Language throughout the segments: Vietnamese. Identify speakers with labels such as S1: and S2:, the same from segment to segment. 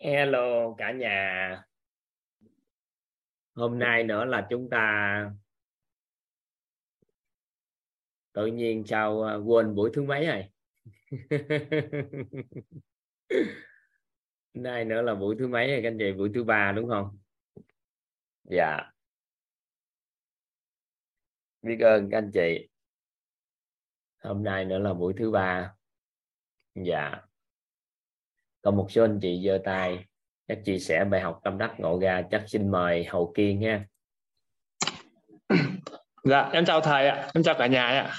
S1: Hello cả nhà. Hôm nay nữa là chúng ta Tự nhiên sao à, quên buổi thứ mấy rồi? Nay nữa là buổi thứ mấy rồi các anh chị? Buổi thứ ba đúng không? Dạ. Biết ơn các anh chị. Hôm nay nữa là buổi thứ ba. Dạ còn một số anh chị giơ tay các chia sẻ bài học tâm đắc ngộ ra chắc xin mời hậu kiên nha.
S2: Dạ em chào thầy ạ em chào cả nhà ạ.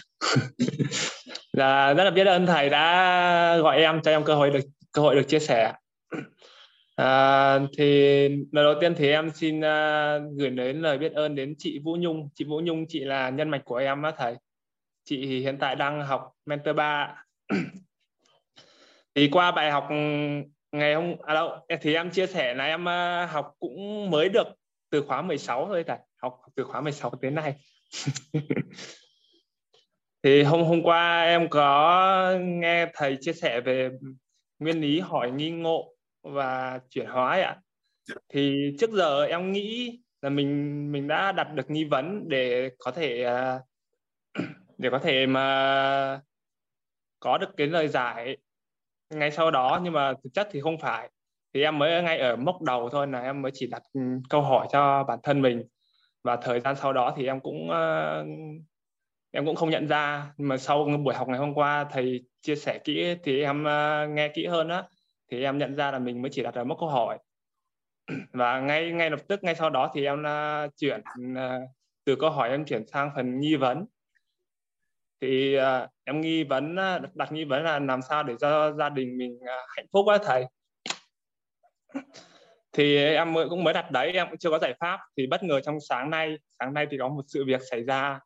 S2: Là dạ, rất là biết ơn thầy đã gọi em cho em cơ hội được cơ hội được chia sẻ à, thì lần đầu tiên thì em xin uh, gửi đến lời biết ơn đến chị Vũ Nhung. Chị Vũ Nhung chị là nhân mạch của em á thầy. Chị hiện tại đang học mentor 3 thì qua bài học ừ, ngày hôm à đâu thì em chia sẻ là em ờ, học cũng mới được từ khóa 16 thôi thầy, học từ khóa 16 tới nay. Thì hôm hôm qua em có nghe thầy chia sẻ về nguyên lý hỏi nghi ngộ và chuyển hóa ạ. Thì trước giờ em nghĩ là mình mình đã đặt được nghi vấn để có thể ờ, để có thể mà có được cái lời giải ngay sau đó nhưng mà thực chất thì không phải. Thì em mới ngay ở mốc đầu thôi là em mới chỉ đặt ừ, câu hỏi cho bản thân mình. Và thời gian sau đó thì em cũng uh, em cũng không nhận ra. Nhưng mà sau buổi học ngày hôm qua thầy chia sẻ kỹ thì em uh, nghe kỹ hơn á thì em nhận ra là mình mới chỉ đặt ở mốc câu hỏi. Và ngay ngay lập tức ngay sau đó thì em uh, chuyển uh, từ câu hỏi em chuyển sang phần nghi vấn. Thì uh, em nghi vấn à, đặt nghi vấn là làm sao để cho gia đình mình à, hạnh phúc á thầy. Thì em cũng mới đặt đấy em cũng chưa có giải pháp. Thì bất ngờ trong sáng nay sáng nay thì có một sự việc xảy ra.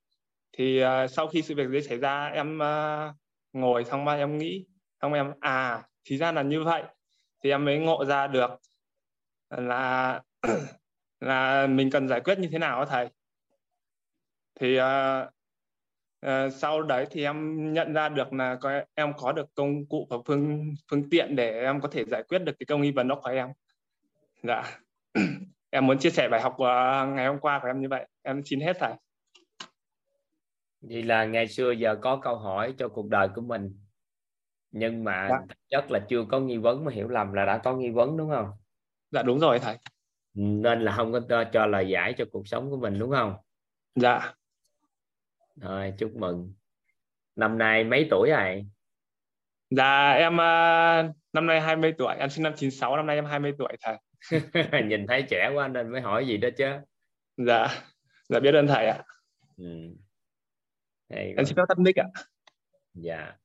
S2: Thì uh, sau khi sự việc đấy xảy ra em uh, ngồi xong mà em nghĩ xong em à thì ra là như vậy. Thì em mới ngộ ra được là là mình cần giải quyết như thế nào thầy. Thì uh, uh, sau đấy thì em nhận ra được là có, em có được công cụ và phương phương tiện để em có thể giải quyết được cái công nghi vấn đó của em. Dạ. Em muốn chia sẻ bài học của ngày hôm qua của em như vậy. Em xin hết thầy.
S1: Vậy là ngày xưa giờ có câu hỏi cho cuộc đời của mình nhưng mà dạ. chất là chưa có nghi vấn mà hiểu lầm là đã có nghi vấn đúng không?
S2: Dạ đúng rồi thầy.
S1: Nên là không có cho lời giải cho cuộc sống của mình đúng không?
S2: Dạ
S1: rồi chúc mừng. Năm nay mấy tuổi rồi?
S2: Dạ em uh, năm nay 20 tuổi em sinh năm 96 năm nay em 20 tuổi thầy
S1: nhìn thấy trẻ quá nên mới hỏi gì đó chứ.
S2: Dạ dạ biết ơn thầy ạ. Ừ. em xin phép tắt mic ạ.
S1: Dạ.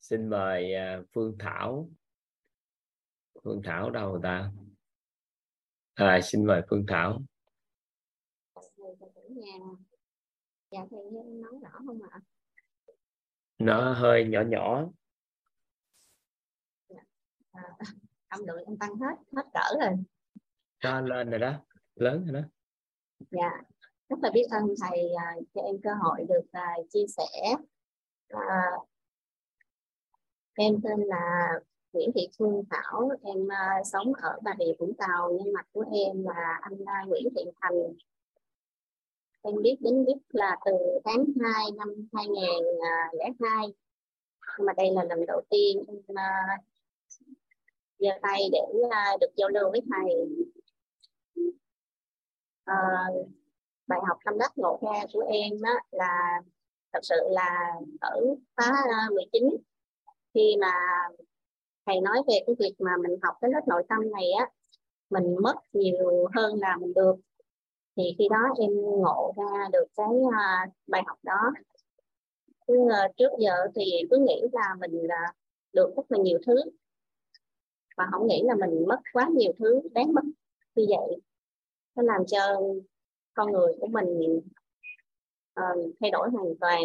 S1: Xin mời uh, phương thảo. Phương thảo đâu ta? À, xin mời phương thảo
S3: nhà. Dạ thầy nghe em nói rõ không ạ?
S1: Nó hơi nhỏ nhỏ.
S3: Dạ. à, âm lượng em tăng hết hết cỡ rồi.
S1: Cho lên rồi đó lớn rồi đó.
S3: Dạ rất là biết ơn thầy uh, cho em cơ hội được uh, chia sẻ uh, em tên là Nguyễn Thị Phương Thảo. Em uh, sống ở Bà Rịa Vũng Tàu nhân mạch của em là anh uh, Nguyễn Thiện Thành em biết đến biết là từ tháng 2 năm 2002 nhưng à, mà đây là lần đầu tiên em uh, giơ tay để uh, được giao lưu với thầy. Uh, bài học tâm đắc ngộ ra của em đó là thật sự là ở khóa 19 khi mà thầy nói về cái việc mà mình học cái lớp nội tâm này á mình mất nhiều hơn là mình được thì khi đó em ngộ ra được cái uh, bài học đó. Cứ, uh, trước giờ thì cứ nghĩ là mình uh, được rất là nhiều thứ. Và không nghĩ là mình mất quá nhiều thứ đáng mất như vậy. Nó làm cho con người của mình uh, thay đổi hoàn toàn.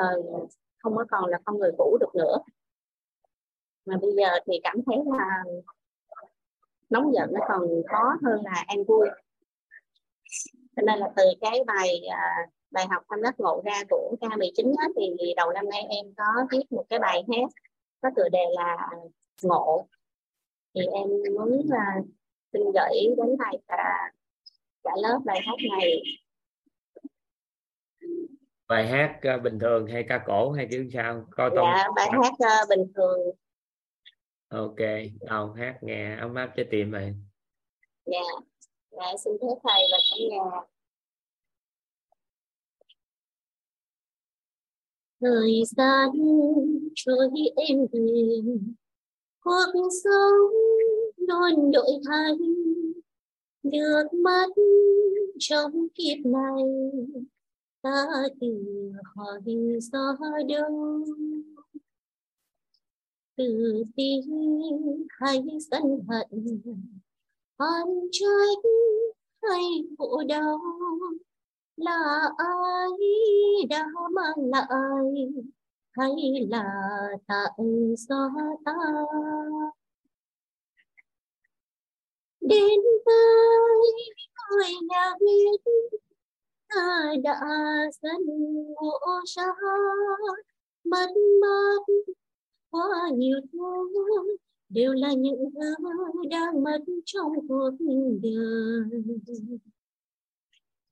S3: Uh, không có còn là con người cũ được nữa. Mà bây giờ thì cảm thấy là nóng giận nó còn khó hơn là an vui cho nên là từ cái bài à, bài học tâm đắc ngộ ra của K19 á, thì đầu năm nay em có viết một cái bài hát
S4: có tựa đề là ngộ. Thì em muốn là xin gửi đến thầy cả cả lớp bài hát này.
S1: Bài hát uh, bình thường hay ca cổ hay kiểu sao? Coi tông.
S4: Dạ bài hát uh, bình thường.
S1: Ok đâu hát nghe ấm áp trái tim này
S4: dạ dạ xin thưa thầy và cả nhà. Thời gian trôi êm đềm cuộc sống đôn đổi thay được mất trong kiếp này, ta tự hỏi do đâu? Từ tin hay sân hận? Oan trách hay khổ đau là ai? Đã mang lại hay là tại do ta? Đến với người nhà biết ta đã dần ngộ ra. Mất mát quá nhiều thương đều là những thứ đang mất trong cuộc đời.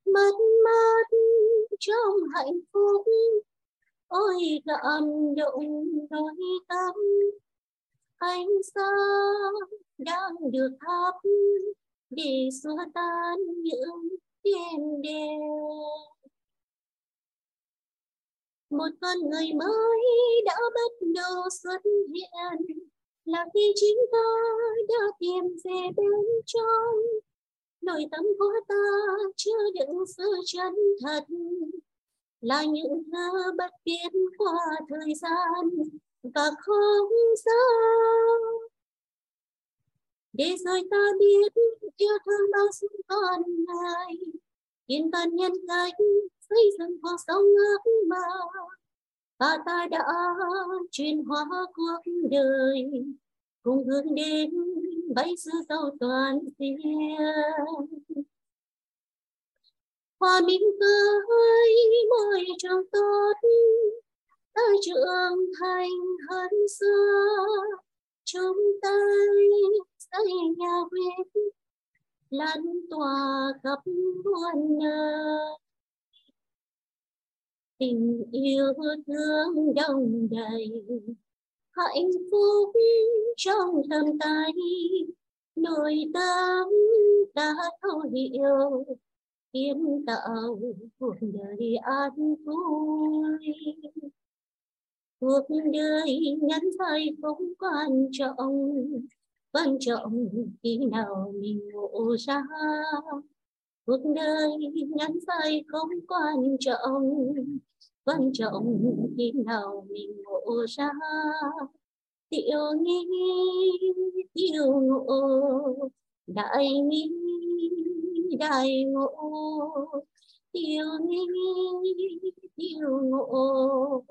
S4: Mất mát trong hạnh phúc. Ôi cảm động đôi tâm. Ánh sáng đang được thắp để xua tan những đêm đen một con người mới đã bắt đầu xuất hiện là khi chính ta đã tìm về bên trong. Nội tâm của ta chứa đựng sự chân thật. Là những thứ bất biến qua thời gian và không gian. Để rồi ta biết yêu thương bao dung con người yên tâm nhân cách xây dựng cuộc sống ước mơ và ta đã chuyển hóa cuộc đời, cùng hướng đến bay sự giàu toàn diện. Hòa minh với môi trường tốt, ta trưởng thành hơn xưa. Chúng ta xây nhà quyết lan tỏa khắp muôn nơi tình yêu thương đông đầy. Hạnh phúc trong tầm tay nội tâm đã thấu hiểu. Kiến tạo cuộc đời an vui. Cuộc đời ngắn dài không quan trọng quan trọng khi nào mình ngộ ra. Cuộc đời ngắn dài không quan trọng quan trọng khi nào mình ngộ ra tiểu nghi, tiểu ngộ, đại nghi, đại ngộ tiểu nghi, tiểu ngộ,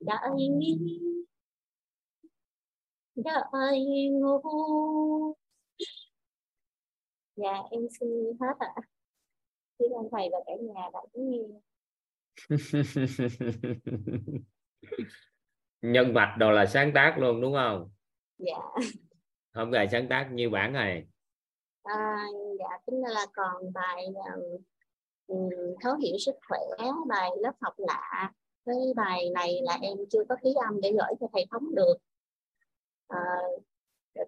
S4: đại nghi, đại ngộ dạ em xin hết ạ à. Xin ơn thầy và cả nhà đã lắng nghe.
S1: nhân vật đồ là sáng tác luôn đúng không?
S4: Dạ.
S1: Hôm ngày sáng tác như bản này.
S4: À, dạ tính là còn bài um, thấu hiểu sức khỏe bài lớp học lạ. Cái bài này là em chưa có ký âm để gửi cho thầy thống được. À,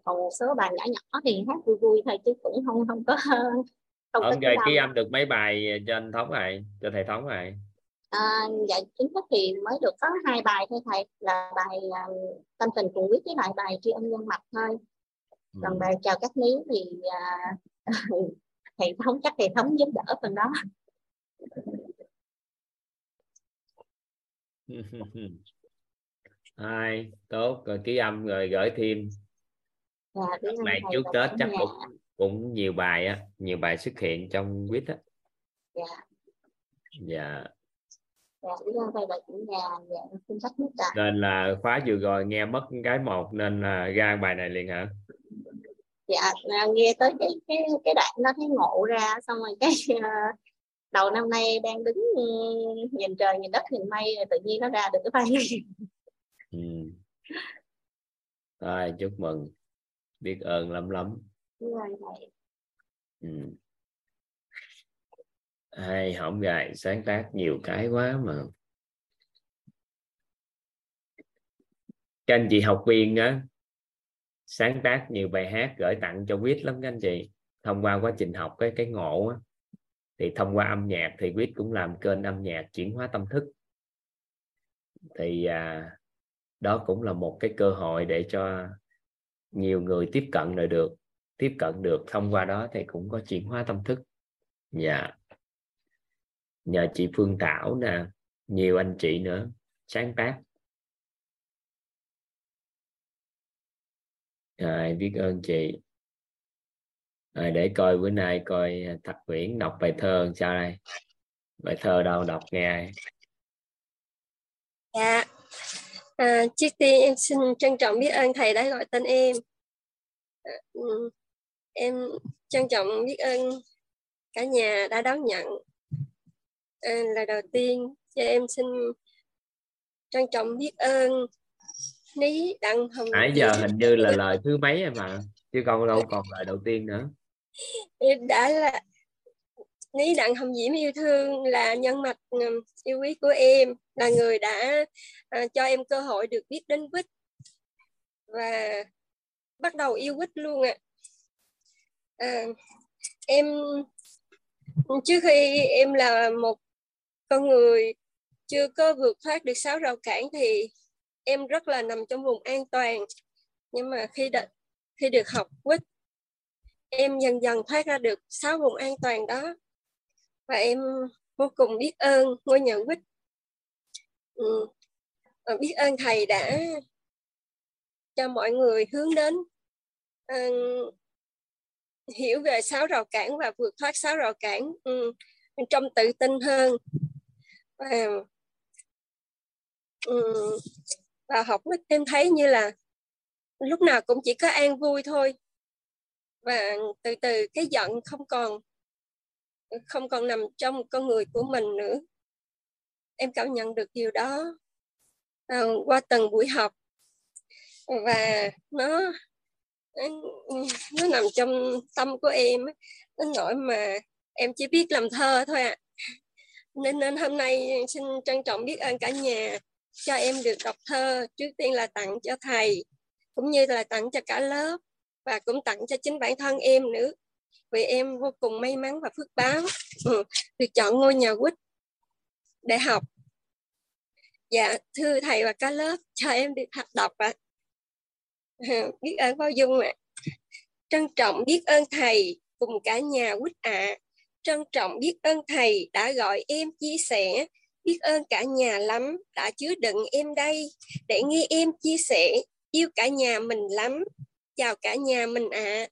S4: còn một số bài nhỏ nhỏ thì hát vui vui thôi chứ cũng không không có
S1: không ông gầy ký âm. được mấy bài cho anh thống này cho thầy thống này
S4: à, dạ chính thức thì mới được có hai bài thôi thầy. Là bài uh, tâm tình cùng quyết với lại bài tri ân nhân mặt thôi. Còn ừ. bài chào các miếng thì uh, thầy thống chắc thầy thống giúp đỡ phần đó.
S1: Hai tốt rồi ký âm rồi gửi thêm.
S4: Dạ,
S1: này trước tết chắc cũng cũng nhiều bài á nhiều bài xuất hiện trong quýt á.
S4: Dạ.
S1: Dạ nên là khóa vừa rồi nghe mất cái một nên là ra bài này liền hả?
S4: Dạ nghe tới cái cái cái đoạn nó thấy ngộ ra xong rồi cái uh, đầu năm nay đang đứng ừ, nhìn trời nhìn đất nhìn mây tự nhiên nó ra được cái bài
S1: ừ. rồi chúc mừng. Biết ơn lắm lắm. Ừ hay hỏng gài sáng tác nhiều cái quá mà. Các anh chị học viên á sáng tác nhiều bài hát gửi tặng cho quýt lắm các anh chị. Thông qua quá trình học cái cái ngộ á, thì thông qua âm nhạc thì quýt cũng làm kênh âm nhạc chuyển hóa tâm thức. Thì à, đó cũng là một cái cơ hội để cho nhiều người tiếp cận lại được. Tiếp cận được thông qua đó thì cũng có chuyển hóa tâm thức. Dạ nhờ chị Phương Thảo nè nhiều anh chị nữa. Sáng tác. Rồi biết ơn chị. Rồi để coi bữa nay coi Thạch Nguyễn đọc bài thơ sao đây? Bài thơ đâu? Đọc nghe
S5: dạ. À, trước tiên em xin trân trọng biết ơn thầy đã gọi tên em. À, ừ. em trân trọng biết ơn cả nhà đã đón nhận à, là đầu tiên cho em xin trân trọng biết ơn ní đặng hồng
S1: nãy giờ hình như là lời thứ mấy mà chứ còn đâu còn lời đầu tiên nữa.
S5: Em đã là ní đặng hồng diễm yêu thương là nhân mạch yêu quý của em là người đã à, cho em cơ hội được biết đến quýt và bắt đầu yêu quýt luôn ạ. À. à, em trước khi em là một con người chưa có vượt thoát được sáu rào cản thì em rất là nằm trong vùng an toàn. Nhưng mà khi đợi, khi được học quýt em dần dần thoát ra được sáu vùng an toàn đó. Và em vô cùng biết ơn ngôi nhà quýt. Ừ. biết ơn thầy đã cho mọi người hướng đến uh, hiểu về sáu rào cản và vượt thoát sáu rào cản. Ừ, um, trong tự tin hơn và um, và học em thấy như là lúc nào cũng chỉ có an vui thôi. Và từ từ cái giận không còn không còn nằm trong con người của mình nữa. Em cảm nhận được điều đó à, qua từng buổi học. Và nó nó nằm trong tâm của em đến nỗi mà em chỉ biết làm thơ thôi ạ. à nên nên hôm nay xin trân trọng biết ơn cả nhà cho em được đọc thơ trước tiên là tặng cho thầy cũng như là tặng cho cả lớp và cũng tặng cho chính bản thân em nữa vì em vô cùng may mắn và phước báo ừ, được chọn ngôi nhà quýt để học dạ thưa thầy và cả lớp cho em được học đọc ạ à. biết ơn bao dung ạ à. trân trọng biết ơn thầy cùng cả nhà quýt ạ à trân trọng biết ơn thầy đã gọi em chia sẻ. Biết ơn cả nhà lắm đã chứa đựng em đây. Để nghe em chia sẻ, yêu cả nhà mình lắm. Chào cả nhà mình ạ. À.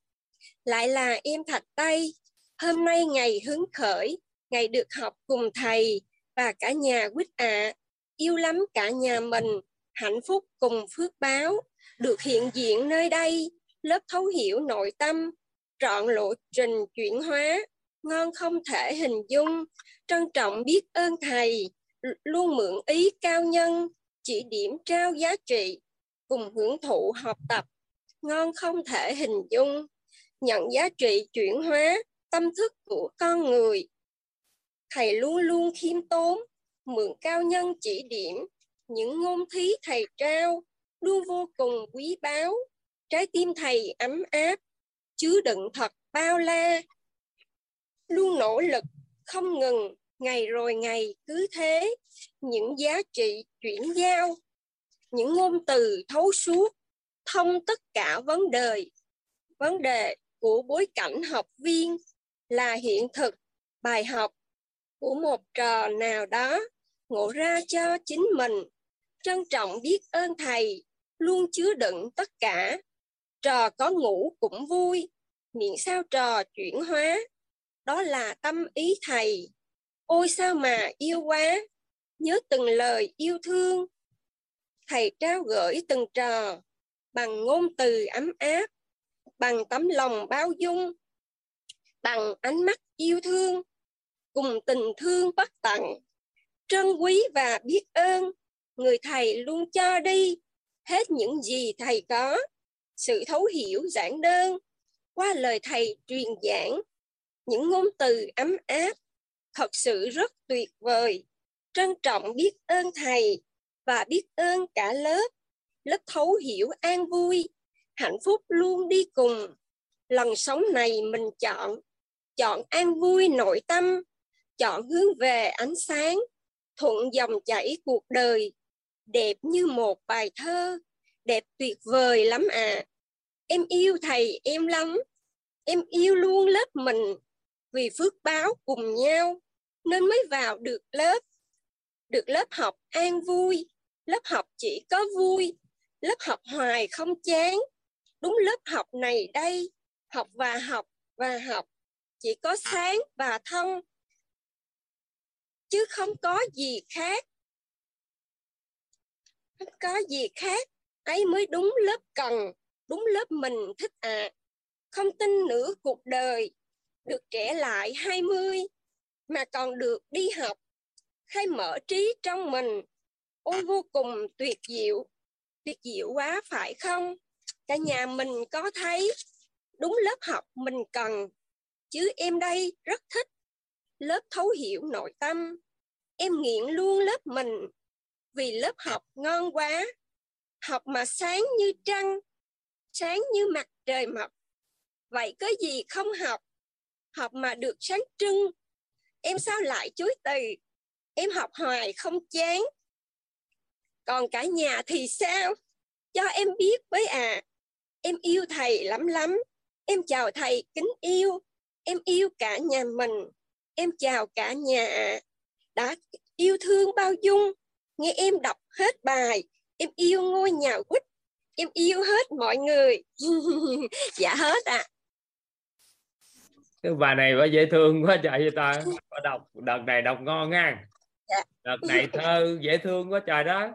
S5: lại là em thạch tây. Hôm nay ngày hứng khởi, ngày được học cùng thầy và cả nhà quýt ạ. À. yêu lắm cả nhà mình. Hạnh phúc cùng phước báo. Được hiện diện nơi đây, lớp thấu hiểu nội tâm. Trọn lộ trình chuyển hóa ngon không thể hình dung. Trân trọng biết ơn thầy luôn mượn ý cao nhân, chỉ điểm trao giá trị, cùng hưởng thụ học tập. Ngon không thể hình dung. Nhận giá trị chuyển hóa tâm thức của con người. Thầy luôn luôn khiêm tốn, mượn cao nhân chỉ điểm những ngôn thí thầy trao luôn vô cùng quý báu. Trái tim thầy ấm áp, chứa đựng thật bao la luôn nỗ lực, không ngừng, ngày rồi ngày cứ thế. Những giá trị chuyển giao, những ngôn từ thấu suốt, thông tất cả vấn đề. Vấn đề của bối cảnh học viên là hiện thực, bài học của một trò nào đó ngộ ra cho chính mình. Trân trọng biết ơn thầy, luôn chứa đựng tất cả. Trò có ngủ cũng vui miệng sao trò chuyển hóa đó là tâm ý thầy. Ôi sao mà yêu quá, nhớ từng lời yêu thương. Thầy trao gửi từng trò bằng ngôn từ ấm áp, bằng tấm lòng bao dung, bằng ánh mắt yêu thương, cùng tình thương bất tận. Trân quý và biết ơn, người thầy luôn cho đi. Hết những gì thầy có, sự thấu hiểu giản đơn. Qua lời thầy truyền giảng những ngôn từ ấm áp thật sự rất tuyệt vời. Trân trọng biết ơn thầy và biết ơn cả lớp. Lớp thấu hiểu an vui, hạnh phúc luôn đi cùng. Lần sống này mình chọn chọn an vui nội tâm, chọn hướng về ánh sáng, thuận dòng chảy cuộc đời. Đẹp như một bài thơ, đẹp tuyệt vời lắm à em yêu thầy, em lắm. Em yêu luôn lớp mình vì phước báo cùng nhau, nên mới vào được lớp. Được lớp học an vui, lớp học chỉ có vui, lớp học hoài không chán. Đúng lớp học này đây, học và học và học, chỉ có sáng và thân chứ không có gì khác. Không có gì khác, ấy mới đúng lớp cần, đúng lớp mình thích à không tin nữa cuộc đời được trẻ lại 20 mà còn được đi học khai mở trí trong mình. Ôi vô cùng tuyệt diệu. Tuyệt diệu quá, phải không? Cả nhà mình có thấy đúng lớp học mình cần, chứ em đây rất thích lớp thấu hiểu nội tâm. Em nghiện luôn lớp mình vì lớp học ngon quá. Học mà sáng như trăng, sáng như mặt trời mọc. Vậy có gì không học? Học mà được sáng trưng. Em sao lại chối từ? Em học hoài không chán. Còn cả nhà thì sao? Cho em biết với à. Em yêu thầy lắm lắm. Em chào thầy kính yêu. Em yêu cả nhà mình. Em chào cả nhà. Đã yêu thương bao dung. Nghe em đọc hết bài. Em yêu ngôi nhà quýt. Em yêu hết mọi người. Dạ hết ạ. à
S1: cái bài này có dễ thương quá trời vậy ta có đọc đợt này đọc ngon nha dạ. đợt này thơ dễ thương quá trời đó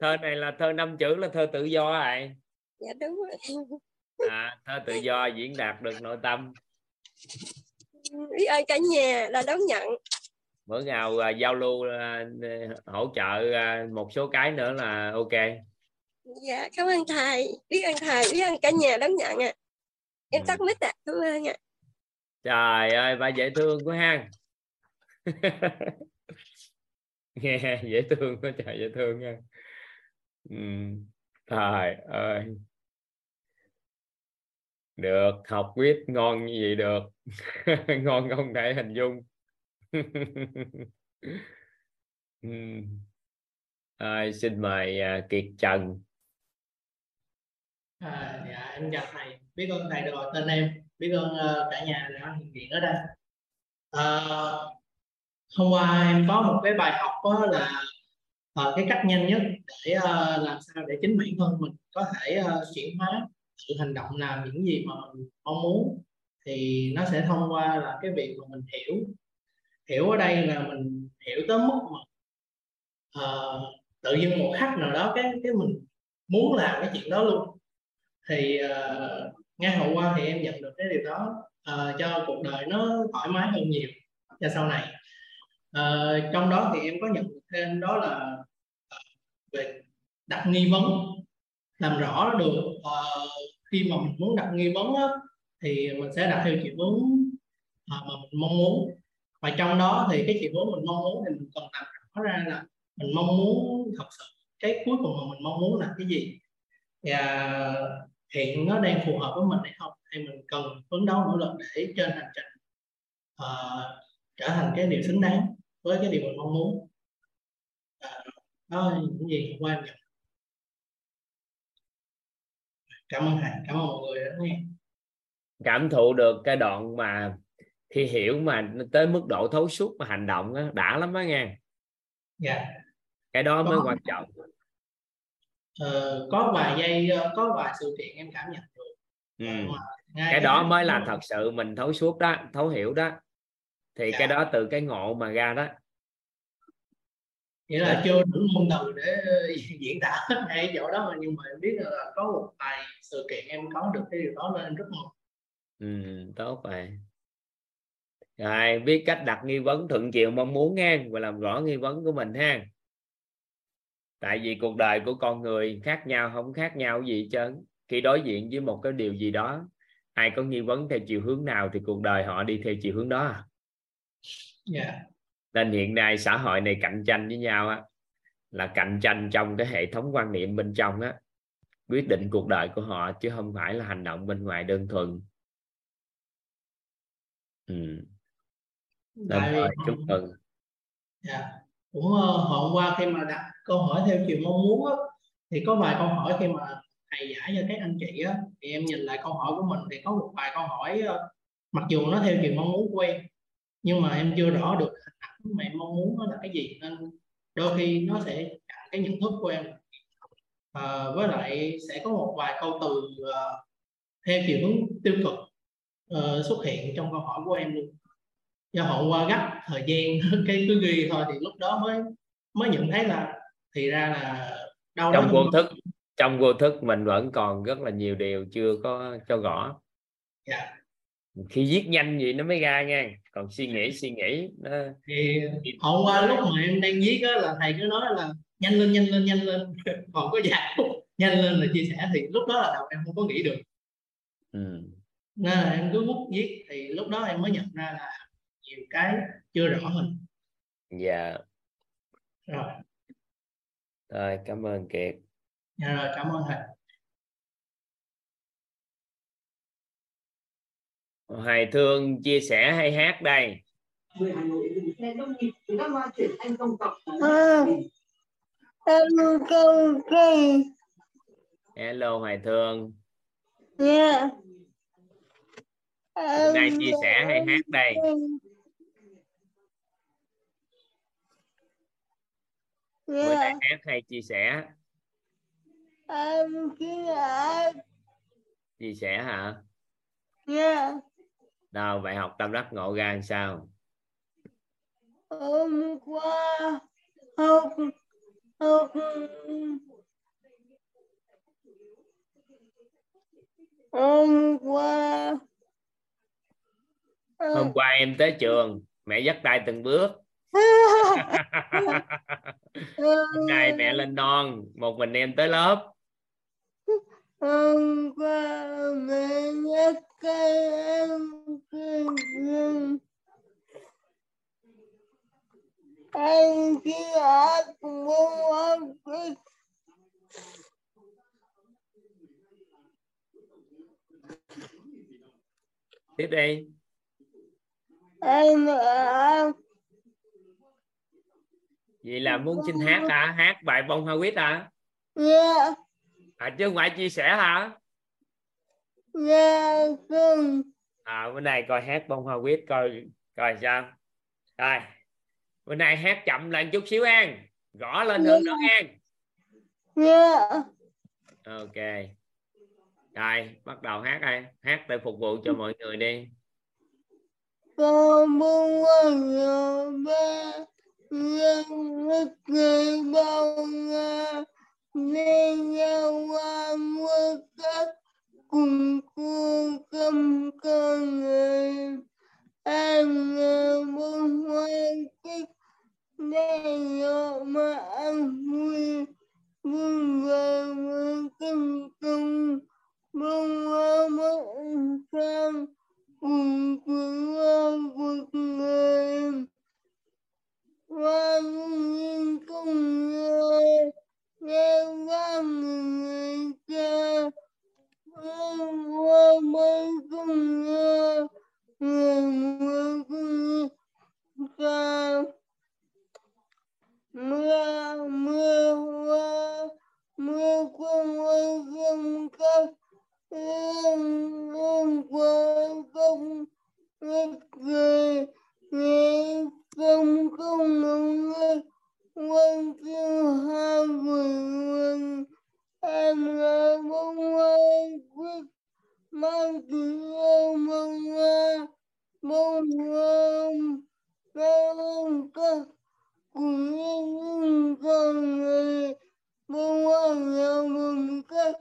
S1: thơ này là thơ năm chữ là thơ tự do vậy
S5: dạ đúng rồi
S1: à, thơ tự do diễn đạt được nội tâm
S5: biết ơn cả nhà đã đón nhận
S1: bữa nào uh, giao lưu uh, hỗ trợ uh, một số cái nữa là ok
S5: dạ cảm ơn thầy biết ơn thầy biết ơn cả nhà đón nhận ạ à. em ừ. tắt mic ạ à. cảm ơn ạ à
S1: trời ơi bà dễ thương quá ha. Nghe dễ thương quá trời dễ thương nha. Ừ. trời ơi. Được học viết ngon như vậy được. Ngon không thể hình dung. À, xin mời uh, Kiệt Trần.
S6: À, dạ em chào thầy. Biết ơn thầy được gọi tên em biết ơn ờ, cả nhà đã hiện diện ở đây. À, hôm qua em có một cái bài học đó là à, cái cách nhanh nhất để à, làm sao để chính bản thân mình có thể à, chuyển hóa sự hành động làm những gì mà mình mong muốn. Thì nó sẽ thông qua là cái việc mà mình hiểu hiểu ở đây là mình hiểu tới mức mà à, tự nhiên một khắc nào đó cái cái mình muốn làm cái chuyện đó luôn. Thì uh, ngay hôm qua thì em nhận được cái điều đó uh, cho cuộc đời nó thoải mái hơn nhiều. Cho sau này uh, trong đó thì em có nhận được thêm đó là uh, về đặt nghi vấn làm rõ được uh, khi mà mình muốn đặt nghi vấn á, thì mình sẽ đặt theo chiều hướng uh, mà mình mong muốn. Và trong đó thì cái chiều hướng mình mong muốn thì mình cần làm rõ ra là mình mong muốn thật sự cái cuối cùng mà mình mong muốn là cái gì. Và hiện nó đang phù hợp với mình hay không hay mình cần phấn đấu nỗ lực để trên hành trình uh, trở thành cái điều xứng đáng với cái điều mình mong muốn. Uh, đó là những gì hôm qua em nhận cảm ơn thầy cảm ơn mọi người đã nghe
S1: cảm thụ được cái đoạn mà khi hiểu mà tới mức độ thấu suốt và hành động đó, đã lắm đó nghe.
S6: Dạ.
S1: Cái đó mới quan trọng
S6: ờ, có vài giây ờ, có vài sự kiện em cảm nhận được.
S1: Ừ. cái đó mới là thật sự mình thấu suốt đó thấu hiểu đó. Thì dạ. cái đó từ cái ngộ mà ra đó.
S6: Nghĩa là chưa đủ ngôn từ để diễn tả ngay chỗ đó mà nhưng mà em biết là có một vài sự kiện em có được cái điều đó nên em rất mừng.
S1: Ừ, tốt vậy. Rồi biết cách đặt nghi vấn thuận chiều mong muốn nha và làm rõ nghi vấn của mình ha tại vì cuộc đời của con người khác nhau không khác nhau gì chứ khi đối diện với một cái điều gì đó ai có nghi vấn theo chiều hướng nào thì cuộc đời họ đi theo chiều hướng đó
S6: yeah.
S1: Nên hiện nay xã hội này cạnh tranh với nhau á là cạnh tranh trong cái hệ thống quan niệm bên trong á quyết định cuộc đời của họ chứ không phải là hành động bên ngoài đơn thuần ừ. nên thôi chúc mừng
S6: yeah cũng hôm qua khi mà đặt câu hỏi theo chiều mong muốn á, thì có vài câu hỏi khi mà thầy giải cho các anh chị á, thì em nhìn lại câu hỏi của mình thì có một vài câu hỏi ờ, mặc dù nó theo chiều mong muốn của em nhưng mà em chưa rõ được hình ảnh mà em mong muốn nó là cái gì nên đôi khi nó sẽ chặn cái nhận thức của em. À, với lại sẽ có một vài câu từ uh, theo chiều hướng tiêu cực uh, xuất hiện trong câu hỏi của em luôn do họ qua gấp thời gian cái cứ ghi thôi thì lúc đó mới mới nhận thấy là thì ra là đâu
S1: trong vô thức trong vô thức mình vẫn còn rất là nhiều điều chưa có cho rõ
S6: yeah.
S1: khi viết nhanh vậy nó mới ra nha còn suy nghĩ suy nghĩ nó...
S6: thì hôm qua lúc mà em đang viết á là thầy cứ nói là nhanh lên nhanh lên nhanh lên còn có dạ nhanh lên là chia sẻ thì lúc đó là đầu em không có nghĩ được
S1: ừ.
S6: nên là em cứ bút viết thì lúc đó em mới nhận ra là nhiều cái chưa rõ mình
S1: dạ.
S6: Rồi.
S1: Rồi cảm ơn kiệt.
S6: Dạ rồi cảm ơn thầy.
S1: Hoài Thương chia sẻ hay hát đây? Hello Hoài Thương.
S7: Yeah.
S1: Hôm nay chia sẻ hay hát đây
S7: yeah.
S1: Bữa nay hát hay chia sẻ.
S7: Em chia sẻ.
S1: Chia sẻ hả?
S7: Yeah.
S1: Đâu bài học tâm đắc ngộ ra làm sao?
S7: Hôm qua học học hôm qua
S1: Hôm qua em tới trường Mẹ dắt tay từng bước Hôm nay mẹ lên non Một mình em tới lớp.
S7: Hôm qua mẹ nhắc em anh chỉ hát muốn ăn
S1: tiếp đi.
S7: Em ăn
S1: vậy là muốn xin hát hả? Hát bài bông hoa quýt hả
S7: yeah
S1: à, chứ không phải chia sẻ hả?
S7: Yeah không
S1: à bữa nay coi hát bông hoa quýt coi coi sao? Rồi bữa nay hát chậm lại chút xíu an. Gõ lên hơn nữa an.
S7: Yeah
S1: ok. Rồi bắt đầu hát đây. Hát để phục vụ cho mọi người đi.
S7: Con buông ở ba nhân nước người bao nga nên nhau qua mưa cắt cùng cô cầm con người em ngờ buông hoang tích nên nhỏ mà ăn vui buông về mưa kim công buông hoa mất sang cùng cùng hoa cuộc người hoa nhiên cùng người nghe hoa người cha hoa mới cùng người người cùng cha mưa mưa hoa mưa quân hoa không cách em em qua không hết người Vâng, không không nóng lên quân tiêu hai người quân em là bông hoa quyết mang từ ông bông hoa. Bông hoa bông hoa cùng những con người. Bông hoa nhà mừng cách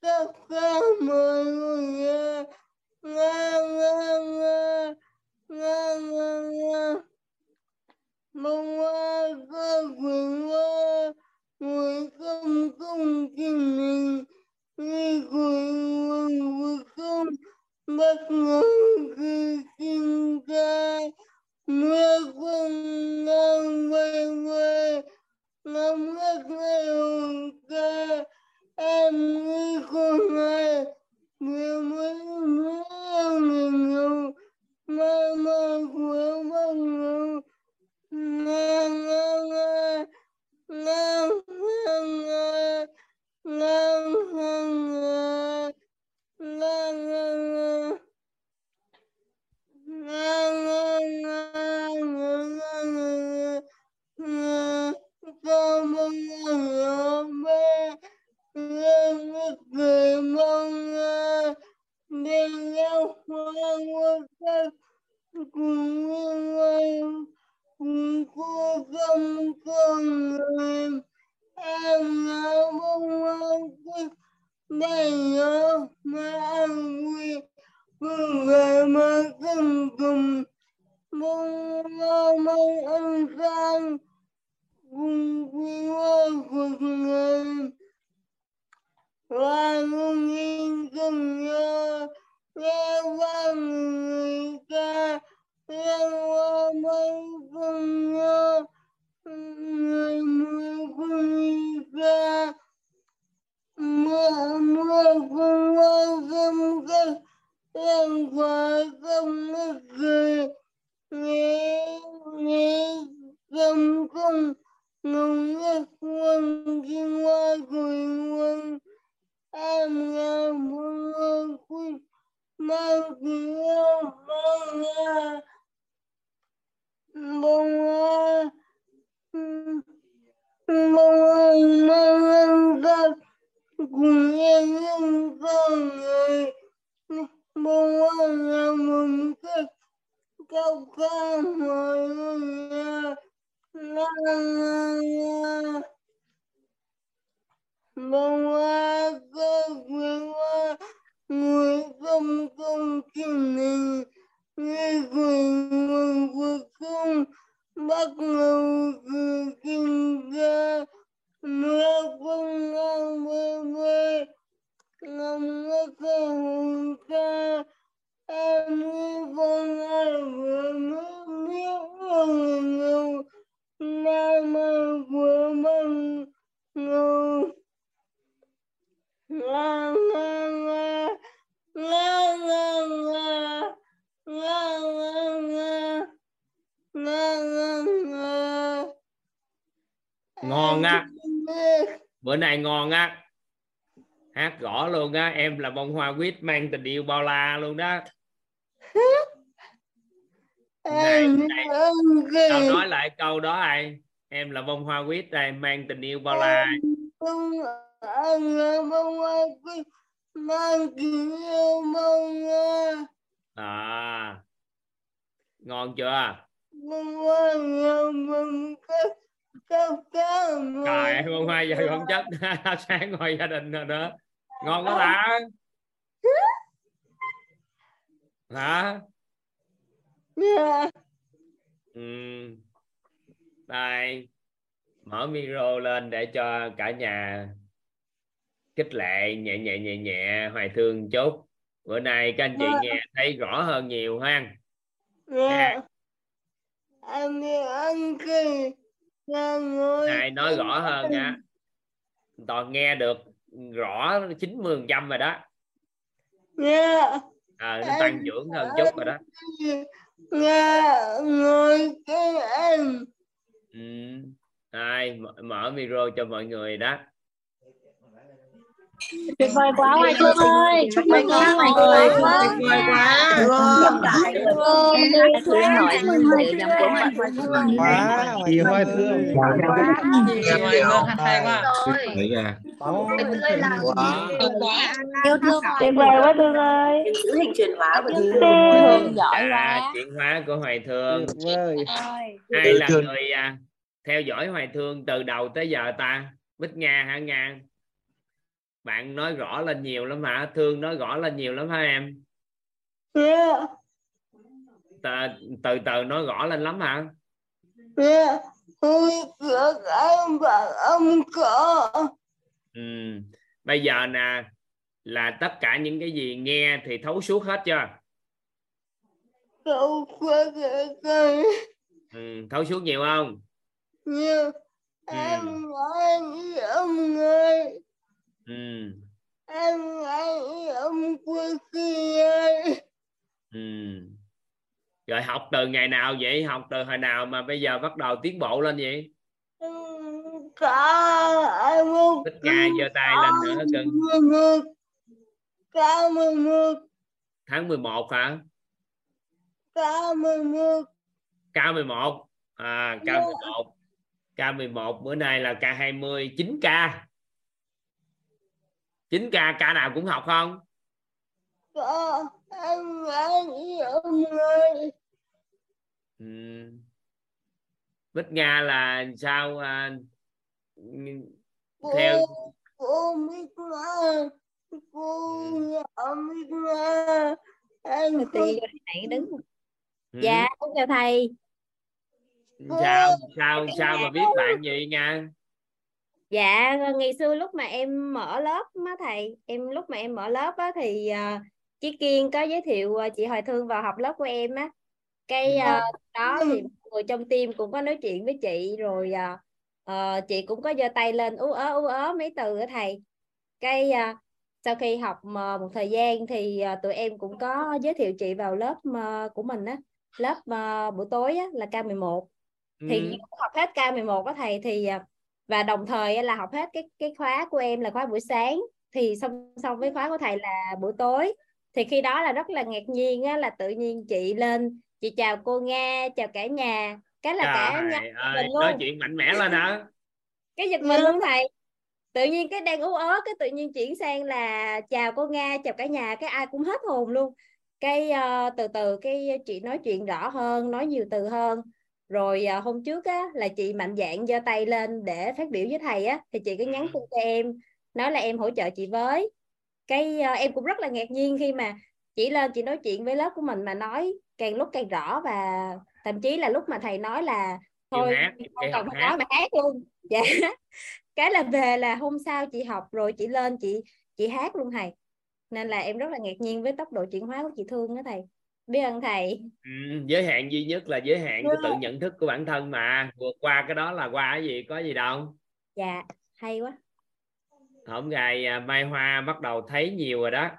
S7: tất cả mọi người nghe nghe nghe nghe nghe nghe mong hoa các vườn hoa ngồi không công tìm mình. Đi cuối nguồn vui không bất ngờ khi sinh ca mưa không ngang quay quay ngắm ngất ngay hồn ca. Em nghĩ không ai bông hoa mang ăn cùng em con người bông hoa là một cái cao ca mọi người la la la bông hoa cơ quyền hoa người công công kim mình người quyền nguồn cuộc bất ngờ kinh ra mưa không ngon vui vui ngâm ngất cơ hùng ca em như con ai vừa nước miếng hồng ngầu nay mưa của mình ngầu ngang
S1: ngon á. Bữa nay ngon á. Hát gõ luôn á. Em là bông hoa quýt mang tình yêu bao la luôn đó. Này,
S7: em
S1: này, tao nói lại câu đó ai? Em là bông hoa quýt đây mang tình yêu bao la.
S7: Là bông hoa quýt mang tình yêu mong nga
S1: à. Ngon chưa?
S7: Bông hoa ngào mừng các cá
S1: trời ơi bông hoa giờ không chất sáng ngồi gia đình rồi nữa ngon quá ta. Hả?
S7: Yeah.
S1: ừ. đây. Mở micro lên để cho cả nhà khích lệ nhẹ nhẹ nhẹ nhẹ hoài thương chút. Bữa nay các anh chị nghe thấy rõ hơn nhiều ha.
S7: Yeah. em đi ăn kì là ngồi
S1: này nói rõ hơn nha. Toàn nghe được rõ 90 phần trăm rồi đó.
S7: Yeah.
S1: à, nó tăng trưởng hơn chút rồi đó.
S7: cái em.
S1: Ừ. Mở, mở micro cho mọi người đó
S8: tuyệt vời quá hoài thương ơi chúc mừng con hoài thương quá
S9: tuyệt vời quá
S8: thương nội sự dòng của mình
S9: quá
S10: chị hoài thương
S9: chị hoài thương hay quá
S8: yêu thương
S7: tuyệt vời quá thương ơi
S4: hình truyền hóa của
S8: thương giỏi
S1: à,
S8: quá
S1: chuyển hóa của hoài thương
S10: ơi
S1: ai là người à, theo dõi hoài thương từ đầu tới giờ ta bích nga hả nga bạn nói rõ lên nhiều lắm hả thương nói rõ lên nhiều lắm hả em
S7: yeah.
S1: từ từ từ nói rõ lên lắm hả
S7: yeah.
S1: Ừ. bây giờ nè là tất cả những cái gì nghe thì thấu suốt hết chưa
S7: cái con
S1: ừ, thấu suốt nhiều không
S7: như em nói ông ơi
S1: ừ,
S7: em với ông qua kia.
S1: Ừ. rồi học từ ngày nào vậy? Học từ hồi nào mà bây giờ bắt đầu tiến bộ lên vậy?
S7: Cả em
S1: Bích Nga giơ tay lên nữa cưng
S7: mười một.
S1: Tháng 11 hả?
S7: Cả mười một.
S1: K11 à K11 K11 bữa nay là K20 9K 9K K nào cũng học không?
S7: Ơi
S1: ừ. Bích Nga là sao à, theo?
S7: cô cô biết nga cô nhỏ biết nga em
S8: Rồi
S7: không
S8: tiền này đứng.
S1: ừ.
S8: dạ con chào thầy.
S1: Sao sao sao mà biết bạn gì nha
S8: dạ ngày xưa lúc mà em mở lớp má thầy em lúc mà em mở lớp á thì à, chị Kiên có giới thiệu à, chị Hoài Thương vào học lớp của em á. Cái à, đó thì người trong team cũng có nói chuyện với chị rồi à, ờ, chị cũng có giơ tay lên ú ớ ú ớ mấy từ á thầy. Cái à, sau khi học một thời gian thì tụi em cũng có giới thiệu chị vào lớp của mình á lớp buổi tối á, là K11 thì
S1: ừ.
S8: học hết K11 á thầy thì và đồng thời á là học hết cái cái khóa của em là khóa buổi sáng. Thì song song với khóa của thầy là buổi tối. Thì khi đó là rất là ngạc nhiên á là tự nhiên chị lên chị chào cô Nga chào cả nhà cái là cả nhà
S1: Trời
S8: mình
S1: ơi,
S8: luôn.
S1: nói chuyện mạnh mẽ lên hả?
S8: Cái giật mình luôn thầy. Tự nhiên cái đang ú ớ cái tự nhiên chuyển sang là chào cô Nga chào cả nhà cái ai cũng hết hồn luôn. Cái ờ, từ từ cái chị nói chuyện rõ hơn nói nhiều từ hơn rồi ờ, hôm trước á là chị mạnh dạn giơ tay lên để phát biểu với thầy á thì chị cứ nhắn tin cho em nói là em hỗ trợ chị với. Cái ờ, em cũng rất là ngạc nhiên khi mà chị lên chị nói chuyện với lớp của mình mà nói càng lúc càng rõ và thậm chí là lúc mà thầy nói là thôi
S1: hát,
S8: không cần phải nói mà hát luôn. Dạ. Cái là về là hôm sau chị học rồi chị lên chị chị hát luôn thầy. Nên là em rất là ngạc nhiên với tốc độ chuyển hóa của chị Thương đó thầy biết ơn thầy.
S1: Ừ, giới hạn duy nhất là giới hạn của tự nhận thức của bản thân mà. Vượt qua cái đó là qua cái gì có gì đâu.
S8: Dạ hay quá.
S1: Hôm ngày à, Mai Hoa bắt đầu thấy nhiều rồi đó.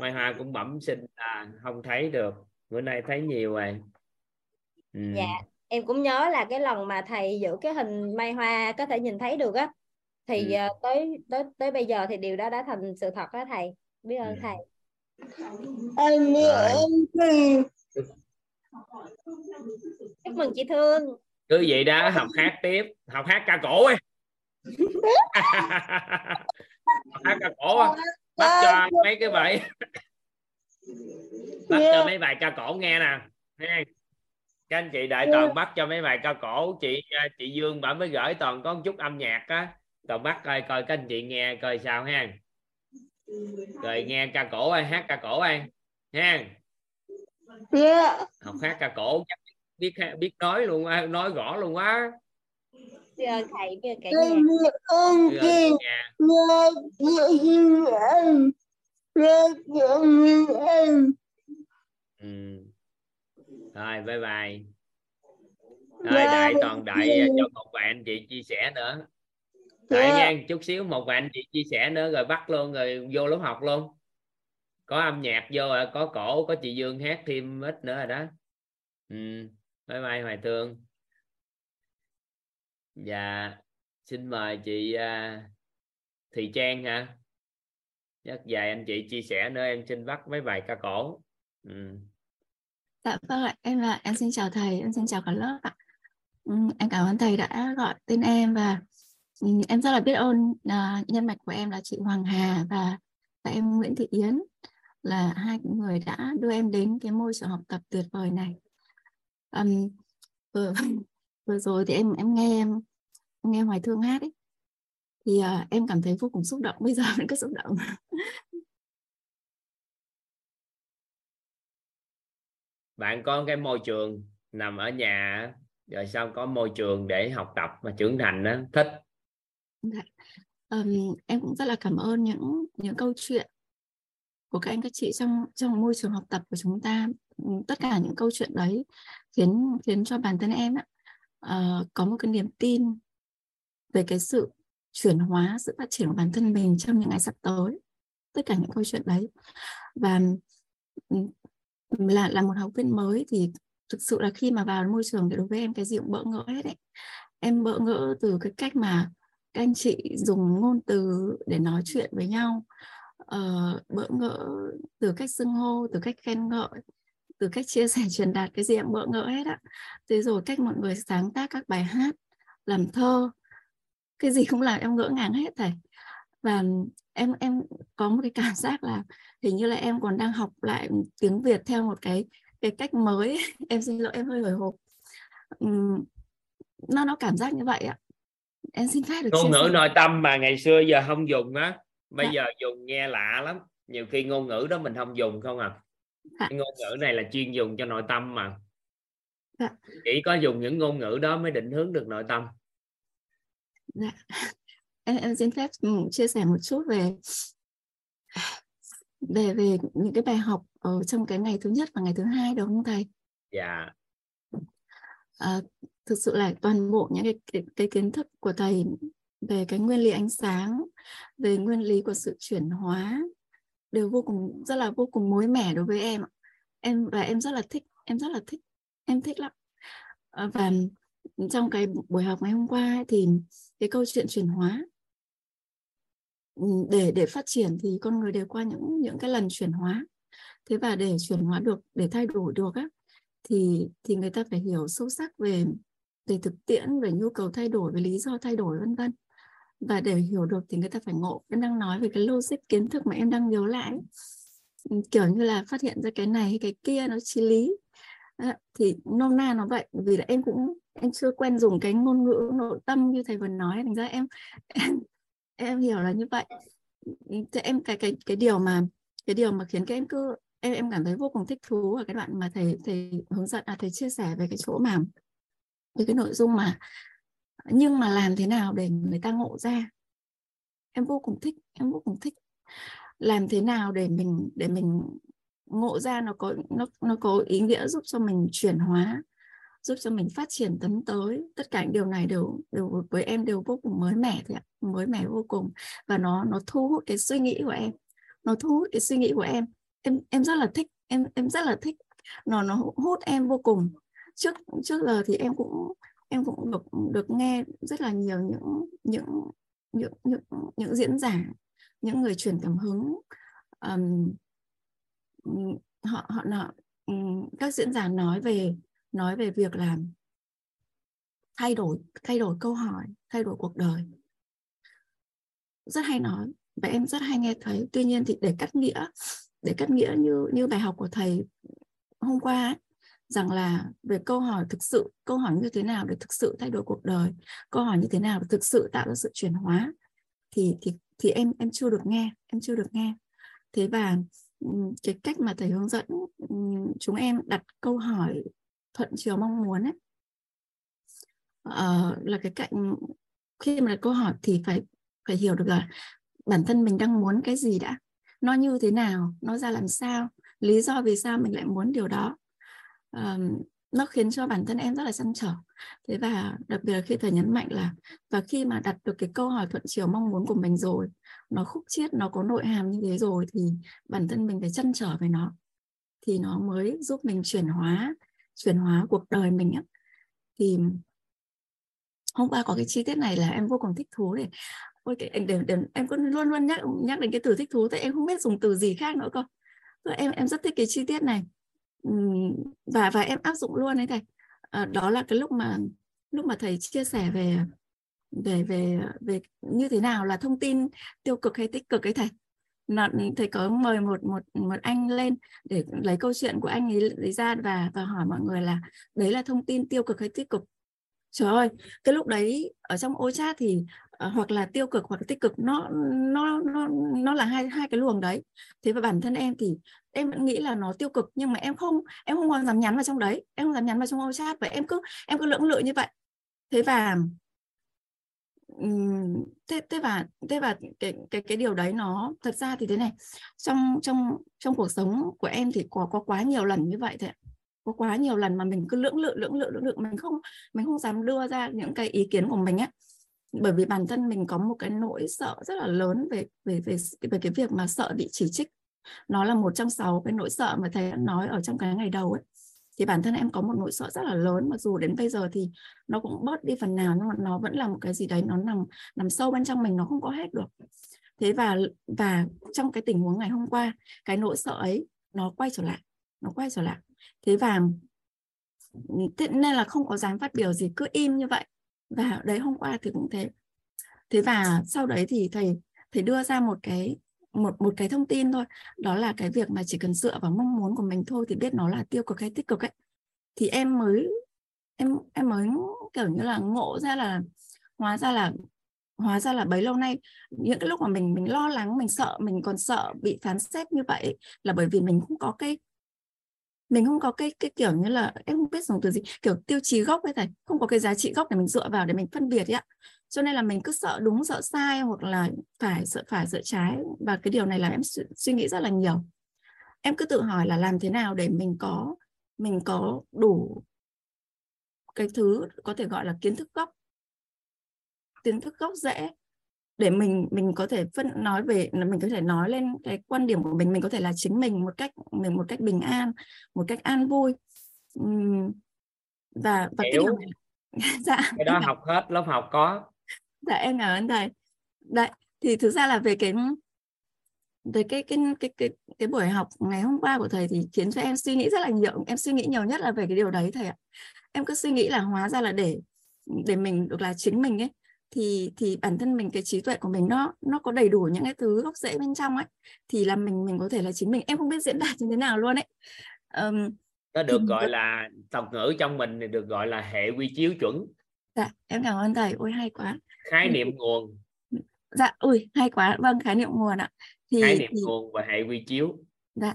S1: Mai Hoa cũng bẩm sinh là không thấy được. Bữa nay thấy nhiều rồi. Ừ.
S8: dạ em cũng nhớ là cái lần mà thầy giữ cái hình mai hoa có thể nhìn thấy được á. Thì
S1: Ừ.
S8: ờ, tới tới tới bây giờ thì điều đó đã thành sự thật đó thầy. Biết ơn
S1: Ừ.
S8: thầy
S7: em
S1: Rồi.
S7: em
S8: chúc mừng chị Thương.
S1: Cứ vậy đó học hát tiếp. Học hát ca cổ ấy học hát ca cổ. Á. bắt cho mấy cái bài bắt cho mấy bài ca cổ nghe nè. Nghe các anh chị đợi toàn bắt cho mấy bài ca cổ. Chị à, chị Dương bà mới gửi toàn có một chút âm nhạc á. Toàn bắt coi coi các anh chị nghe coi sao ha rồi nghe ca cổ ơi hát ca cổ ơi ha
S7: dạ.
S1: Học hát ca cổ chắc biết biết nói luôn á, nói rõ luôn á.
S8: Biết ơn thầy ơn cả nhà.
S7: Ơn chị
S1: nhà. ừ. thôi bye bye. Thôi
S7: Dạ,
S1: đợi toàn đợi
S7: ừ.
S1: cho một anh chị chia sẻ nữa
S7: Dạ.
S1: nha chút xíu một vài anh chị chia sẻ nữa rồi bắt luôn rồi vô lớp học luôn có âm nhạc vô rồi có cổ có chị Dương hát thêm ít nữa rồi đó ừ. bye bye Hoài Thương dạ xin mời chị à, Thị Trang hả chắc vài anh chị chia sẻ nữa em xin bắt mấy bài ca cổ ừ.
S10: Dạ vâng ạ, em là em xin chào thầy, em xin chào cả lớp ạ. Ừm, Em cảm ơn thầy đã gọi tên em và Ừ, em rất là biết ơn à, nhân mạch của em là chị Hoàng Hà và, và em Nguyễn Thị Yến là hai người đã đưa em đến cái môi trường học tập tuyệt vời này. Um, vừa, vừa rồi thì em em nghe em, em nghe Hoài Thương hát ấy thì à, em cảm thấy vô cùng xúc động bây giờ vẫn cứ xúc động.
S1: bạn có cái môi trường nằm ở nhà rồi sao có môi trường để học tập mà trưởng thành đó thích
S10: um, em cũng rất là cảm ơn những những câu chuyện của các anh các chị trong trong môi trường học tập của chúng ta. Tất cả những câu chuyện đấy khiến khiến cho bản thân em uh, có một cái niềm tin về cái sự chuyển hóa sự phát triển của bản thân mình trong những ngày sắp tới. Tất cả những câu chuyện đấy. Và là là một học viên mới thì thực sự là khi mà vào môi trường thì đối với em cái gì cũng bỡ ngỡ hết đấy em bỡ ngỡ từ cái cách mà các anh chị dùng ngôn từ để nói chuyện với nhau. Uh, bỡ ngỡ từ cách xưng hô từ cách khen ngợi từ cách chia sẻ truyền đạt cái gì em bỡ ngỡ hết á. Thế rồi cách mọi người sáng tác các bài hát làm thơ cái gì cũng làm em ngỡ ngàng hết thầy. Và em em có một cái cảm giác là hình như là em còn đang học lại tiếng Việt theo một cái cái cách mới. Em xin lỗi em hơi hồi hộp. Uhm, nó nó cảm giác như vậy ạ em xin phép được
S1: ngôn ngữ nội tâm mà ngày xưa giờ không dùng á bây dạ. giờ dùng nghe lạ lắm nhiều khi ngôn ngữ đó mình không dùng không à dạ. ngôn ngữ này là chuyên dùng cho nội tâm mà dạ. chỉ có dùng những ngôn ngữ đó mới định hướng được nội tâm
S10: dạ. em em xin phép ừ, chia sẻ một chút về về về những cái bài học ở trong cái ngày thứ nhất và ngày thứ hai đúng không thầy?
S1: Dạ.
S10: À, thực sự là toàn bộ những cái, cái cái kiến thức của thầy về cái nguyên lý ánh sáng, về nguyên lý của sự chuyển hóa đều vô cùng rất là vô cùng mới mẻ đối với em. Em và em rất là thích, em rất là thích, em thích lắm. Ờ, và trong cái buổi học ngày hôm qua thì cái câu chuyện chuyển hóa ừ, để để phát triển thì con người đều qua những những cái lần chuyển hóa thế và để chuyển hóa được để thay đổi được á thì thì người ta phải hiểu sâu sắc về về thực tiễn về nhu cầu thay đổi về lý do thay đổi vân vân. Và để hiểu được thì người ta phải ngộ em đang nói về cái logic kiến thức mà em đang nhớ lại. Ừ, kiểu như là phát hiện ra cái này hay cái kia nó chi lý. À, thì nôm na nó vậy vì là em cũng em chưa quen dùng cái ngôn ngữ nội tâm như thầy vừa nói thành ra em, em em hiểu là như vậy. Ừ, thì em cái cái cái điều mà cái điều mà khiến các em cứ em em cảm thấy vô cùng thích thú ở cái đoạn mà thầy thầy hướng dẫn à thầy chia sẻ về cái chỗ mà, về cái nội dung mà nhưng mà làm thế nào để người ta ngộ ra? Em vô cùng thích, em vô cùng thích. Làm thế nào để mình để mình ngộ ra nó có, nó nó có ý nghĩa giúp cho mình chuyển hóa, giúp cho mình phát triển tấn tới. Tất cả những điều này đều đều với em đều vô cùng mới mẻ thì ạ, mới mẻ vô cùng. Và nó nó thu hút cái suy nghĩ của em, nó thu hút cái suy nghĩ của em em em rất là thích em em rất là thích. Nó nó hút em vô cùng. Trước trước giờ thì em cũng em cũng được được nghe rất là nhiều những những những những, những diễn giả những người truyền cảm hứng. Um, họ họ nọ ừ, các diễn giả nói về nói về việc là thay đổi thay đổi câu hỏi thay đổi cuộc đời. Rất hay nói và em rất hay nghe thấy. Tuy nhiên thì để cắt nghĩa để cắt nghĩa như như bài học của thầy hôm qua ấy, rằng là về câu hỏi thực sự câu hỏi như thế nào để thực sự thay đổi cuộc đời câu hỏi như thế nào để thực sự tạo ra sự chuyển hóa thì thì thì em em chưa được nghe em chưa được nghe. Thế và ừ, cái cách mà thầy hướng dẫn ừ, chúng em đặt câu hỏi thuận chiều mong muốn ấy uh, là cái cạnh khi mà đặt câu hỏi thì phải phải hiểu được là bản thân mình đang muốn cái gì đã nó như thế nào? Nó ra làm sao? Lý do vì sao mình lại muốn điều đó? Um, nó khiến cho bản thân em rất là chăn trở. Thế và đặc biệt là khi thầy nhấn mạnh là và khi mà đặt được cái câu hỏi thuận chiều mong muốn của mình rồi nó khúc chiết nó có nội hàm như thế rồi thì bản thân mình phải chăn trở với nó. Thì nó mới giúp mình chuyển hóa chuyển hóa cuộc đời mình á. Thì hôm qua có cái chi tiết này là em vô cùng thích thú để ôi cái để, để, em cứ luôn luôn nhắc nhắc đến cái từ thích thú tại em không biết dùng từ gì khác nữa cơ. Em em rất thích cái chi tiết này. Và và em áp dụng luôn đấy thầy. À, đó là cái lúc mà lúc mà thầy chia sẻ về về về về như thế nào là thông tin tiêu cực hay tích cực ấy thầy. Là thầy có mời một một một anh lên để lấy câu chuyện của anh ấy lấy ra và và hỏi mọi người là đấy là thông tin tiêu cực hay tích cực. Trời ơi cái lúc đấy ở trong ô chat thì uh, hoặc là tiêu cực hoặc là tích cực nó nó nó nó là hai hai cái luồng đấy. Thế và bản thân em thì em vẫn nghĩ là nó tiêu cực nhưng mà em không em không còn dám nhắn vào trong đấy. Em không dám nhắn vào trong ô chat và em cứ em cứ lưỡng lự như vậy. Thế và thế thế và thế và cái cái cái điều đấy nó thật ra thì thế này. Trong trong trong cuộc sống của em thì có có quá nhiều lần như vậy thôi có quá nhiều lần mà mình cứ lưỡng lự lưỡng lự lưỡng lự. Mình không mình không dám đưa ra những cái ý kiến của mình á bởi vì bản thân mình có một cái nỗi sợ rất là lớn về về về về cái việc mà sợ bị chỉ trích. Nó là một trong sáu cái nỗi sợ mà thầy đã nói ở trong cái ngày đầu ấy. Thì bản thân em có một nỗi sợ rất là lớn, mặc dù đến bây giờ thì nó cũng bớt đi phần nào, nhưng mà nó vẫn là một cái gì đấy, nó nằm nằm sâu bên trong mình, nó không có hết được. Thế và và trong cái tình huống ngày hôm qua, cái nỗi sợ ấy nó quay trở lại, nó quay trở lại. Thế và ừ, thế nên là không có dám phát biểu gì, cứ im như vậy và đấy, hôm qua thì cũng thế. Thế và sau đấy thì thầy thầy đưa ra một cái, một một cái thông tin thôi. Đó là cái việc mà chỉ cần dựa vào mong muốn của mình thôi thì biết nó là tiêu cực hay tích cực ấy. Thì em mới, em em mới kiểu như là ngộ ra là, hóa ra là, hóa ra là bấy lâu nay, những cái lúc mà mình mình lo lắng, mình sợ, mình còn sợ bị phán xét như vậy là bởi vì mình không có cái mình không có cái cái kiểu như là, em không biết dùng từ gì, kiểu tiêu chí gốc ấy thầy, không có cái giá trị gốc để mình dựa vào để mình phân biệt ấy ạ. Cho nên là mình cứ sợ đúng, sợ sai hoặc là phải, sợ phải, sợ trái và cái điều này là em su- suy nghĩ rất là nhiều. Em cứ tự hỏi là làm thế nào để mình có mình có đủ cái thứ có thể gọi là kiến thức gốc, kiến thức gốc rễ để mình mình có thể phân nói về mình có thể nói lên cái quan điểm của mình mình có thể là chính mình một cách mình một cách bình an một cách an vui. Và và
S1: Hiểu.
S10: cái điều này
S1: dạ. Cái đó học hết lớp học có.
S10: Dạ em cảm ơn thầy. Đấy thì thực ra là về cái về cái cái cái cái cái buổi học ngày hôm qua của thầy thì khiến cho em suy nghĩ rất là nhiều em suy nghĩ nhiều nhất là về cái điều đấy thầy ạ. Em cứ suy nghĩ là hóa ra là để để mình được là chính mình ấy thì thì bản thân mình cái trí tuệ của mình nó nó có đầy đủ những cái thứ gốc rễ bên trong ấy thì là mình mình có thể là chính mình. Em không biết diễn đạt như thế nào luôn ấy. Um,
S1: nó được gọi là thuật ngữ trong mình thì được gọi là hệ quy chiếu chuẩn.
S10: Dạ em cảm ơn thầy. Ôi hay quá.
S1: Khái niệm nguồn.
S10: Dạ ui hay quá. Vâng khái niệm nguồn ạ.
S1: Thì khái niệm thì, nguồn và hệ quy chiếu.
S10: Dạ.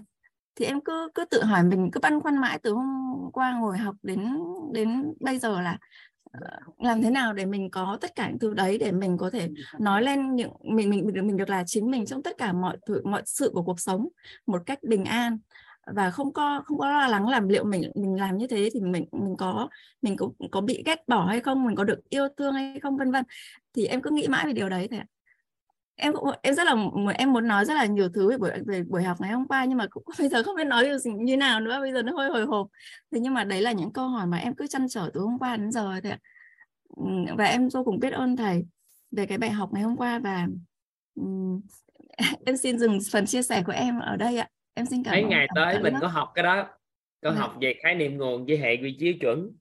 S10: Thì em cứ cứ tự hỏi mình cứ băn khoăn mãi từ hôm qua ngồi học đến đến bây giờ là làm thế nào để mình có tất cả những thứ đấy để mình có thể nói lên những mình mình mình được mình được là chính mình trong tất cả mọi thứ mọi sự của cuộc sống một cách bình an và không có không có lo lắng làm liệu mình mình làm như thế thì mình mình có mình có có bị ghét bỏ hay không mình có được yêu thương hay không vân vân. Thì em cứ nghĩ mãi về điều đấy thôi em cũng em rất là em muốn nói rất là nhiều thứ về buổi về buổi học ngày hôm qua nhưng mà cũng bây giờ không biết nói gì như nào nữa bây giờ nó hơi hồi hộp. Thế nhưng mà đấy là những câu hỏi mà em cứ chăn trở từ hôm qua đến giờ thôi ạ. Và em vô cùng biết ơn thầy về cái bài học ngày hôm qua và um, em xin dừng phần chia sẻ của em ở đây ạ. Em xin cảm
S1: mấy ngày tới mình có học cái đó có dạ. học về khái niệm nguồn với hệ quy chiếu chuẩn.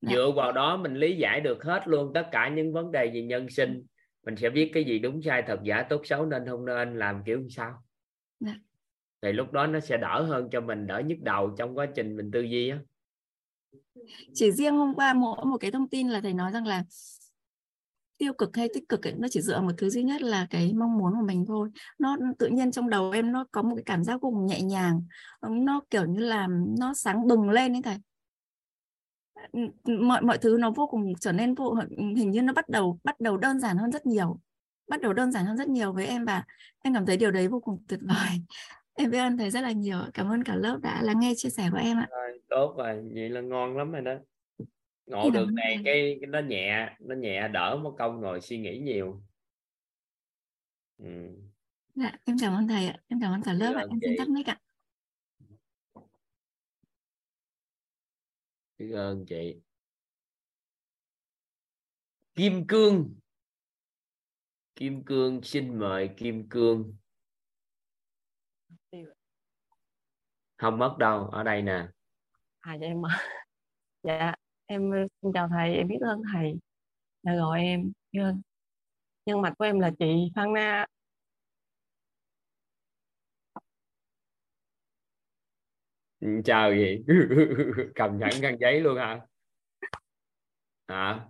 S1: Dạ. dựa vào đó mình lý giải được hết luôn tất cả những vấn đề về nhân sinh mình sẽ biết cái gì đúng sai thật giả tốt xấu nên không nên làm kiểu sao? Dạ. thì lúc đó nó sẽ đỡ hơn cho mình đỡ nhức đầu trong quá trình mình tư duy á.
S10: Chỉ riêng hôm qua mỗi một cái thông tin là thầy nói rằng là tiêu cực hay tích cực ấy, nó chỉ dựa một thứ duy nhất là cái mong muốn của mình thôi. Nó tự nhiên trong đầu em nó có một cái cảm giác vô cùng nhẹ nhàng. Nó kiểu như là nó sáng bừng lên ấy thầy mọi mọi thứ nó vô cùng trở nên vô hình như nó bắt đầu bắt đầu đơn giản hơn rất nhiều. Bắt đầu đơn giản hơn rất nhiều với em và em cảm thấy điều đấy vô cùng tuyệt vời. Em biết ơn thầy rất là nhiều cảm ơn cả lớp đã lắng nghe chia sẻ của em ạ.
S1: Rồi, tốt rồi. Vậy là ngon lắm rồi đó. Ngộ được này cái, cái nó nhẹ nó nhẹ đỡ mất công ngồi suy nghĩ nhiều.
S10: Ừ. dạ em cảm ơn thầy ạ. Em cảm ơn cả lớp ạ. Em xin tắt mic ạ
S1: biết ơn chị. Kim Cương. Kim Cương, xin mời Kim Cương. Không mất đâu, ở đây nè.
S11: À dạ em dạ em xin chào thầy, em biết ơn thầy. Đã gọi em nhân nhân mạch của em là chị Phan Na.
S1: Chào gì? Cầm sẵn khăn giấy luôn hả? Hả?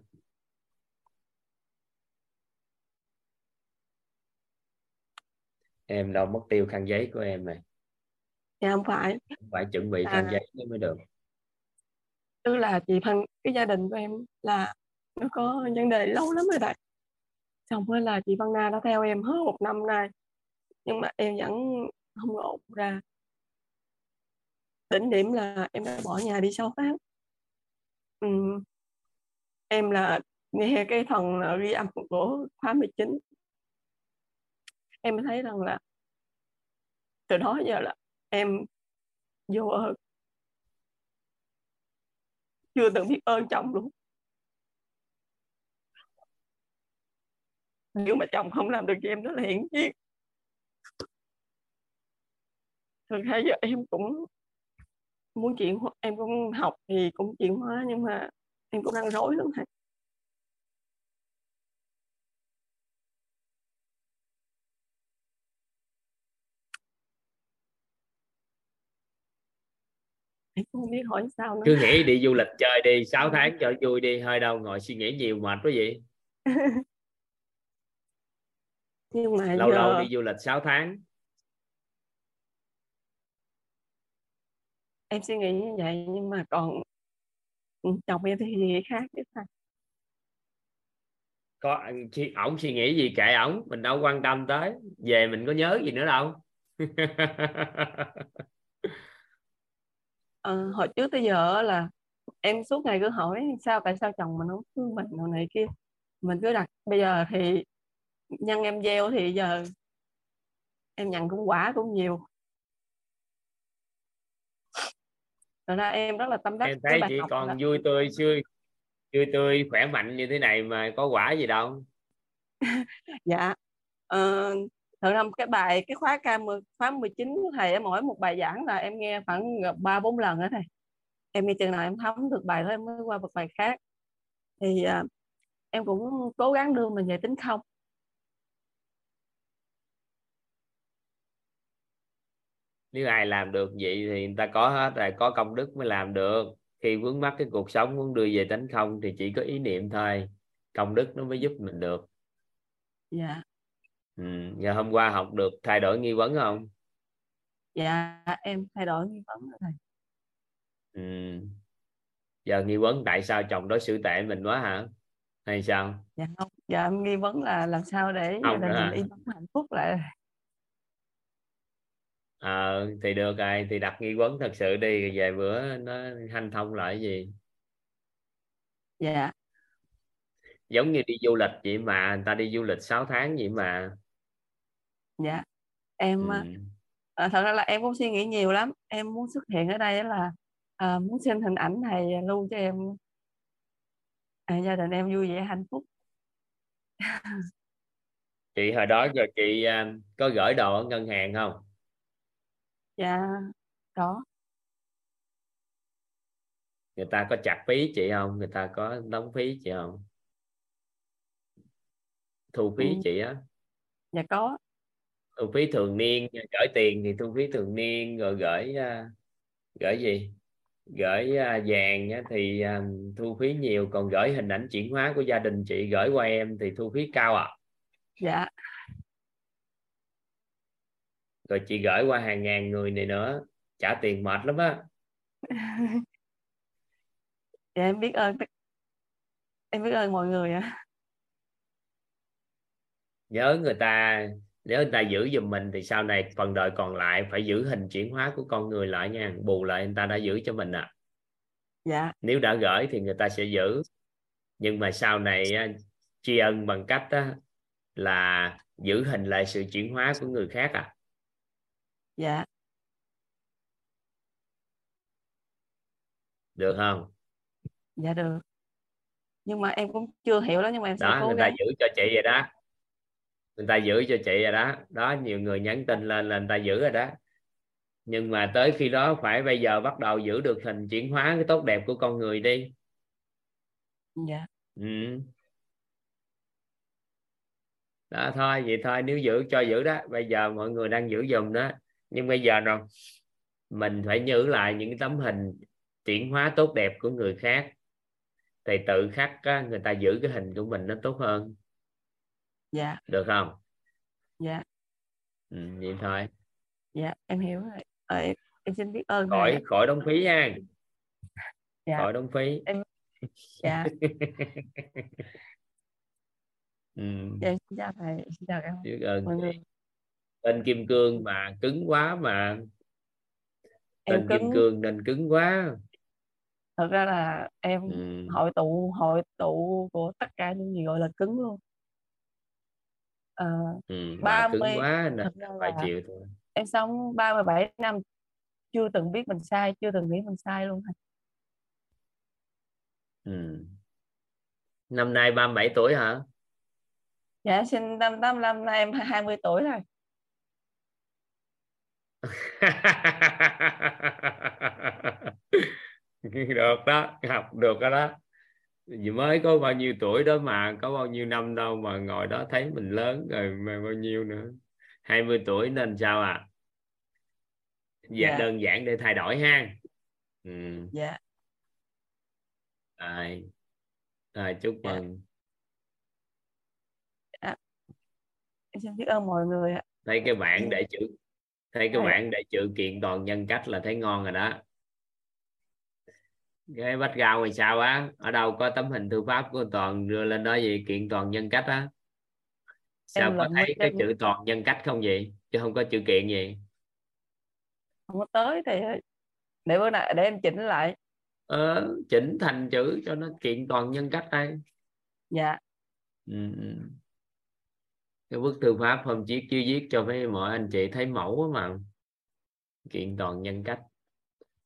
S1: Em đâu mất tiêu khăn giấy của em này
S11: dạ không phải.
S1: Phải chuẩn bị khăn à, giấy mới được.
S11: Tức là chị thân cái gia đình của em là nó có vấn đề lâu lắm rồi thầy xong rồi là chị Văn Na đã theo em hết một năm nay. Nhưng mà em vẫn không ổn ra đỉnh điểm là em đã bỏ nhà đi sau tháng ừ. em là nghe cái phần ờ, ghi âm của khóa 19 em thấy rằng là từ đó giờ là em vô ơn. Chưa từng biết ơn chồng luôn. Nếu mà chồng không làm được cho em đó là hiển nhiên. Thực ra giờ em cũng muốn chuyển em cũng học thì cũng chuyển hóa nhưng mà em cũng đang rối lắm thầy em không biết hỏi sao nữa.
S1: Cứ nghĩ đi du lịch chơi đi 6 tháng cho vui đi hơi đâu ngồi suy nghĩ nhiều mệt quá vậy.
S11: Nhưng mà
S1: lâu
S11: giờ...
S1: lâu đi du lịch 6 tháng
S11: em suy nghĩ như vậy nhưng mà còn ừ, chồng em thì gì khác chứ thầy
S1: có khi ổng suy nghĩ gì kệ ổng mình đâu quan tâm tới. Về mình có nhớ gì nữa đâu.
S11: À, hồi trước tới giờ là em suốt ngày cứ hỏi sao tại sao chồng mình không thương mình đồ này kia. Mình cứ đặt bây giờ thì nhân em gieo thì giờ em nhận cũng quả cũng nhiều Thật ra em rất là tâm đắc
S1: em thấy chỉ còn là... vui tươi vui vui tươi khỏe mạnh như thế này mà có quả gì đâu.
S11: Dạ ờ, thật ra cái bài cái khóa ca khóa 19 của thầy mỗi một bài giảng là em nghe khoảng ba bốn lần đó thầy. Em nghe chừng nào em thấm được bài đó em mới qua một bài khác. Thì uh, em cũng cố gắng đưa mình về tính không
S1: nếu ai làm được vậy thì người ta có hết rồi có công đức mới làm được. Khi vướng mắc cái cuộc sống muốn đưa về tánh không thì chỉ có ý niệm thôi công đức nó mới giúp mình được.
S11: Dạ.
S1: Ừ. giờ hôm qua học được thay đổi nghi vấn không?
S11: Dạ em thay đổi nghi vấn rồi thầy.
S1: Ừ. giờ nghi vấn tại sao chồng đối xử tệ mình quá hả? Hay sao?
S11: Dạ không dạ em nghi vấn là làm sao để
S1: không
S11: gia đình yên hạnh phúc lại
S1: ờ thì được rồi thì đặt nghi vấn thật sự đi vài bữa nó hanh thông lại gì?
S11: Dạ.
S1: Giống như đi du lịch vậy mà người ta đi du lịch 6 tháng vậy mà.
S11: Dạ. Em ừ. à, thật ra là em cũng suy nghĩ nhiều lắm. Em muốn xuất hiện ở đây là à, muốn xem hình ảnh thầy lưu cho em. À, gia đình em vui vẻ hạnh phúc.
S1: Chị hồi đó giờ chị uh, có gửi đồ ở ngân hàng không
S11: dạ. Có
S1: người ta có chặt phí chị không? Người ta có đóng phí chị không? Thu phí ừ. chị á.
S11: Dạ có.
S1: Thu phí thường niên gửi tiền thì thu phí thường niên rồi gửi uh, gửi gì? Gửi uh, vàng thì uh, thu phí nhiều còn gửi hình ảnh chuyển hóa của gia đình chị gửi qua em thì thu phí cao à
S11: dạ
S1: rồi chị gửi qua hàng ngàn người này nữa trả tiền mệt lắm á.
S11: Dạ em biết ơn em biết ơn mọi người á
S1: nhớ người ta nếu người ta giữ giùm mình thì sau này phần đời còn lại phải giữ hình chuyển hóa của con người lại nha bù lại người ta đã giữ cho mình à
S11: dạ.
S1: Nếu đã gửi thì người ta sẽ giữ. Nhưng mà sau này tri ân bằng cách đó, là giữ hình lại sự chuyển hóa của người khác à
S11: dạ.
S1: Được không?
S11: Dạ được. Nhưng mà em cũng chưa hiểu đó nhưng mà em
S1: đó
S11: sẽ cố
S1: người
S11: gắng.
S1: ta giữ cho chị vậy đó. Người ta giữ cho chị rồi đó. Đó nhiều người nhắn tin lên là người ta giữ rồi đó. Nhưng mà tới khi đó phải bây giờ bắt đầu giữ được hình chuyển hóa cái tốt đẹp của con người đi.
S11: Dạ.
S1: Ừ. đó thôi vậy thôi. Nếu giữ cho giữ đó. Bây giờ mọi người đang giữ dùm đó nhưng bây giờ rồi mình phải nhớ lại những tấm hình chuyển hóa tốt đẹp của người khác. Thì tự khắc á, người ta giữ cái hình của mình nó tốt hơn.
S11: Dạ.
S1: Được không?
S11: Dạ.
S1: Ừ, vậy thôi.
S11: Dạ em hiểu rồi. Ờ, em, em xin biết ơn
S1: khỏi
S11: thầy.
S1: khỏi đóng phí nha.
S11: Dạ.
S1: khỏi đóng phí.
S11: Em dạ.
S1: Ừ.
S11: dạ em xin chào thầy. Xin chào các mọi người.
S1: Tên kim cương mà cứng quá mà.
S11: Em
S1: tên kim
S11: cứng.
S1: Cương nên cứng quá.
S11: Thật ra là em
S1: ừ.
S11: hội tụ hội tụ của tất cả những gì gọi là cứng luôn. Ờ,
S1: Ừ. mà
S11: ba
S1: cứng
S11: mươi
S1: quá nên phải chịu thôi.
S11: em sống 37 năm chưa từng biết mình sai chưa từng nghĩ mình sai luôn.
S1: Ừ. năm nay 37 tuổi hả?
S11: Dạ sinh năm năm năm nay em 20 tuổi rồi
S1: được đó học được đó đó Vì mới có bao nhiêu tuổi đó mà có bao nhiêu năm đâu mà ngồi đó thấy mình lớn rồi mà bao nhiêu nữa 20 tuổi nên sao à dạ,
S11: Dạ.
S1: đơn giản để thay đổi ha ừ.
S11: dạ
S1: rồi. rồi chúc
S11: Dạ.
S1: mừng
S11: em xin biết ơn mọi người ạ
S1: thấy cái
S11: Dạ.
S1: để chữ thấy cái
S11: Dạ.
S1: bản để chữ kiện toàn nhân cách là thấy ngon rồi đó. Cái background thì sao á? Ở đâu có tấm hình thư pháp của toàn đưa lên đó gì kiện toàn nhân cách á? Sao
S11: Em
S1: có thấy cái chữ toàn nhân cách không vậy? Chứ không có chữ kiện gì.
S11: Không có tới thì để bữa nào để em chỉnh lại.
S1: Ờ, chỉnh thành chữ cho nó kiện toàn nhân cách đây.
S11: Dạ.
S1: Ừ cái bức thư pháp hôm chiếc chưa viết cho mấy mọi anh chị thấy mẫu mà kiện toàn nhân cách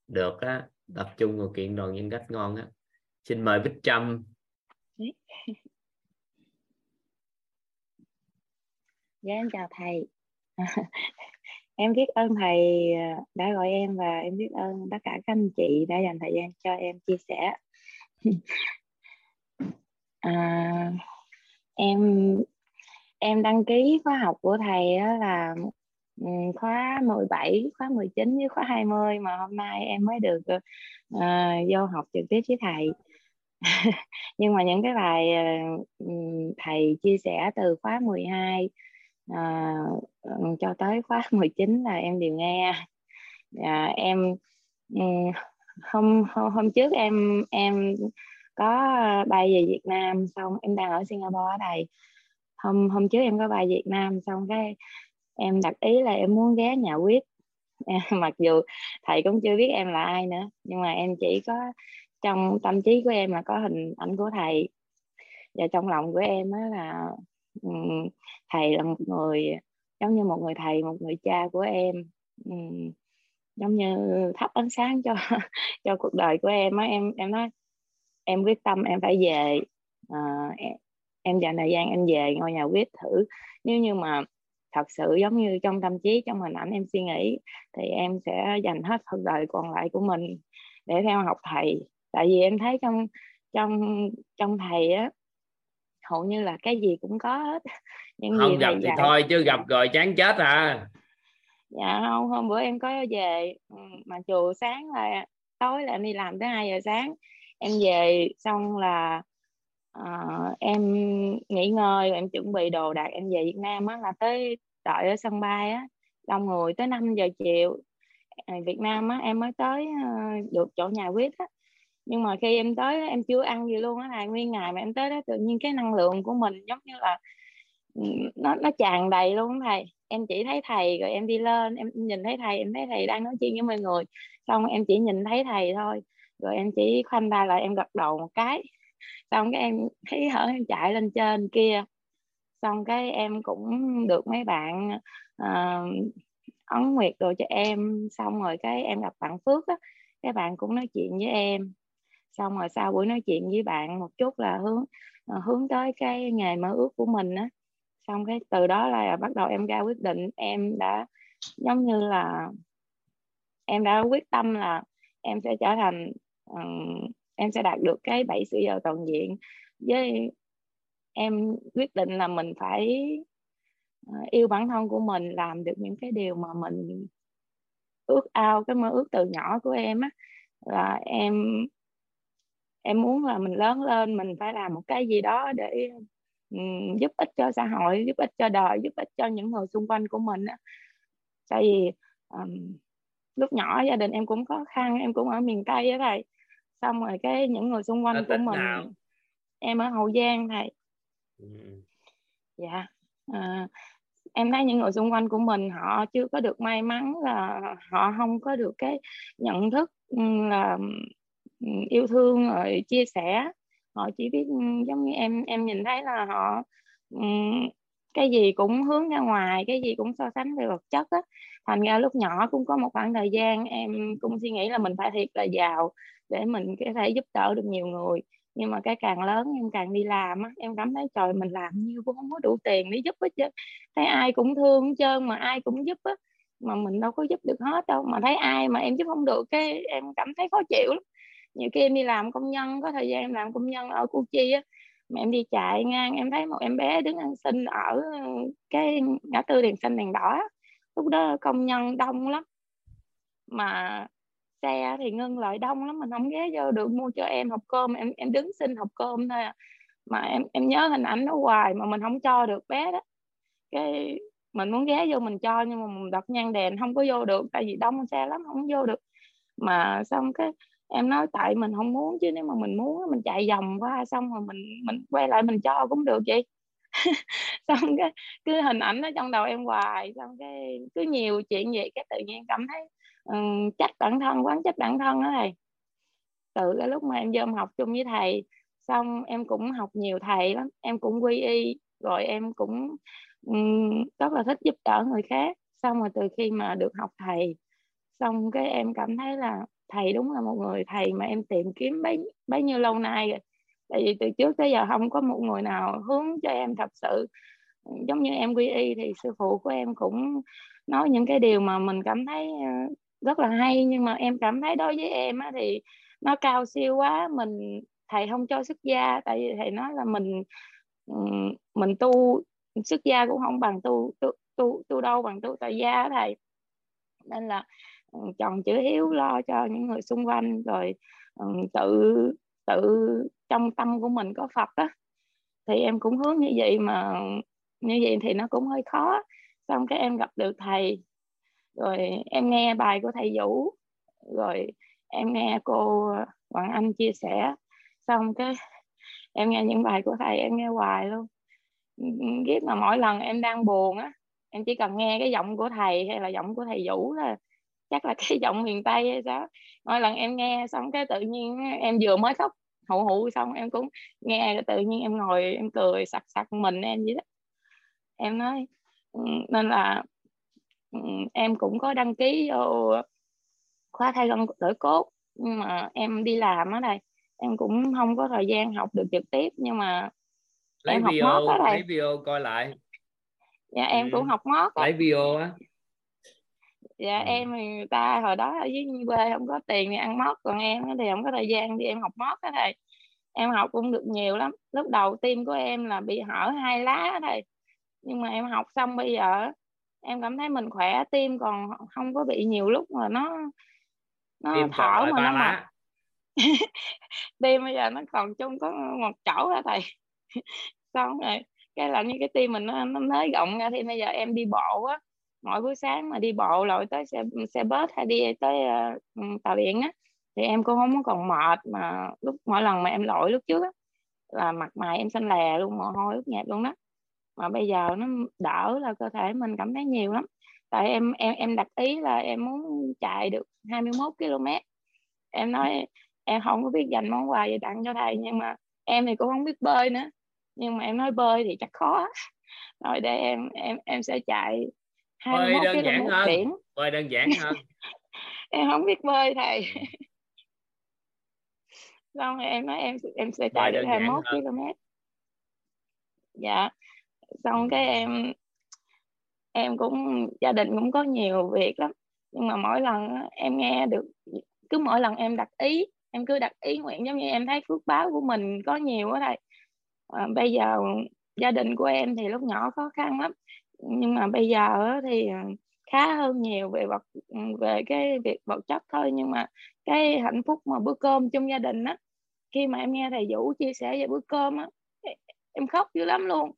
S1: được á tập trung vào kiện toàn nhân cách ngon á xin mời Bích Trâm
S12: Dạ em chào thầy. em biết ơn thầy à, đã gọi em và em biết ơn tất cả các anh chị đã dành thời gian cho em chia sẻ. à, em em đăng ký khóa học của thầy đó là ừ, khóa 17, khóa 19 với khóa 20 mà hôm nay em mới được ờ, vô học trực tiếp với thầy. Nhưng mà những cái bài uh, thầy chia sẻ từ khóa 12 uh, ờ, ừ, cho tới khóa 19 là em đều nghe Uh, em um, hôm, hôm hôm trước em em có bay về Việt Nam xong em đang ở Singapore ở đây hôm hôm trước em có bài Việt Nam xong cái em đặt ý là em muốn ghé nhà quyết. Mặc dù thầy cũng chưa biết em là ai nữa nhưng mà em chỉ có trong tâm trí của em là có hình ảnh của thầy. Và trong lòng của em á là thầy là một người giống như một người thầy một người cha của em. Giống như thắp ánh sáng cho cho cuộc đời của em á. Em em nói em quyết tâm em phải về à, em, dành thời gian em về ngôi nhà quyết thử. Nếu như mà thật sự giống như trong tâm trí trong hình ảnh em suy nghĩ thì em sẽ dành hết cuộc đời còn lại của mình để theo học thầy. Tại vì em thấy trong trong trong thầy á hầu như là cái gì cũng có hết. Những gì
S1: không gặp thì
S12: dạy.
S1: thôi chứ gặp rồi chán chết à.
S12: Dạ không hôm bữa em có về ừ, mà chùa sáng là tối là em đi làm tới 2 giờ sáng. Em về xong là ờ, em nghỉ ngơi em chuẩn bị đồ đạc em về Việt Nam á là tới đợi ở sân bay á đông người tới 5 giờ chiều. Ờ, Việt Nam á em mới tới ờ, được chỗ nhà quyết á. Nhưng mà khi em tới em chưa ăn gì luôn á là nguyên ngày mà em tới đó tự nhiên cái năng lượng của mình giống như là ừ, nó nó tràn đầy luôn thầy. Em chỉ thấy thầy rồi em đi lên em nhìn thấy thầy em thấy thầy đang nói chuyện với mọi người. Xong em chỉ nhìn thấy thầy thôi rồi em chỉ khoanh tay lại em gật đầu một cái xong cái em thấy hở em chạy lên trên kia. Xong cái em cũng được mấy bạn uh, ấn nguyệt đồ cho em. Xong rồi cái em gặp bạn Phước á cái bạn cũng nói chuyện với em. Xong rồi sau buổi nói chuyện với bạn một chút là hướng ờ, hướng tới cái nghề mơ ước của mình á. Xong cái từ đó là bắt đầu em ra quyết định. Em đã giống như là em đã quyết tâm là em sẽ trở thành em sẽ đạt được cái bảy sự giàu toàn diện. Với em quyết định là mình phải ờ, yêu bản thân của mình làm được những cái điều mà mình ước ao cái mơ ước từ nhỏ của em á. Là em em muốn là mình lớn lên mình phải làm một cái gì đó để um, giúp ích cho xã hội giúp ích cho đời giúp ích cho những người xung quanh của mình á. Tại vì um, lúc nhỏ gia đình em cũng khó khăn em cũng ở miền tây á thầy xong rồi cái những người xung
S1: ở
S12: quanh của mình
S1: nào?
S12: Em ở hậu giang thầy.
S1: Ừ.
S12: dạ. À, em thấy những người xung quanh của mình họ chưa có được may mắn là họ không có được cái nhận thức ừ, là ừ, yêu thương rồi chia sẻ. Họ chỉ biết ừ, giống như em em nhìn thấy là họ cái gì cũng hướng ra ngoài cái gì cũng so sánh về vật chất á. Thành ra lúc nhỏ cũng có một khoảng thời gian em cũng suy nghĩ là mình phải thiệt là giàu để mình có thể giúp đỡ được nhiều người. Nhưng mà cái càng lớn em càng đi làm á, em cảm thấy trời, mình làm nhiêu cũng không có đủ tiền để giúp hết chứ. Thấy ai cũng thương hết trơn mà ai cũng giúp á, mà mình đâu có giúp được hết đâu. Mà thấy ai mà em giúp không được cái em cảm thấy khó chịu lắm. Nhiều khi em đi làm công nhân, có thời gian em làm công nhân ở Củ Chi á, mà em đi chạy ngang, em thấy một em bé đứng ăn xin ở, cái ngã tư đèn xanh đèn đỏ lúc đó công nhân đông lắm. Mà xe thì ngưng lại đông lắm, mình không ghé vô được mua cho em hộp cơm, em em đứng xin hộp cơm thôi à. mà em em nhớ hình ảnh nó hoài mà mình không cho được bé đó. Cái mình muốn ghé vô mình cho nhưng mà mình đặt nhang đèn không có vô được, tại vì đông xe lắm không vô được. Mà xong cái em nói tại mình không muốn chứ nếu mà mình muốn mình chạy vòng qua xong rồi mình mình quay lại mình cho cũng được vậy xong cái, cứ hình ảnh nó trong đầu em hoài, xong cái cứ nhiều chuyện vậy, cái tự nhiên cảm thấy um, trách bản thân quán trách bản thân đó thầy. Từ cái lúc mà em vô học chung với thầy xong em cũng học nhiều thầy lắm em cũng quy y rồi em cũng um, rất là thích giúp đỡ người khác. Xong rồi từ khi mà được học thầy xong cái em cảm thấy là thầy đúng là một người thầy mà em tìm kiếm bấy bấy nhiêu lâu nay rồi. Tại vì từ trước tới giờ không có một người nào hướng cho em thật sự. Giống như em quy y thì sư phụ của em cũng nói những cái điều mà mình cảm thấy ờ, rất là hay nhưng mà em cảm thấy đối với em á, thì nó cao siêu quá mình thầy không cho xuất gia tại vì thầy nói là mình mình tu xuất gia cũng không bằng tu tu tu, tu đâu bằng tu tại gia thầy. Nên là chọn chữ hiếu lo cho những người xung quanh rồi tự tự trong tâm của mình có Phật á. Thì em cũng hướng như vậy mà như vậy thì nó cũng hơi khó. Xong cái em gặp được thầy rồi em nghe bài của thầy Vũ. Rồi em nghe cô Hoàng Anh chia sẻ. Xong cái em nghe những bài của thầy, em nghe hoài luôn. Biết mà mỗi lần em đang buồn á, em chỉ cần nghe cái giọng của thầy hay là giọng của thầy Vũ là chắc là cái giọng miền Tây hay sao mỗi lần em nghe xong cái tự nhiên em vừa mới khóc hụ hụ xong em cũng nghe tự nhiên em ngồi em cười sặc sặc mình em vậy đó. Em nói ừ, nên là em cũng có đăng ký vô khóa thay gân đổi cốt nhưng mà em đi làm ở đây em cũng không có thời gian học được trực tiếp nhưng mà
S1: lấy
S12: em
S1: video
S12: học mót đây.
S1: lấy video coi lại
S12: dạ em
S1: ừ.
S12: cũng học mót
S1: lấy video á
S12: dạ ừ. em thì người ta hồi đó ở dưới quê không có tiền thì ăn mót còn em thì không có thời gian thì em học mót đó thầy em học cũng được nhiều lắm lúc đầu tim của em là bị hở hai lá thầy nhưng mà em học xong bây giờ em cảm thấy mình khỏe tim còn không có bị nhiều lúc mà nó nó
S1: tim
S12: thở mà nó
S1: lá.
S12: tim bây giờ nó còn chung có một chỗ hả thầy. Xong rồi cái là như cái tim mình nó, nó nới rộng ra thì bây giờ em đi bộ á. Mỗi buổi sáng mà đi bộ lội tới xe xe bus hay đi tới uh, tàu điện á thì em cũng không còn mệt mà lúc mỗi lần mà em lội lúc trước á là mặt mày em xanh lè luôn mồ hôi ướt nhẹp luôn đó mà bây giờ nó đỡ là cơ thể mình cảm thấy nhiều lắm. Tại em em em đặt ý là em muốn chạy được 21 km em nói em không có biết dành món quà gì tặng cho thầy nhưng mà em thì cũng không biết bơi nữa. Nhưng mà em nói bơi thì chắc khó. Rồi để em em em sẽ chạy
S1: 21 bơi đơn giản hơn.
S12: biển.
S1: bơi đơn giản hơn.
S12: Em không biết bơi thầy. Xong rồi em nói em em sẽ chạy được 21 km dạ xong cái em em cũng gia đình cũng có nhiều việc lắm. Nhưng mà mỗi lần em nghe được cứ mỗi lần em đặt ý em cứ đặt ý nguyện giống như em thấy phước báo của mình có nhiều ở đây. À, bây giờ gia đình của em thì lúc nhỏ khó khăn lắm. Nhưng mà bây giờ thì à, khá hơn nhiều về vật ừ, về cái việc vật chất thôi. Nhưng mà cái hạnh phúc mà bữa cơm trong gia đình á khi mà em nghe thầy Vũ chia sẻ về bữa cơm á em khóc dữ lắm luôn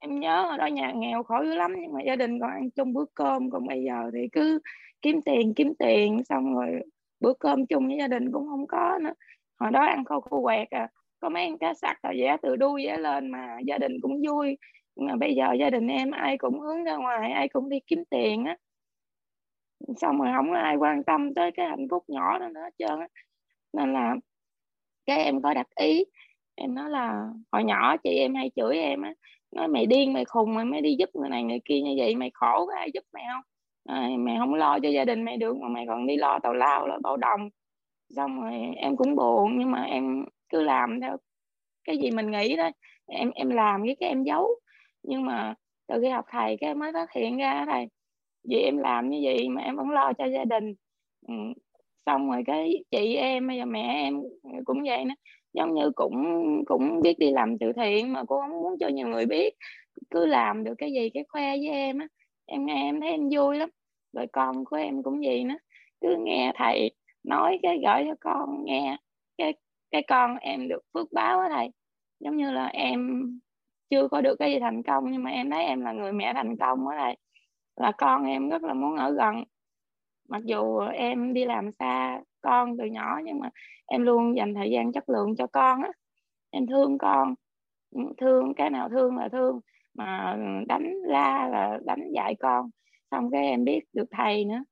S12: em nhớ ở đó nhà nghèo khổ dữ lắm, nhưng mà gia đình còn ăn chung bữa cơm. Còn bây giờ thì cứ kiếm tiền kiếm tiền, xong rồi bữa cơm chung với gia đình cũng không có nữa. Hồi đó ăn khô khô quẹt à. Có mấy ăn cá sặc rồi giá từ đuôi giá lên mà gia đình cũng vui. Mà bây giờ gia đình em ai cũng hướng ra ngoài, ai cũng đi kiếm tiền á. Xong rồi không có ai quan tâm tới cái hạnh phúc nhỏ đó nữa hết trơn á. Nên là cái em có đặt ý. Em nói là hồi nhỏ chị em hay chửi em á nói mày điên mày khùng mày mới đi giúp người này người kia như vậy mày khổ có ai giúp mày không? À, mày không lo cho gia đình mày được mà mày còn đi lo tàu lao lo tàu đồng xong rồi em cũng buồn nhưng mà em cứ làm theo cái gì mình nghĩ đó em em làm với cái em giấu. Nhưng mà từ khi học thầy cái mới phát hiện ra thầy vì em làm như vậy mà em vẫn lo cho gia đình. Ừ. xong rồi cái chị em bây giờ mẹ em cũng vậy nữa giống như cũng cũng biết đi làm từ thiện mà cô không muốn cho nhiều người biết. Cứ làm được cái gì cái khoe với em á. Em nghe em thấy em vui lắm. Rồi con của em cũng gì nữa. Cứ nghe thầy nói cái gửi cho con, nghe cái cái con em được phước báo á thầy. Giống như là em chưa có được cái gì thành công, nhưng mà em thấy em là người mẹ thành công á thầy. Là con em rất là muốn ở gần. Mặc dù em đi làm xa con từ nhỏ, nhưng mà em luôn dành thời gian chất lượng cho con á. Em thương con, thương, cái nào thương là thương, mà đánh la là đánh dạy con. Xong cái em biết được thầy nữa.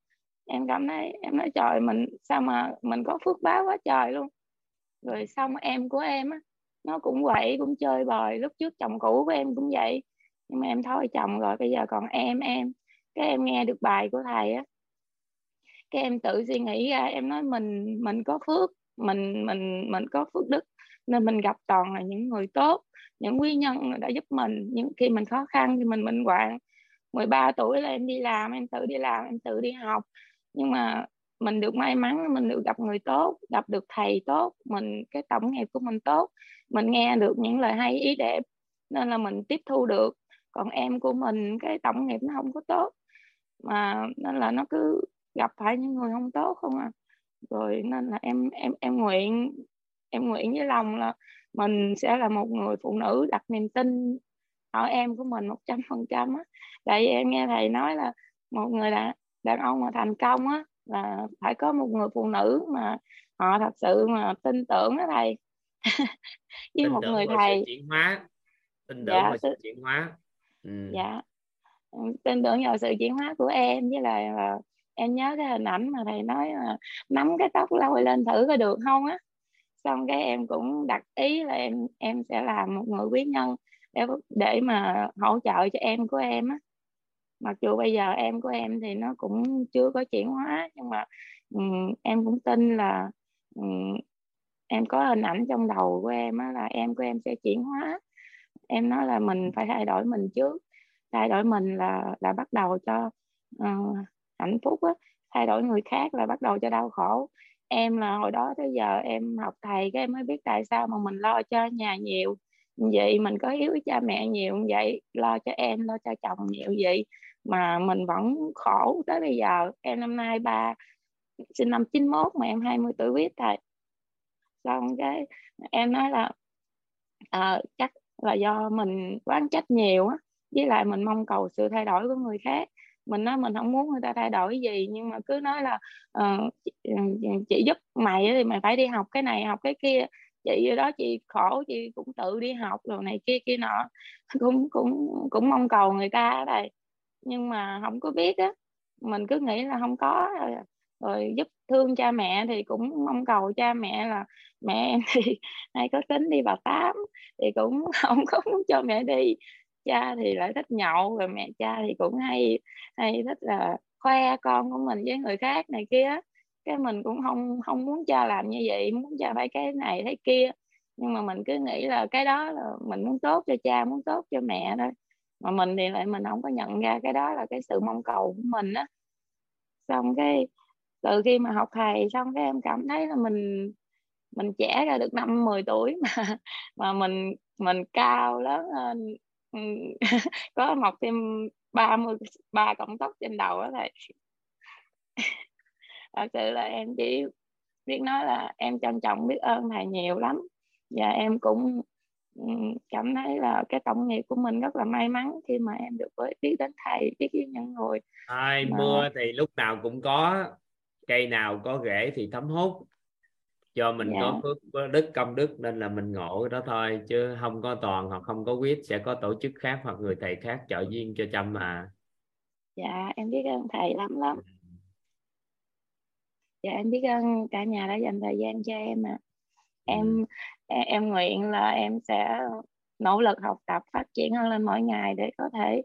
S12: Em cảm thấy, em nói, trời, mình, sao mà mình có phước báo quá trời luôn. Rồi xong em của em á, nó cũng vậy cũng chơi bời. Lúc trước chồng cũ của em cũng vậy, nhưng mà em thôi chồng rồi, bây giờ còn em em. Cái em nghe được bài của thầy á cái em tự suy nghĩ ra, em nói mình mình có phước, mình mình mình có phước đức, nên mình gặp toàn là những người tốt, những quý nhân đã giúp mình. Những khi mình khó khăn thì mình mình quản 13 tuổi là em đi làm, em tự đi làm, em tự đi học. Nhưng mà mình được may mắn, mình được gặp người tốt, gặp được thầy tốt, mình, cái tổng nghiệp của mình tốt. Mình nghe được những lời hay, ý đẹp, nên là mình tiếp thu được. Còn em của mình, cái tổng nghiệp nó không có tốt. Mà, nên là nó cứ gặp phải những người không tốt không à? Rồi nên là em em em nguyện em nguyện với lòng là mình sẽ là một người phụ nữ đặt niềm tin ở em của mình một trăm phần trăm á. Tại vì em nghe thầy nói là một người đàn đàn ông mà thành công á là phải có một người phụ nữ mà họ thật sự mà tin tưởng đó thầy. Với
S1: tin
S12: một người thầy.
S1: chuyển hóa. Tin tưởng
S12: dạ
S1: vào sự chuyển hóa. Ừ.
S12: dạ. Tin tưởng vào sự chuyển hóa của em với lại là em nhớ cái hình ảnh mà thầy nói là nắm cái tóc lôi lên thử có được không á. Xong cái em cũng đặt ý là em em sẽ làm một người quý nhân để để mà hỗ trợ cho em của em á. Mặc dù bây giờ em của em thì nó cũng chưa có chuyển hóa nhưng mà um, em cũng tin là um, em có hình ảnh trong đầu của em á, là em của em sẽ chuyển hóa. Em nói là mình phải thay đổi mình trước thay đổi mình là là bắt đầu cho uh, hạnh phúc á thay đổi người khác là bắt đầu cho đau khổ. Em là hồi đó tới giờ em học thầy cái em mới biết tại sao mà mình lo cho nhà nhiều. Vậy mình có hiếu với cha mẹ nhiều vậy lo cho em lo cho chồng nhiều vậy mà mình vẫn khổ tới bây giờ. Em năm nay ba sinh năm 91 mà em 20 tuổi biết thầy. Xong cái em nói là à, chắc là do mình quán trách nhiều á với lại mình mong cầu sự thay đổi của người khác mình nói mình không muốn người ta thay đổi gì nhưng mà cứ nói là uh, chị giúp mày thì mày phải đi học cái này học cái kia. Chị đó chị khổ chị cũng tự đi học rồi này kia kia nọ. Cũng cũng cũng mong cầu người ta ở đây nhưng mà không có biết á mình cứ nghĩ là không có. Rồi, rồi giúp thương cha mẹ thì cũng mong cầu cha mẹ là mẹ em thì hay có tính đi vào tám thì cũng không có muốn cho mẹ đi cha thì lại thích nhậu, rồi mẹ cha thì cũng hay hay thích là khoe con của mình với người khác này kia cái mình cũng không không muốn cha làm như vậy, muốn cha phải cái này thế kia. Nhưng mà mình cứ nghĩ là cái đó là mình muốn tốt cho cha, muốn tốt cho mẹ thôi. Mà mình thì lại mình không có nhận ra cái đó là cái sự mong cầu của mình á. Xong cái từ khi mà học thầy xong cái em cảm thấy là mình mình trẻ ra được năm 10 tuổi mà mà mình mình cao lớn hơn có mọc thêm 30 ba cọng tóc trên đầu đó thầy. Thật sự là em chỉ biết nói là em trân trọng biết ơn thầy nhiều lắm. Và em cũng cảm thấy là cái tổng nghiệp của mình rất là may mắn khi mà em được với biết đến thầy biết đến những người
S1: Ai,
S12: mà...
S1: mưa thì lúc nào cũng có cây nào có rễ thì thấm hút do mình
S12: Dạ.
S1: có phước có đức công đức nên là mình ngộ cái đó thôi chứ không có toàn hoặc không có quyết sẽ có tổ chức khác hoặc người thầy khác trợ duyên cho chăm mà.
S12: Dạ em biết ơn thầy lắm lắm. Dạ em biết ơn cả nhà đã dành thời gian cho em ạ. Em em, em nguyện là em sẽ nỗ lực học tập phát triển hơn lên mỗi ngày để có thể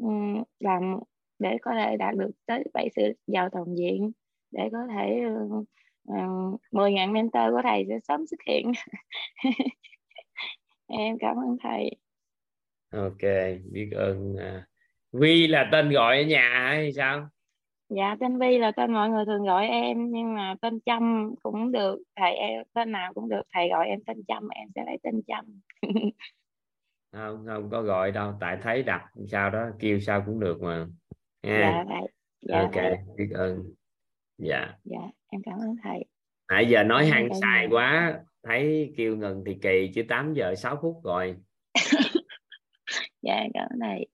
S12: ừm, làm để có thể đạt được tới bảy sự giàu toàn diện để có thể uh, uh, 10.000 mentor của thầy sẽ sớm xuất hiện. Em cảm ơn thầy.
S1: Ok biết ơn à. Vi là tên gọi ở nhà hay sao?
S12: Dạ tên Vi là tên mọi người thường gọi em nhưng mà tên Trâm cũng được thầy em tên nào cũng được thầy gọi em tên Trâm em sẽ lấy tên Trâm
S1: không không có gọi đâu tại thấy đặt sao đó kêu sao cũng được mà.
S12: Dạ
S1: ha
S12: thầy. Dạ
S1: ok
S12: thầy.
S1: biết ơn dạ.
S12: Dạ em cảm ơn thầy.
S1: Nãy giờ nói hăng
S12: cả
S1: xài quá thấy kêu ngừng thì kỳ chứ 8 giờ 6 phút rồi.
S12: Dạ em cảm ơn thầy.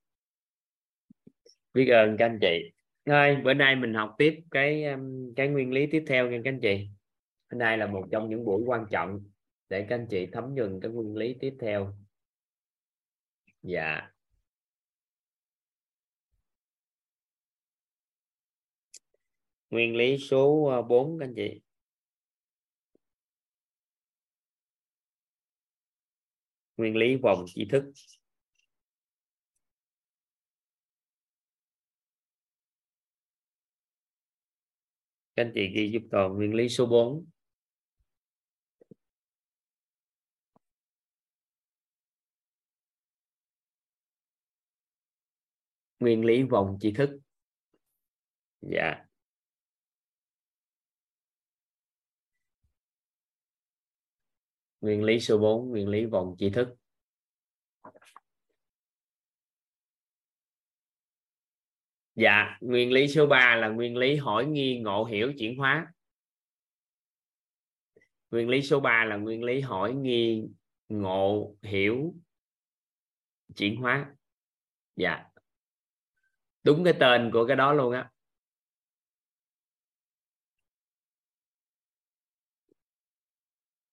S1: Biết ơn các anh chị. Thôi bữa nay mình học tiếp cái um, cái nguyên lý tiếp theo nha các anh chị. Hôm nay là một trong những buổi quan trọng để các anh chị thấm nhuần cái nguyên lý tiếp theo. Dạ nguyên lý số ờ, 4 các anh chị. Nguyên lý vòng tri thức. Các anh chị ghi giúp toàn nguyên lý số 4 nguyên lý vòng tri thức. Dạ. yeah. Nguyên lý số 4 nguyên lý vòng tri thức. Dạ nguyên lý số 3 là nguyên lý hỏi nghi ngộ hiểu chuyển hóa. Nguyên lý số 3 là nguyên lý hỏi nghi ngộ hiểu chuyển hóa. Dạ. Đúng cái tên của cái đó luôn á.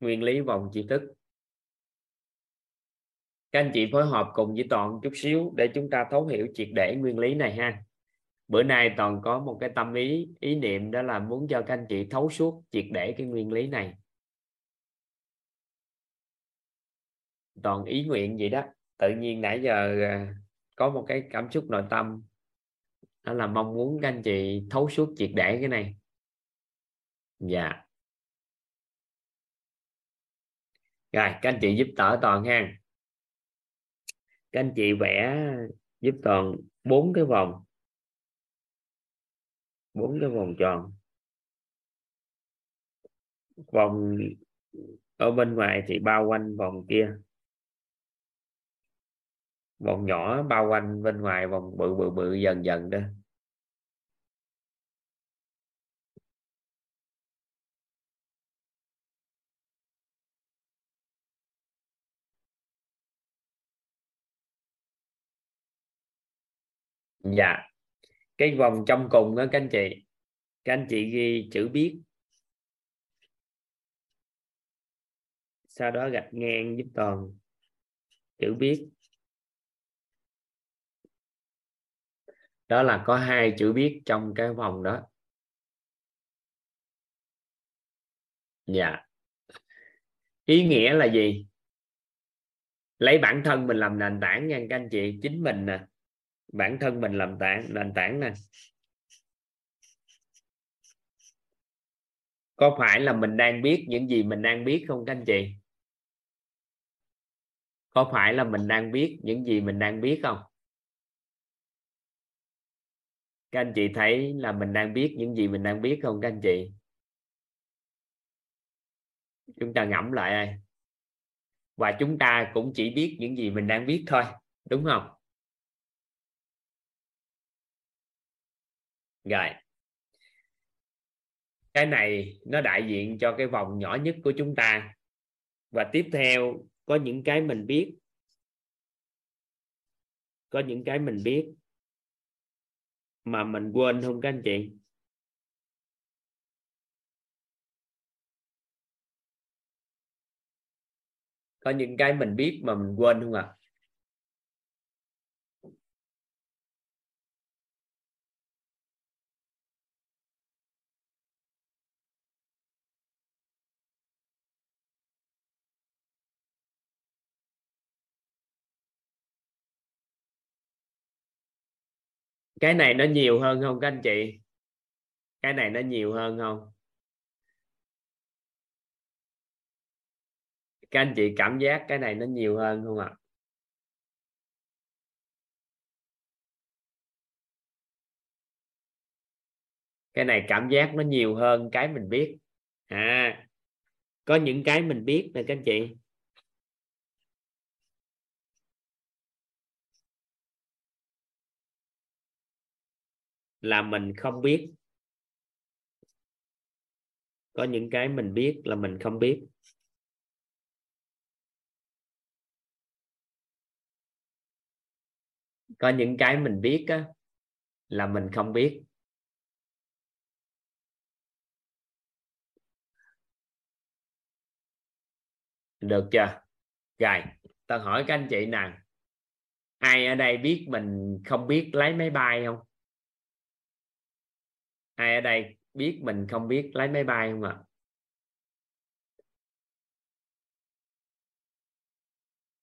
S1: Nguyên lý vòng tri thức. Các anh chị phối hợp cùng với toàn chút xíu để chúng ta thấu hiểu triệt để nguyên lý này ha. Bữa nay toàn có một cái tâm ý ý niệm đó là muốn cho các anh chị thấu suốt triệt để cái nguyên lý này. Toàn ý nguyện vậy đó. Tự nhiên nãy giờ à, có một cái cảm xúc nội tâm. Đó là mong muốn các anh chị thấu suốt triệt để cái này. Dạ. Rồi, các anh chị giúp đỡ toàn ha. Các anh chị vẽ giúp toàn bốn cái vòng. Bốn cái vòng tròn. Vòng ở bên ngoài thì bao quanh vòng kia. Vòng nhỏ bao quanh bên ngoài vòng bự bự bự, dần dần đó. Dạ. Cái vòng trong cùng đó các anh chị, các anh chị ghi chữ biết. Sau đó gạch ngang giúp toàn. Chữ biết. Đó là có hai chữ biết trong cái vòng đó. Dạ. Ý nghĩa là gì? Lấy bản thân mình làm nền tảng nha các anh chị, chính mình nè bản thân mình làm tảng nền tảng nè. Có phải là mình đang biết những gì mình đang biết không các anh chị? Có phải là mình đang biết những gì mình đang biết không? Các anh chị thấy là mình đang biết những gì mình đang biết không các anh chị? Chúng ta ngẫm lại đây và chúng ta cũng chỉ biết những gì mình đang biết thôi, đúng không? Rồi. Cái này nó đại diện cho cái vòng nhỏ nhất của chúng ta. Và tiếp theo, có những cái mình biết. Có những cái mình biết mà mình quên không các anh chị? Có những cái mình biết mà mình quên không ạ? à? Cái này nó nhiều hơn không các anh chị? Cái này nó nhiều hơn không? Các anh chị cảm giác cái này nó nhiều hơn không ạ? Cái này cảm giác nó nhiều hơn cái mình biết. À có những cái mình biết nè các anh chị. Là mình không biết. Có những cái mình biết là mình không biết. Có những cái mình biết á, là mình không biết. Được chưa? Rồi tao hỏi các anh chị nè. Ai ở đây biết mình không biết lấy máy bay không? Ai ở đây biết mình không biết lái máy bay không ạ?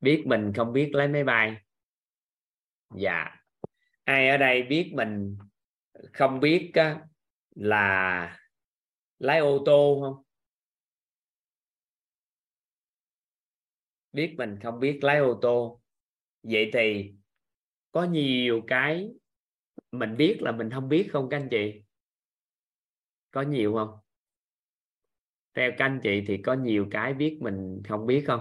S1: Biết mình không biết lái máy bay. Dạ. Ai ở đây biết mình không biết là lái ô tô không? Biết mình không biết lái ô tô. Vậy thì có nhiều cái mình biết là mình không biết không các anh chị? Có nhiều không? Theo các anh chị thì có nhiều cái biết mình không biết không?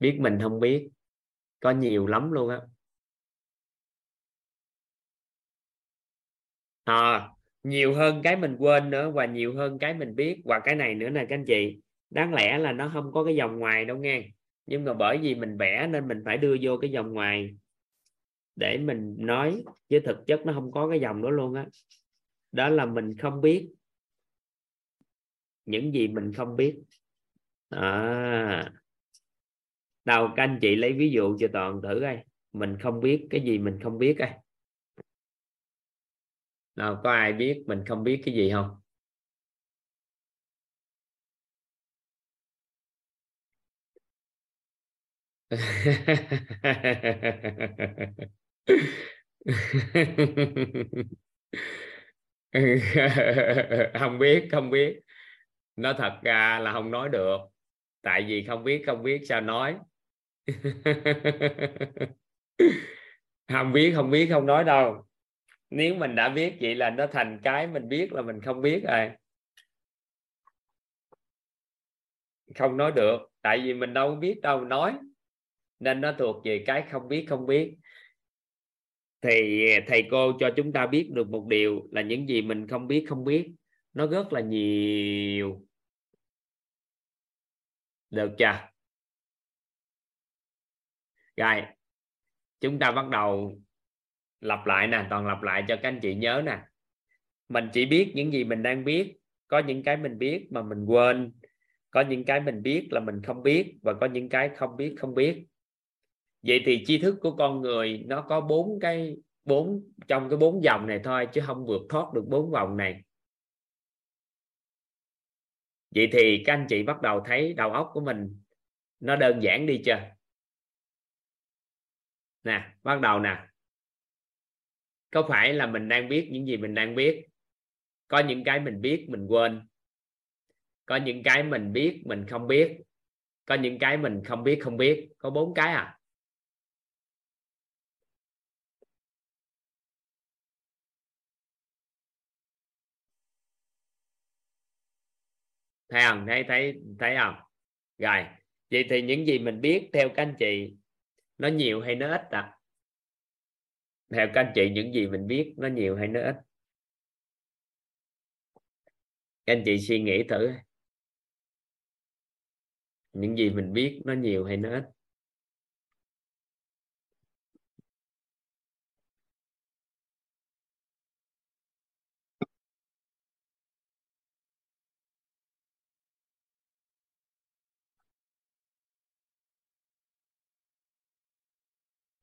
S1: Biết mình không biết có nhiều lắm luôn á. À, nhiều hơn cái mình quên nữa và nhiều hơn cái mình biết. Và cái này nữa nè các anh chị đáng lẽ là nó không có cái dòng ngoài đâu nghe nhưng mà bởi vì mình vẽ nên mình phải đưa vô cái dòng ngoài để mình nói, chứ thực chất nó không có cái dòng đó luôn á. Đó. đó là mình không biết những gì mình không biết. À. Nào các anh chị lấy ví dụ cho toàn thử coi. Mình không biết cái gì mình không biết coi nào, có ai biết mình không biết cái gì không? không biết không biết. Nó thật ra là không nói được. Tại vì không biết không biết sao nói. Không biết không biết, không nói đâu. Nếu mình đã biết vậy là nó thành cái mình biết là mình không biết rồi. Không nói được. Tại vì mình đâu biết đâu, nói nên nó thuộc về cái không biết không biết. Thì thầy cô cho chúng ta biết được một điều là những gì mình không biết không biết, nó rất là nhiều. Được chưa? Rồi, chúng ta bắt đầu lặp lại nè, toàn lặp lại cho các anh chị nhớ nè. Mình chỉ biết những gì mình đang biết, có những cái mình biết mà mình quên, có những cái mình biết là mình không biết và có những cái không biết không biết vậy thì tri thức của con người nó có bốn cái, bốn, trong cái bốn dòng này thôi, chứ không vượt thoát được bốn vòng này. Vậy thì các anh chị bắt đầu thấy đầu óc của mình nó đơn giản đi chưa? Nè, bắt đầu nè. Có phải là mình đang biết những gì mình đang biết? Có những cái mình biết, mình quên. Có những cái mình biết, mình không biết. Có những cái mình không biết không biết. Có bốn cái à? Thấy không? Thấy thấy thấy không? Rồi, vậy thì những gì mình biết theo các anh chị, nó nhiều hay nó ít à theo các anh chị, những gì mình biết nó nhiều hay nó ít? Các anh chị suy nghĩ thử. Những gì mình biết nó nhiều hay nó ít?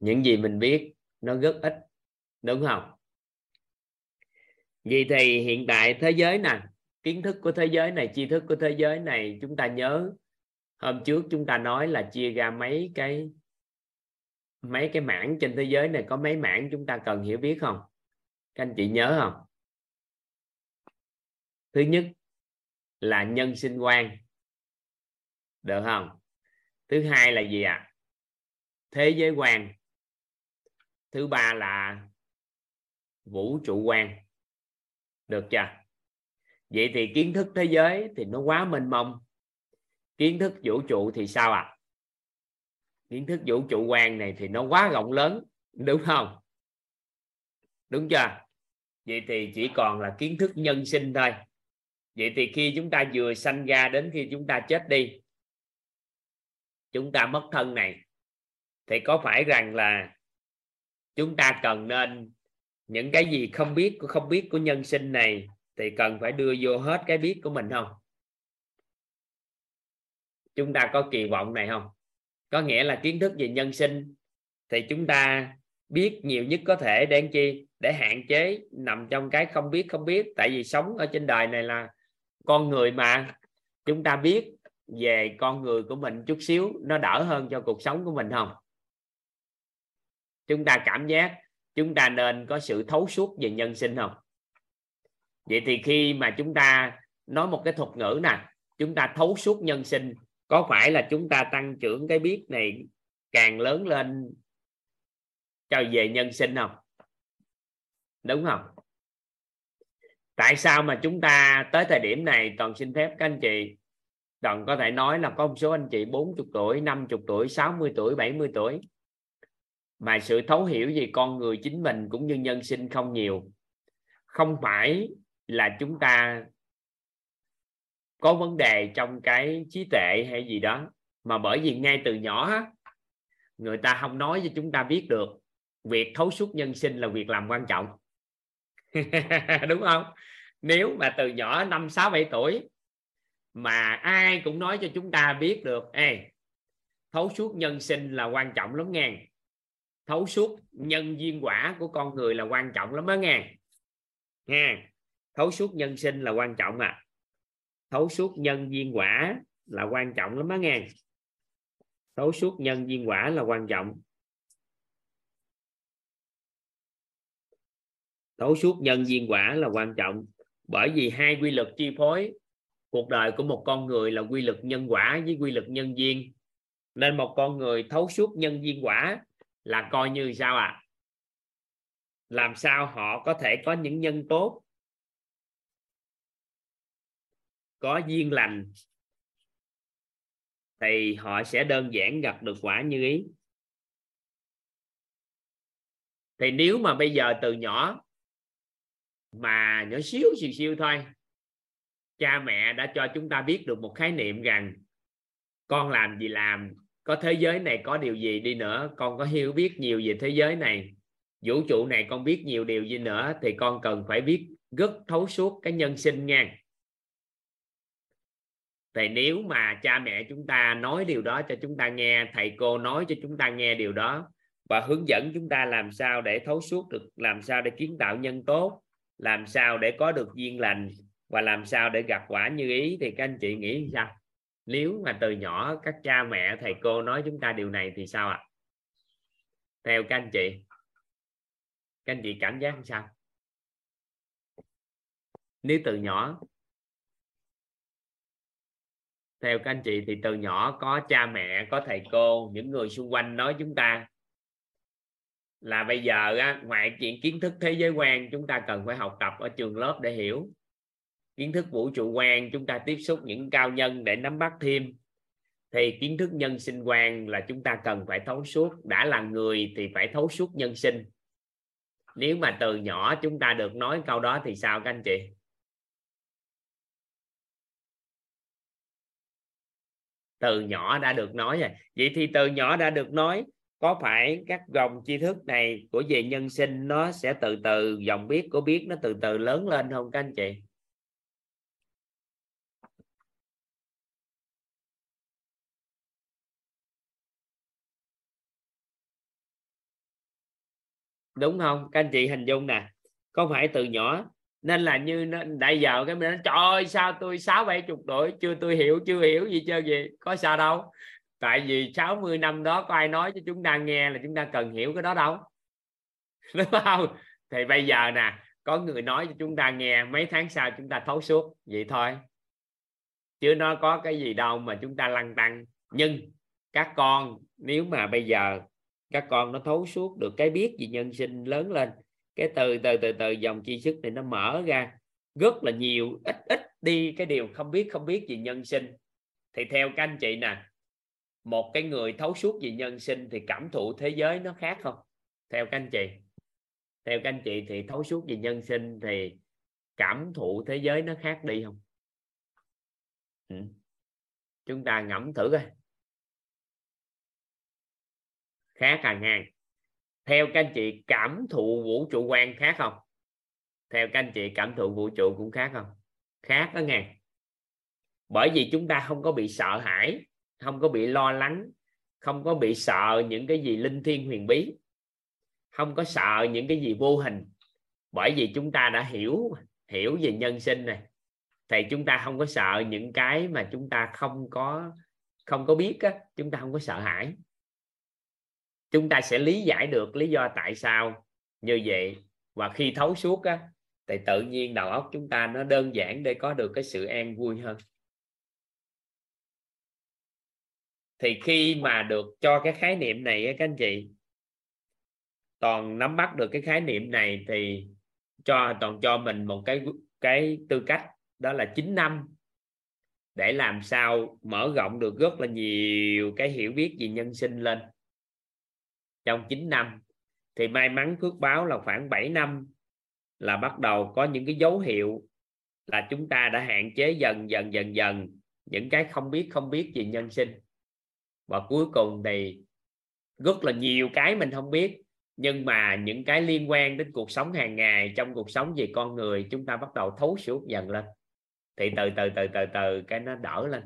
S1: Những gì mình biết nó rất ít đúng không? Vì thì hiện tại thế giới này, kiến thức của thế giới này tri thức của thế giới này chúng ta nhớ hôm trước chúng ta nói là chia ra mấy cái mấy cái mảng trên thế giới này có mấy mảng chúng ta cần hiểu biết không? Các anh chị nhớ không? Thứ nhất là nhân sinh quan được không? Thứ hai là gì ạ? À? thế giới quan thứ ba là vũ trụ quan được chưa? Vậy thì kiến thức thế giới thì nó quá mênh mông. Kiến thức vũ trụ thì sao ạ? À? kiến thức vũ trụ quan này thì nó quá rộng lớn, đúng không? Đúng chưa? Vậy thì chỉ còn là kiến thức nhân sinh thôi. Vậy thì khi chúng ta vừa sanh ra đến khi chúng ta chết đi, chúng ta mất thân này, thì có phải rằng là chúng ta cần nên những cái gì không biết của không biết của nhân sinh này thì cần phải đưa vô hết cái biết của mình không? Chúng ta có kỳ vọng này không? Có nghĩa là kiến thức về nhân sinh thì chúng ta biết nhiều nhất có thể để chi? Để hạn chế, nằm trong cái không biết không biết. Tại vì sống ở trên đời này là con người mà. Chúng ta biết về con người của mình chút xíu, nó đỡ hơn cho cuộc sống của mình không? Chúng ta cảm giác chúng ta nên có sự thấu suốt về nhân sinh không? Vậy thì khi mà chúng ta nói một cái thuật ngữ nè, chúng ta thấu suốt nhân sinh, có phải là chúng ta tăng trưởng cái biết này càng lớn lên cho về nhân sinh không? Đúng không? Tại sao mà chúng ta tới thời điểm này? Toàn xin phép các anh chị, toàn có thể nói là có một số anh chị 40 tuổi 50 tuổi 60 tuổi 70 tuổi mà sự thấu hiểu về con người chính mình cũng như nhân sinh không nhiều. Không phải là chúng ta có vấn đề trong cái trí tuệ hay gì đó, mà bởi vì ngay từ nhỏ người ta không nói cho chúng ta biết được việc thấu suốt nhân sinh là việc làm quan trọng. Đúng không? Nếu mà từ nhỏ năm, sáu, bảy tuổi mà ai cũng nói cho chúng ta biết được, ê, thấu suốt nhân sinh là quan trọng lắm nghe thấu suốt nhân duyên quả của con người là quan trọng lắm đó nghe. Nghe. Thấu suốt nhân sinh là quan trọng à. Thấu suốt nhân duyên quả là quan trọng lắm đó nghe. Thấu suốt nhân duyên quả là quan trọng. Thấu suốt nhân duyên quả là quan trọng bởi vì hai quy luật chi phối. Cuộc đời của một con người là quy luật nhân quả với quy luật nhân duyên. Nên một con người thấu suốt nhân duyên quả là coi như sao ạ à? làm sao họ có thể có những nhân tốt có duyên lành thì họ sẽ đơn giản gặp được quả như ý thì nếu mà bây giờ từ nhỏ mà nhỏ xíu xìu xíu thôi, cha mẹ đã cho chúng ta biết được một khái niệm rằng con làm gì làm có thế giới này có điều gì đi nữa? Con có hiểu biết nhiều về thế giới này. Vũ trụ này con biết nhiều điều gì nữa thì con cần phải biết rất thấu suốt cái nhân sinh nha. Thì nếu mà cha mẹ chúng ta nói điều đó cho chúng ta nghe, thầy cô nói cho chúng ta nghe điều đó và hướng dẫn chúng ta làm sao để thấu suốt được, làm sao để kiến tạo nhân tốt, làm sao để có được duyên lành và làm sao để gặp quả như ý thì các anh chị nghĩ sao? Nếu mà từ nhỏ các cha mẹ thầy cô nói chúng ta điều này thì sao ạ? À? theo các anh chị. Các anh chị cảm giác sao? Nếu từ nhỏ theo các anh chị thì từ nhỏ có cha mẹ có thầy cô những người xung quanh nói chúng ta là bây giờ á, ngoài chuyện kiến thức thế giới quan chúng ta cần phải học tập ở trường lớp để hiểu kiến thức vũ trụ quan, chúng ta tiếp xúc những cao nhân để nắm bắt thêm. Thì kiến thức nhân sinh quan là chúng ta cần phải thấu suốt. Đã là người thì phải thấu suốt nhân sinh. Nếu mà từ nhỏ chúng ta được nói câu đó thì sao các anh chị? Từ nhỏ đã được nói rồi. Vậy thì từ nhỏ đã được nói, có phải các dòng tri thức này của về nhân sinh nó sẽ từ từ, dòng biết của biết nó từ từ lớn lên không các anh chị? Đúng không? Các anh chị hình dung nè. Có phải từ nhỏ nên là như nó đại giờ cái mình nói trời ơi, sao tôi sáu bảy chục tuổi, chưa tôi hiểu, chưa hiểu gì chơi gì có sao đâu. Tại vì 60 năm đó có ai nói cho chúng ta nghe là chúng ta cần hiểu cái đó đâu. Đúng không? Thì bây giờ nè, có người nói cho chúng ta nghe, mấy tháng sau chúng ta thấu suốt, vậy thôi. Chứ nó có cái gì đâu mà chúng ta lăn tăng. Nhưng các con, nếu mà bây giờ các con nó thấu suốt được cái biết về nhân sinh lớn lên. Cái từ từ từ từ dòng tri thức này nó mở ra rất là nhiều, ít ít đi cái điều không biết không biết về nhân sinh. Thì theo các anh chị nè, một cái người thấu suốt về nhân sinh thì cảm thụ thế giới nó khác không? Theo các anh chị. Theo các anh chị thì thấu suốt về nhân sinh thì cảm thụ thế giới nó khác đi không? Ừ. chúng ta ngẫm thử coi khác à ngang. Theo các anh chị, cảm thụ vũ trụ quan khác không? Theo các anh chị, cảm thụ vũ trụ cũng khác không? Khác đó nghe. Bởi vì chúng ta không có bị sợ hãi, không có bị lo lắng, không có bị sợ những cái gì linh thiêng huyền bí, không có sợ những cái gì vô hình. Bởi vì chúng ta đã hiểu hiểu về nhân sinh này, thì chúng ta không có sợ những cái mà chúng ta không có không có biết á, chúng ta không có sợ hãi chúng ta sẽ lý giải được lý do tại sao như vậy. Và khi thấu suốt á, thì tự nhiên đầu óc chúng ta nó đơn giản để có được cái sự an vui hơn. Thì khi mà được cho cái khái niệm này các anh chị, toàn nắm bắt được cái khái niệm này thì cho, toàn cho mình một cái cái tư cách, đó là 9 năm. Để làm sao mở rộng được rất là nhiều cái hiểu biết về nhân sinh lên trong 9 năm, thì may mắn phước báo là khoảng 7 năm là bắt đầu có những cái dấu hiệu là chúng ta đã hạn chế dần dần dần dần những cái không biết không biết về nhân sinh. Và cuối cùng thì rất là nhiều cái mình không biết, nhưng mà những cái liên quan đến cuộc sống hàng ngày, trong cuộc sống về con người, chúng ta bắt đầu thấu suốt dần lên. Thì từ từ từ từ từ cái nó đỡ lên.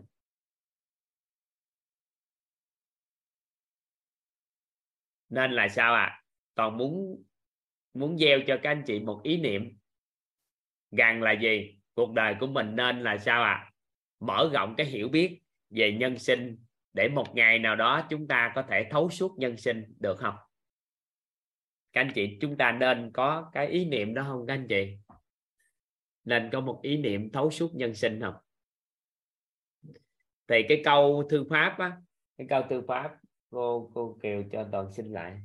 S1: Nên là sao à toàn muốn muốn gieo cho các anh chị một ý niệm rằng là gì? Cuộc đời của mình nên là sao à mở rộng cái hiểu biết về nhân sinh để một ngày nào đó chúng ta có thể thấu suốt nhân sinh được không? Các anh chị, chúng ta nên có cái ý niệm đó không các anh chị? Nên có một ý niệm thấu suốt nhân sinh không? Thì cái câu thư pháp á, cái câu thư pháp cô cô kiều cho toàn xin lại.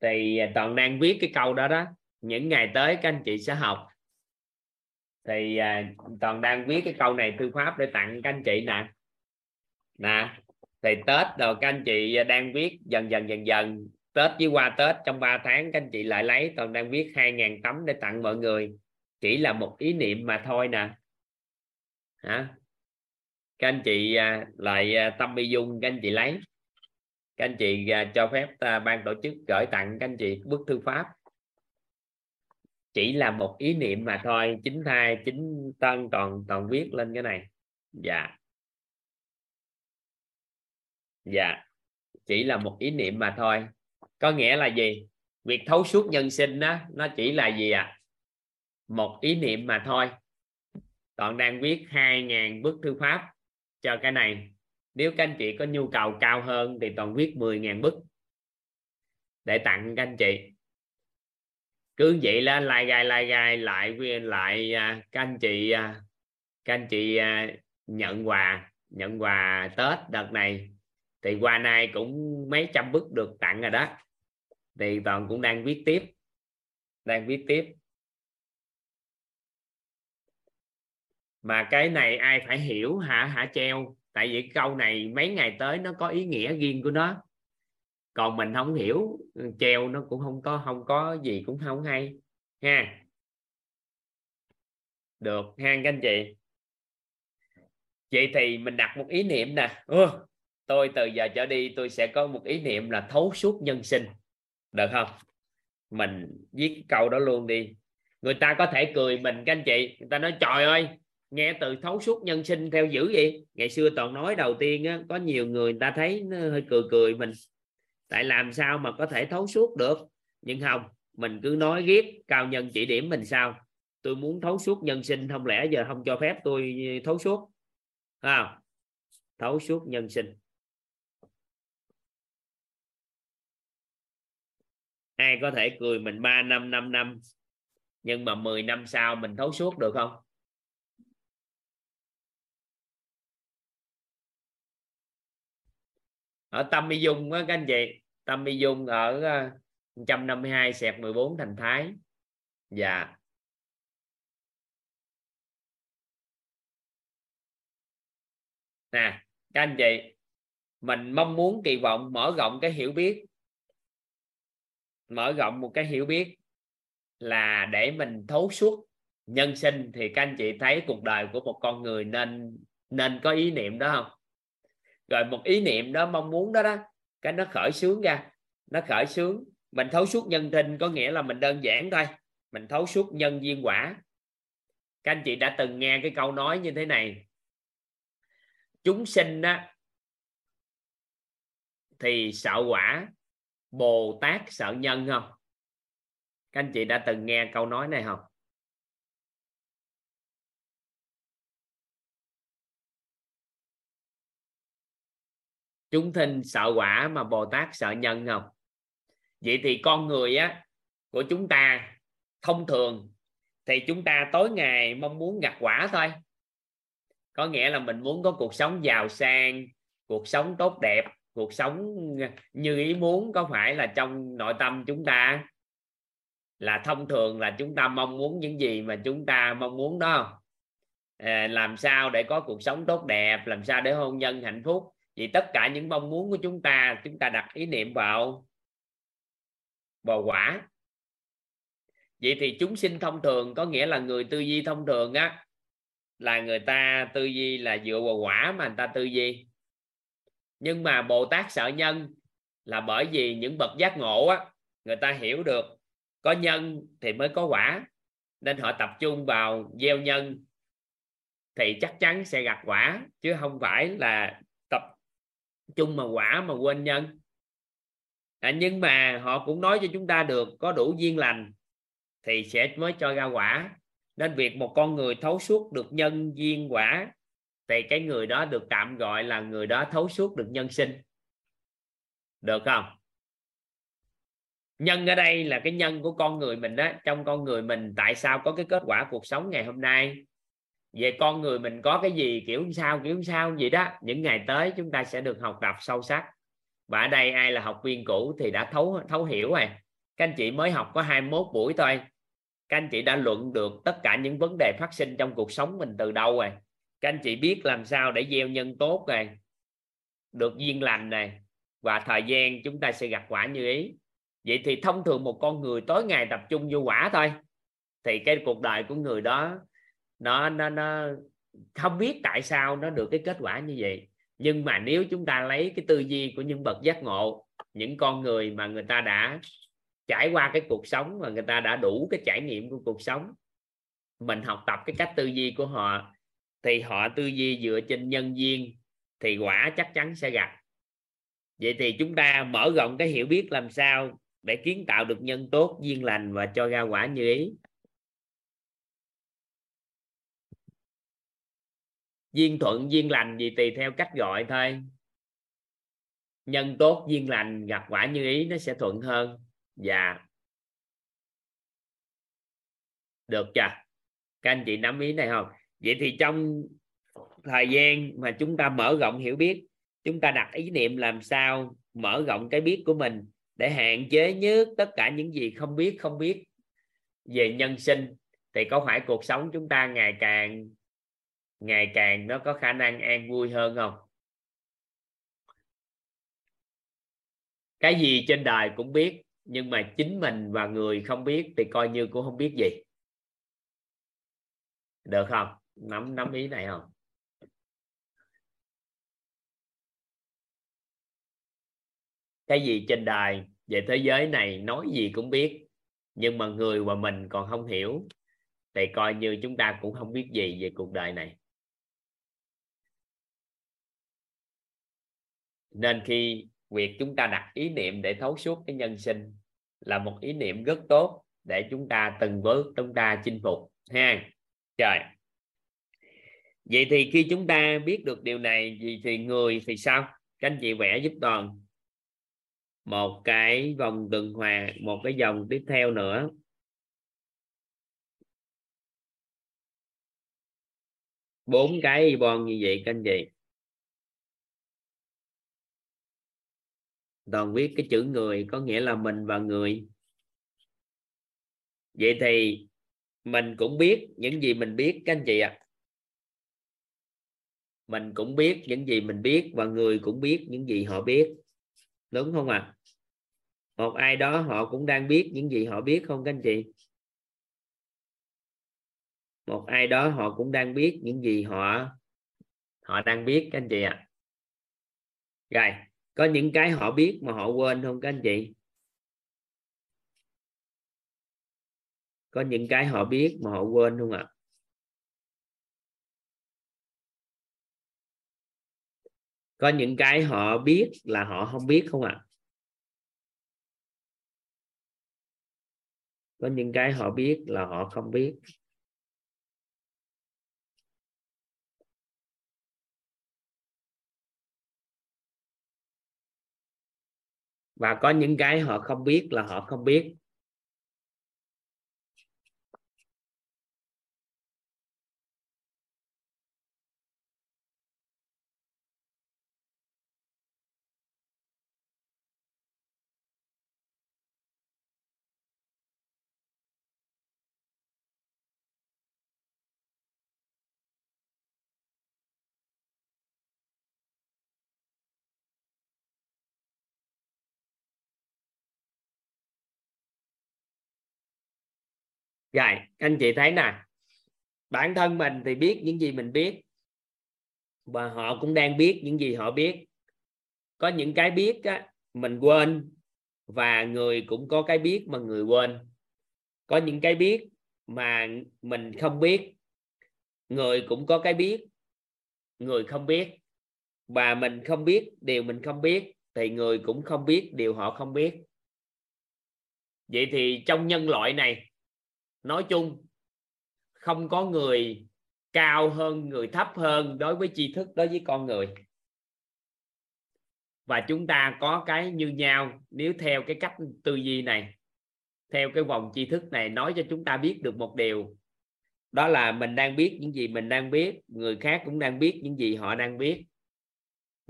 S1: Thì à, toàn đang viết cái câu đó đó. Những ngày tới các anh chị sẽ học. Thì à, toàn đang viết cái câu này thư pháp để tặng các anh chị nè. Nè thì tết rồi các anh chị đang viết dần dần dần dần. Tết với qua tết trong 3 tháng các anh chị lại lấy. Toàn đang viết 2.000 tấm để tặng mọi người. Chỉ là một ý niệm mà thôi nè. Hả? Các anh chị à, lại à, tâm bi dung, các anh chị lấy. Các anh chị à, cho phép ban tổ chức gửi tặng các anh chị bức thư pháp. Chỉ là một ý niệm mà thôi, chính thai, chính tân toàn toàn viết lên cái này. Dạ. Dạ. Chỉ là một ý niệm mà thôi. Có nghĩa là gì? Việc thấu suốt nhân sinh đó nó chỉ là gì ạ? À? một ý niệm mà thôi. Toàn đang viết 2.000 bức thư pháp cho cái này, nếu các anh chị có nhu cầu cao hơn thì toàn viết 10.000 bức để tặng các anh chị. Cứ vậy là lại gai lại gai lại lại à, các anh chị à, các anh chị à, nhận quà nhận quà tết đợt này. Thì qua nay cũng mấy trăm bức được tặng rồi đó. Thì toàn cũng đang viết tiếp, đang viết tiếp. Mà cái này ai phải hiểu hả hả treo? Tại vì câu này mấy ngày tới nó có ý nghĩa riêng của nó. Còn mình không hiểu treo nó cũng không có không có gì cũng không hay ha. Được ha các anh chị. Vậy thì mình đặt một ý niệm nè. Ừ, tôi từ giờ trở đi tôi sẽ có một ý niệm là thấu suốt nhân sinh. Được không? Mình viết câu đó luôn đi. Người ta có thể cười mình các anh chị. Người ta nói trời ơi nghe từ thấu suốt nhân sinh theo dữ vậy? Ngày xưa toàn nói đầu tiên á, có nhiều người, người ta thấy nó hơi cười cười mình. Tại làm sao mà có thể thấu suốt được? Nhưng không mình cứ nói ghét cao nhân chỉ điểm mình sao? Tôi muốn thấu suốt nhân sinh không lẽ giờ không cho phép tôi ờ, thấu suốt? À thấu suốt nhân sinh. Ai có thể cười mình 3 năm 5 năm nhưng mà 10 năm sau mình thấu suốt được không? Ở Tâm y Dung á, các anh chị. Tâm y Dung ở 152 sẹt 14 thành Thái. Dạ. Nè, các anh chị. Mình mong muốn, kỳ vọng, mở rộng cái hiểu biết. Mở rộng một cái hiểu biết là để mình thấu suốt nhân sinh thì các anh chị thấy cuộc đời của một con người nên nên có ý niệm đó không? Rồi một ý niệm đó, mong muốn đó đó, cái nó khởi sướng ra. Nó khởi sướng, mình thấu suốt nhân sinh có nghĩa là mình đơn giản thôi. Mình thấu suốt nhân duyên quả. Các anh chị đã từng nghe cái câu nói như thế này. Chúng sinh đó thì sợ quả, bồ tát sợ nhân không? Các anh chị đã từng nghe câu nói này không? Chúng sinh sợ quả mà bồ tát sợ nhân không? Vậy thì con người á của chúng ta thông thường thì chúng ta tối ngày mong muốn gặt quả thôi. Có nghĩa là mình muốn có cuộc sống giàu sang cuộc sống tốt đẹp cuộc sống như ý muốn có phải là trong nội tâm chúng ta? Là thông thường là chúng ta mong muốn những gì mà chúng ta mong muốn đó. À, làm sao để có cuộc sống tốt đẹp làm sao để hôn nhân hạnh phúc? Vì tất cả những mong muốn của chúng ta chúng ta đặt ý niệm vào vào quả. Vậy thì chúng sinh thông thường có nghĩa là người tư duy thông thường á, là người ta tư duy là dựa vào quả mà người ta tư duy. Nhưng mà bồ tát sợ nhân là bởi vì những bậc giác ngộ á, người ta hiểu được có nhân thì mới có quả. Nên họ tập trung vào gieo nhân thì chắc chắn sẽ gặt quả, chứ không phải là chung mà quả mà quên nhân. À, nhưng mà họ cũng nói cho chúng ta được có đủ duyên lành thì sẽ mới cho ra quả. Nên việc một con người thấu suốt được nhân duyên quả thì cái người đó được tạm gọi là người đó thấu suốt được nhân sinh. Được không? Nhân ở đây là cái nhân của con người mình đó. Trong con người mình tại sao có cái kết quả cuộc sống ngày hôm nay? Về con người mình có cái gì, kiểu sao kiểu sao gì đó, những ngày tới chúng ta sẽ được học tập sâu sắc. Và ở đây ai là học viên cũ thì đã thấu thấu hiểu rồi. Các anh chị mới học có 21 buổi thôi. Các anh chị đã luận được tất cả những vấn đề phát sinh trong cuộc sống mình từ đâu rồi. Các anh chị biết làm sao để gieo nhân tốt này được duyên lành này và thời gian chúng ta sẽ gặt quả như ý. Vậy thì thông thường một con người tối ngày tập trung vô quả thôi, thì cái cuộc đời của người đó nó nó nó không biết tại sao nó được cái kết quả như vậy. Nhưng mà nếu chúng ta lấy cái tư duy của những bậc giác ngộ, những con người mà người ta đã trải qua cái cuộc sống và người ta đã đủ cái trải nghiệm của cuộc sống, mình học tập cái cách tư duy của họ, thì họ tư duy dựa trên nhân duyên thì quả chắc chắn sẽ gặp. Vậy thì chúng ta mở rộng cái hiểu biết làm sao để kiến tạo được nhân tốt, duyên lành và cho ra quả như ý. Duyên thuận, duyên lành gì tùy theo cách gọi thôi. Nhân tốt, duyên lành, gặp quả như ý, nó sẽ thuận hơn. Dạ. Được chưa? Các anh chị nắm ý này không? Vậy thì trong thời gian mà chúng ta mở rộng hiểu biết, chúng ta đặt ý niệm làm sao mở rộng cái biết của mình để hạn chế nhất tất cả những gì không biết không biết về nhân sinh, thì có phải cuộc sống chúng ta ngày càng ngày càng nó có khả năng an vui hơn không? Cái gì trên đời cũng biết, nhưng mà chính mình và người không biết thì coi như cũng không biết gì. Được không? Nắm nắm ý này không? Cái gì trên đời về thế giới này nói gì cũng biết, nhưng mà người và mình còn không hiểu, thì coi như chúng ta cũng không biết gì về cuộc đời này. Nên khi việc chúng ta đặt ý niệm để thấu suốt cái nhân sinh là một ý niệm rất tốt để chúng ta từng bước chúng ta chinh phục ha? Trời vậy thì khi chúng ta biết được điều này thì, thì người thì sao? Các anh chị vẽ giúp toàn. Một cái vòng tuần hoàn một cái dòng tiếp theo nữa. Bốn cái bon như vậy các anh chị. Toàn viết cái chữ người có nghĩa là mình và người vậy thì mình cũng biết những gì mình biết, các anh chị ạ à. mình cũng biết những gì mình biết và người cũng biết những gì họ biết đúng không ạ à? một ai đó họ cũng đang biết những gì họ biết không, các anh chị một ai đó họ cũng đang biết những gì họ họ đang biết, các anh chị ạ à. rồi có những cái họ biết mà họ quên không các anh chị? Có những cái họ biết mà họ quên không ạ? Có những cái họ biết là họ không biết không ạ? Có những cái họ biết là họ không biết. Và có những cái họ không biết là họ không biết. Rồi anh chị thấy nè bản thân mình thì biết những gì mình biết và họ cũng đang biết những gì họ biết. Có những cái biết á, mình quên và người cũng có cái biết mà người quên. Có những cái biết mà mình không biết người cũng có cái biết người không biết. Và mình không biết điều mình không biết thì người cũng không biết điều họ không biết. Vậy thì trong nhân loại này nói chung, không có người cao hơn, người thấp hơn đối với tri thức, đối với con người. Và chúng ta có cái như nhau, nếu theo cái cách tư duy này, theo cái vòng tri thức này, nói cho chúng ta biết được một điều. Đó là mình đang biết những gì mình đang biết, người khác cũng đang biết những gì họ đang biết.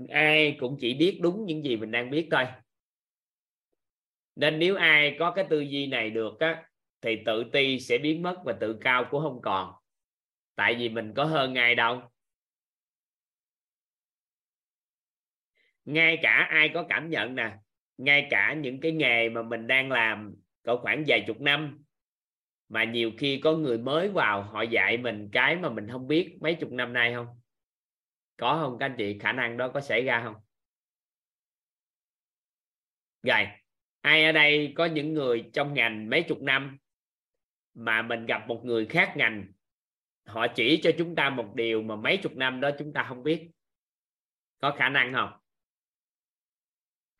S1: Ai cũng chỉ biết đúng những gì mình đang biết thôi. Nên nếu ai có cái tư duy này được á thì tự ti sẽ biến mất và tự cao cũng không còn. Tại vì mình có hơn ai đâu. Ngay cả ai có cảm nhận nè, ngay cả những cái nghề mà mình đang làm cỡ khoảng vài chục năm, mà nhiều khi có người mới vào họ dạy mình cái mà mình không biết mấy chục năm nay không? Có không các anh chị? Khả năng đó có xảy ra không? Rồi, ai ở đây có những người trong ngành mấy chục năm mà mình gặp một người khác ngành họ chỉ cho chúng ta một điều mà mấy chục năm đó chúng ta không biết. Có khả năng không?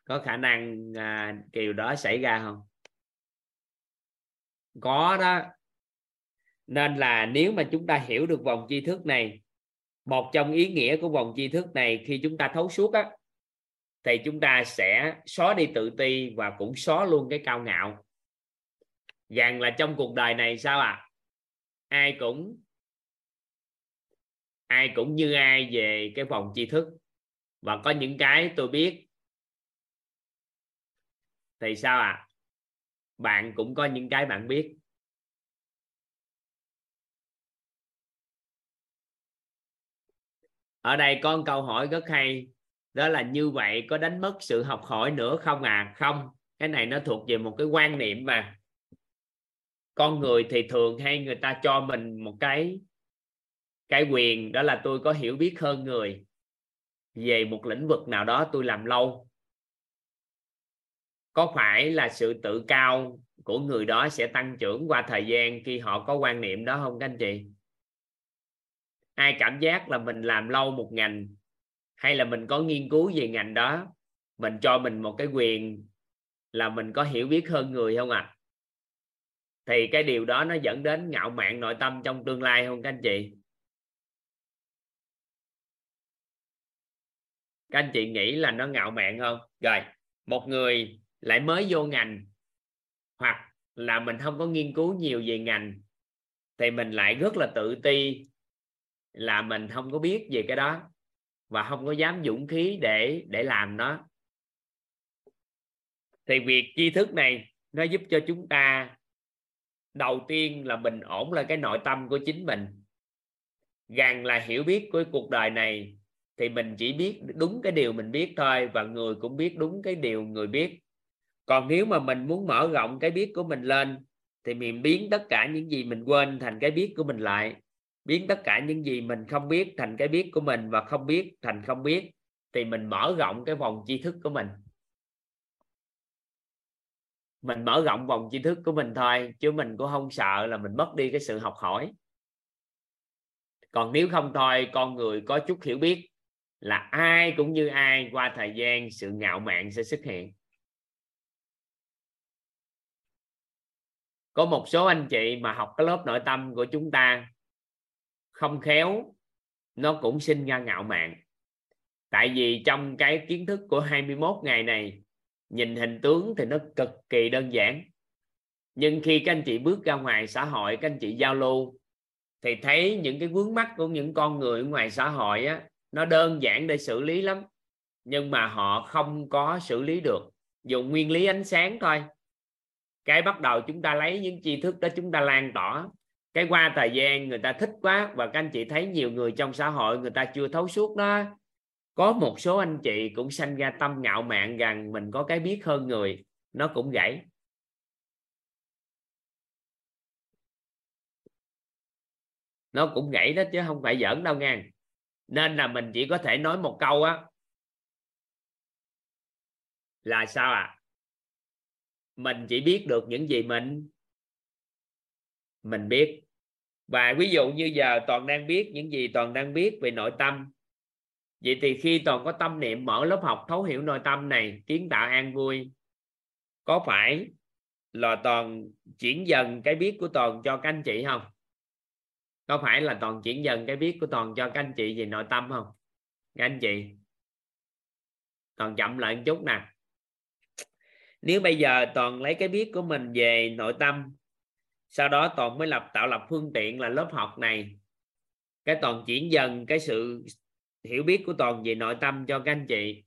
S1: Có khả năng à, điều đó xảy ra không? Có đó. Nên là nếu mà chúng ta hiểu được vòng tri thức này một trong ý nghĩa của vòng tri thức này khi chúng ta thấu suốt á thì chúng ta sẽ xóa đi tự ti và cũng xóa luôn cái cao ngạo rằng là trong cuộc đời này sao à ai cũng ai cũng như ai về cái phòng tri thức. Và có những cái tôi biết. Thì sao à bạn cũng có những cái bạn biết. Ở đây có một câu hỏi rất hay. Đó là như vậy có đánh mất sự học hỏi nữa không à không, cái này nó thuộc về một cái quan niệm mà con người thì thường hay người ta cho mình một cái cái quyền, đó là tôi có hiểu biết hơn người về một lĩnh vực nào đó tôi làm lâu. Có phải là sự tự cao của người đó sẽ tăng trưởng qua thời gian khi họ có quan niệm đó không các anh chị? Ai cảm giác là mình làm lâu một ngành hay là mình có nghiên cứu về ngành đó, mình cho mình một cái quyền là mình có hiểu biết hơn người không à thì cái điều đó nó dẫn đến ngạo mạn nội tâm trong tương lai không, các anh chị? Các anh chị nghĩ là nó ngạo mạn không? Rồi, một người lại mới vô ngành, hoặc là mình không có nghiên cứu nhiều về ngành, thì mình lại rất là tự ti là mình không có biết về cái đó và không có dám dũng khí để để làm nó. Thì việc tri thức này nó giúp cho chúng ta đầu tiên là bình ổn là cái nội tâm của chính mình. Gần là hiểu biết của cuộc đời này thì mình chỉ biết đúng cái điều mình biết thôi và người cũng biết đúng cái điều người biết. Còn nếu mà mình muốn mở rộng cái biết của mình lên thì mình biến tất cả những gì mình quên thành cái biết của mình lại. Biến tất cả những gì mình không biết thành cái biết của mình và không biết thành không biết thì mình mở rộng cái vòng tri thức của mình mình mở rộng vòng tri thức của mình thôi, chứ mình cũng không sợ là mình mất đi cái sự học hỏi. Còn nếu không thôi, con người có chút hiểu biết là ai cũng như ai qua thời gian sự ngạo mạn sẽ xuất hiện. Có một số anh chị mà học cái lớp nội tâm của chúng ta, không khéo, nó cũng sinh ra ngạo mạn. Tại vì trong cái kiến thức của 21 ngày này nhìn hình tướng thì nó cực kỳ đơn giản. Nhưng khi các anh chị bước ra ngoài xã hội, các anh chị giao lưu, thì thấy những cái vướng mắt của những con người ngoài xã hội á, nó đơn giản để xử lý lắm. Nhưng mà họ không có xử lý được. Dùng nguyên lý ánh sáng thôi. Cái bắt đầu chúng ta lấy những tri thức đó chúng ta lan tỏa. Cái qua thời gian người ta thích quá và các anh chị thấy nhiều người trong xã hội người ta chưa thấu suốt đó có một số anh chị cũng sanh ra tâm ngạo mạn rằng mình có cái biết hơn người. Nó cũng gãy nó cũng gãy đó chứ không phải giỡn đâu nha nên là mình chỉ có thể nói một câu á. Là sao ạ? À? mình chỉ biết được những gì mình mình biết. Và ví dụ như giờ toàn đang biết những gì toàn đang biết về nội tâm vậy thì khi toàn có tâm niệm mở lớp học thấu hiểu nội tâm này, kiến tạo an vui, có phải là toàn chuyển dần cái biết của toàn cho các anh chị không? Có phải là toàn chuyển dần cái biết của toàn cho các anh chị về nội tâm không? Các anh chị, toàn chậm lại một chút nè. Nếu bây giờ toàn lấy cái biết của mình về nội tâm, sau đó toàn mới lập, tạo lập phương tiện là lớp học này. Cái toàn chuyển dần cái sự hiểu biết của toàn về nội tâm cho các anh chị.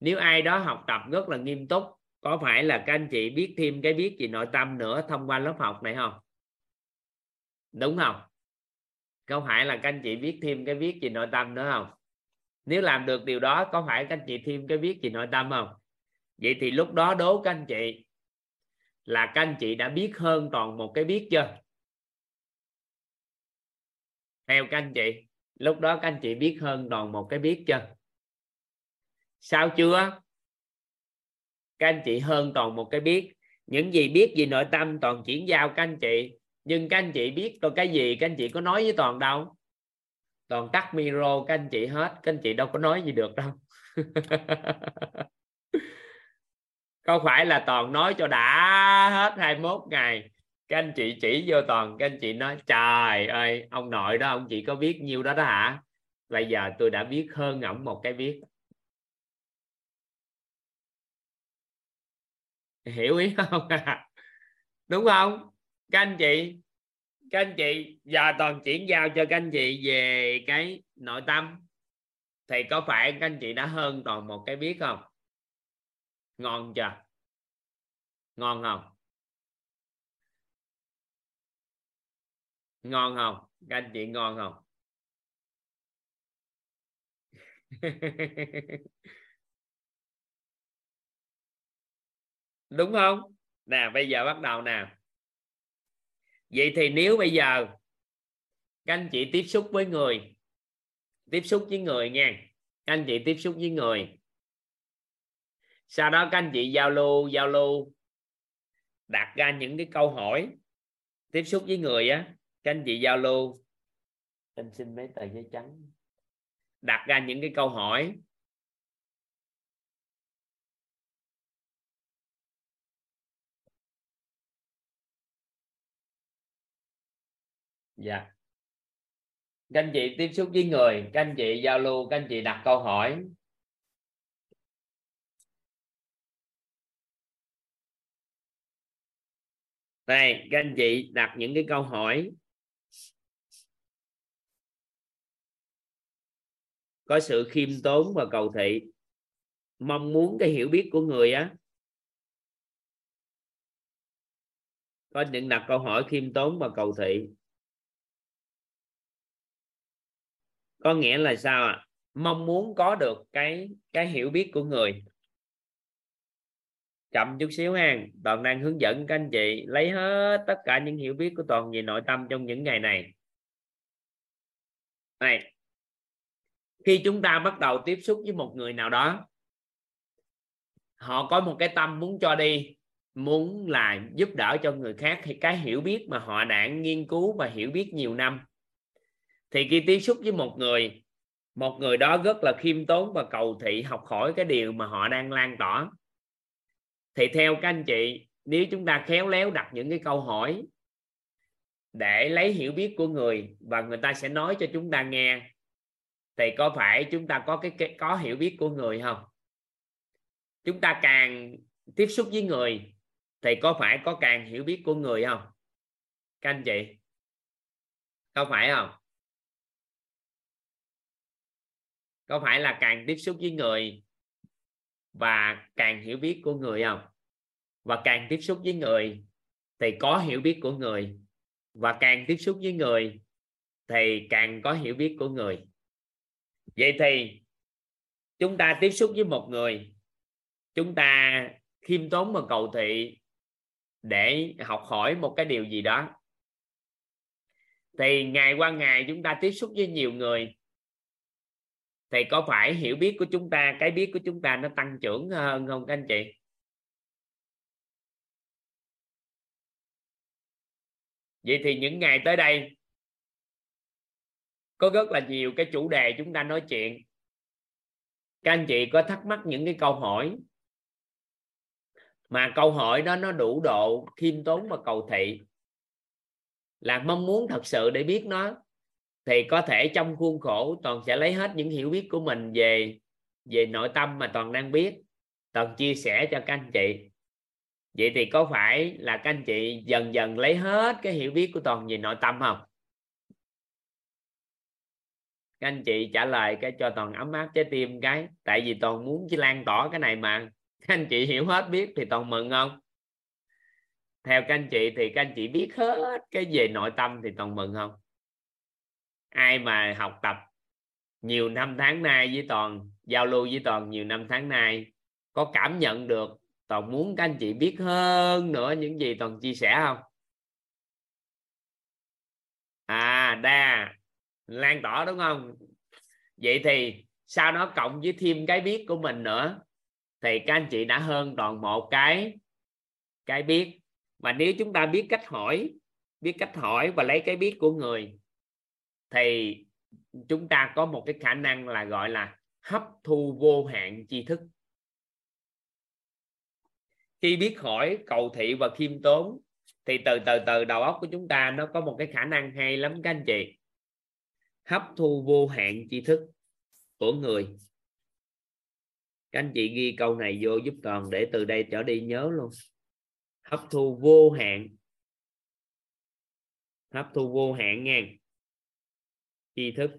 S1: Nếu ai đó học tập rất là nghiêm túc, có phải là các anh chị biết thêm cái biết về nội tâm nữa thông qua lớp học này không? Đúng không? Có phải là các anh chị biết thêm cái biết về nội tâm nữa không? Nếu làm được điều đó, có phải các anh chị thêm cái biết về nội tâm không? Vậy thì lúc đó đố các anh chị là các anh chị đã biết hơn toàn một cái biết chưa? Theo các anh chị lúc đó các anh chị biết hơn toàn một cái biết chưa? Sao chưa? Các anh chị hơn toàn một cái biết. Những gì biết gì nội tâm toàn chuyển giao các anh chị. Nhưng các anh chị biết rồi cái gì, các anh chị có nói với toàn đâu? Toàn tắt micro, các anh chị hết. Các anh chị đâu có nói gì được đâu. Có phải là toàn nói cho đã hết 21 ngày? Các anh chị chỉ vô toàn các anh chị nói, trời ơi, ông nội đó, ông chị có biết nhiêu đó đó hả? Bây giờ tôi đã biết hơn ổng một cái biết hiểu ý không? Đúng không? Các anh chị các anh chị, giờ toàn chuyển giao cho các anh chị về cái nội tâm. Thì có phải các anh chị đã hơn toàn một cái biết không? Ngon chưa? Ngon không? Ngon không? Các anh chị ngon không? Đúng không? Nè, bây giờ bắt đầu nè. Vậy thì nếu bây giờ các anh chị tiếp xúc với người, tiếp xúc với người nha. Các anh chị tiếp xúc với người. Sau đó các anh chị giao lưu giao lưu, đặt ra những cái câu hỏi, tiếp xúc với người á các anh chị giao lưu. Em xin mấy tờ giấy trắng. Đặt ra những cái câu hỏi. Dạ. Các anh chị tiếp xúc với người các anh chị giao lưu các anh chị đặt câu hỏi. Đây các anh chị đặt những cái câu hỏi. Có sự khiêm tốn và cầu thị. Mong muốn cái hiểu biết của người á. Có những đặt câu hỏi khiêm tốn và cầu thị. Có nghĩa là sao ạ? À? mong muốn có được cái cái hiểu biết của người. Chậm chút xíu ha. Toàn đang hướng dẫn các anh chị lấy hết tất cả những hiểu biết của toàn về nội tâm trong những ngày này. Này khi chúng ta bắt đầu tiếp xúc với một người nào đó, họ có một cái tâm muốn cho đi, muốn là giúp đỡ cho người khác, thì cái hiểu biết mà họ đã nghiên cứu và hiểu biết nhiều năm. Thì khi tiếp xúc với một người một người đó rất là khiêm tốn và cầu thị học hỏi cái điều mà họ đang lan tỏa. Thì theo các anh chị, nếu chúng ta khéo léo đặt những cái câu hỏi để lấy hiểu biết của người và người ta sẽ nói cho chúng ta nghe thì có phải chúng ta có cái, cái có hiểu biết của người không? Chúng ta càng tiếp xúc với người thì có phải có càng hiểu biết của người không? Các anh chị có phải không? Có phải là càng tiếp xúc với người và càng hiểu biết của người không? Và càng tiếp xúc với người thì có hiểu biết của người và càng tiếp xúc với người thì càng có hiểu biết của người vậy thì chúng ta tiếp xúc với một người, chúng ta khiêm tốn và cầu thị để học hỏi một cái điều gì đó. Thì ngày qua ngày chúng ta tiếp xúc với nhiều người, thì có phải hiểu biết của chúng ta, cái biết của chúng ta nó tăng trưởng hơn không các anh chị? Vậy thì những ngày tới đây có rất là nhiều cái chủ đề chúng ta nói chuyện. Các anh chị có thắc mắc những cái câu hỏi? Mà câu hỏi đó nó đủ độ khiêm tốn và cầu thị. Là mong muốn thật sự để biết nó, thì có thể trong khuôn khổ toàn sẽ lấy hết những hiểu biết của mình về về nội tâm mà toàn đang biết, toàn chia sẻ cho các anh chị. Vậy thì có phải là các anh chị dần dần lấy hết cái hiểu biết của toàn về nội tâm không? Các anh chị trả lời cái cho toàn ấm áp trái tim cái. Tại vì toàn muốn chỉ lan tỏa cái này mà. Các anh chị hiểu hết biết thì toàn mừng không? Theo các anh chị thì các anh chị biết hết cái về nội tâm thì toàn mừng không? Ai mà học tập nhiều năm tháng nay với toàn, giao lưu với toàn nhiều năm tháng nay, có cảm nhận được toàn muốn các anh chị biết hơn nữa những gì toàn chia sẻ không? À đa lan tỏa, đúng không? Vậy thì sau đó cộng với thêm cái biết của mình nữa, thì các anh chị đã hơn toàn một cái cái biết. Và nếu chúng ta biết cách hỏi, biết cách hỏi và lấy cái biết của người, thì chúng ta có một cái khả năng là gọi là hấp thu vô hạn tri thức. Khi biết hỏi, cầu thị và khiêm tốn, thì từ từ từ đầu óc của chúng ta nó có một cái khả năng hay lắm các anh chị hấp thu vô hạn tri thức của người. Các anh chị ghi câu này vô giúp toàn để từ đây trở đi nhớ luôn. Hấp thu vô hạn. Hấp thu vô hạn nha. Tri thức.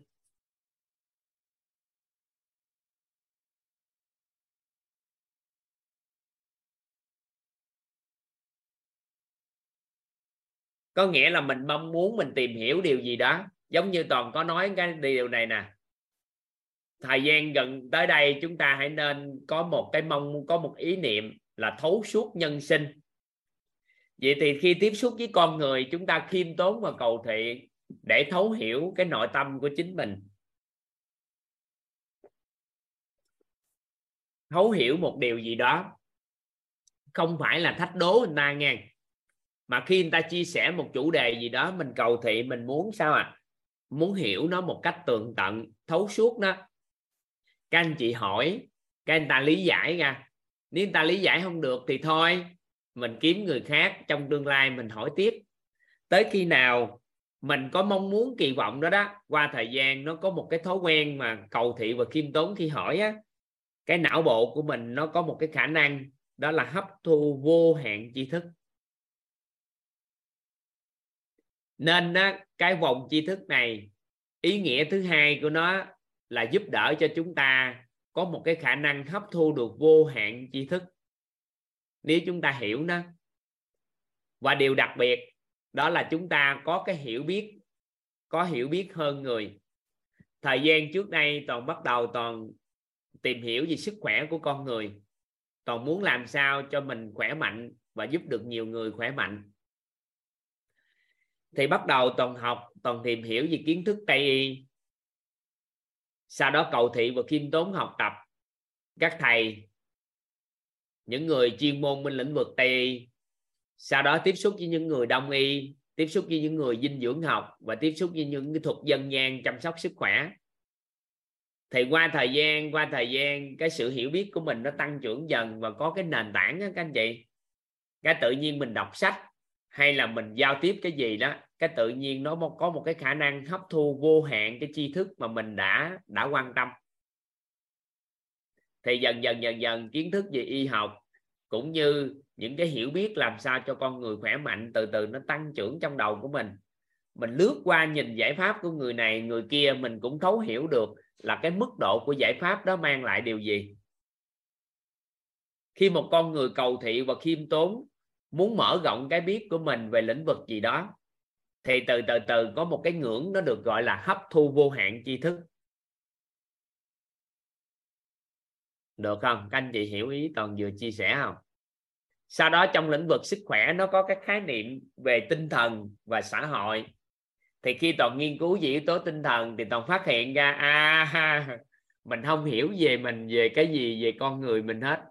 S1: Có nghĩa là mình mong muốn mình tìm hiểu điều gì đó giống như toàn có nói cái điều này nè. Thời gian gần tới đây chúng ta hãy nên có một cái mong, có một ý niệm là thấu suốt nhân sinh. Vậy thì khi tiếp xúc với con người, chúng ta khiêm tốn và cầu thị để thấu hiểu cái nội tâm của chính mình. Thấu hiểu một điều gì đó, không phải là thách đố người ta nghe, mà khi người ta chia sẻ một chủ đề gì đó, mình cầu thị, mình muốn sao à? Muốn hiểu nó một cách tường tận, thấu suốt đó. Các anh chị hỏi, các anh ta lý giải ra. Nếu người ta lý giải không được thì thôi, mình kiếm người khác trong tương lai mình hỏi tiếp. Tới khi nào mình có mong muốn kỳ vọng đó đó, qua thời gian nó có một cái thói quen mà cầu thị và khiêm tốn khi hỏi á, cái não bộ của mình nó có một cái khả năng đó là hấp thu vô hạn tri thức. Nên đó, cái vòng tri thức này ý nghĩa thứ hai của nó là giúp đỡ cho chúng ta có một cái khả năng hấp thu được vô hạn tri thức. Nếu chúng ta hiểu nó. Và điều đặc biệt đó là chúng ta có cái hiểu biết có hiểu biết hơn người. Thời gian trước đây toàn bắt đầu toàn tìm hiểu về sức khỏe của con người. Toàn muốn làm sao cho mình khỏe mạnh và giúp được nhiều người khỏe mạnh thì bắt đầu toàn học toàn tìm hiểu về kiến thức tây y. Sau đó cầu thị và khiêm tốn học tập. Các thầy những người chuyên môn bên lĩnh vực tây y. Sau đó tiếp xúc với những người đông y tiếp xúc với những người dinh dưỡng học và tiếp xúc với những cái thuật dân gian chăm sóc sức khỏe. Thì qua thời gian qua thời gian cái sự hiểu biết của mình nó tăng trưởng dần và có cái nền tảng đó, các anh chị. Cái tự nhiên mình đọc sách hay là mình giao tiếp cái gì đó, cái tự nhiên nó có một cái khả năng hấp thu vô hạn cái tri thức mà mình đã đã quan tâm. Thì dần dần dần dần kiến thức về y học cũng như những cái hiểu biết làm sao cho con người khỏe mạnh từ từ nó tăng trưởng trong đầu của mình. Mình lướt qua nhìn giải pháp của người này, người kia mình cũng thấu hiểu được là cái mức độ của giải pháp đó mang lại điều gì. Khi một con người cầu thị và khiêm tốn muốn mở rộng cái biết của mình về lĩnh vực gì đó, thì từ từ từ có một cái ngưỡng nó được gọi là hấp thu vô hạn tri thức. Được không? Các anh chị hiểu ý toàn vừa chia sẻ không? Sau đó trong lĩnh vực sức khỏe nó có các khái niệm về tinh thần và xã hội. Thì khi toàn nghiên cứu về yếu tố tinh thần thì toàn phát hiện ra à mình không hiểu về mình, về cái gì, về con người mình hết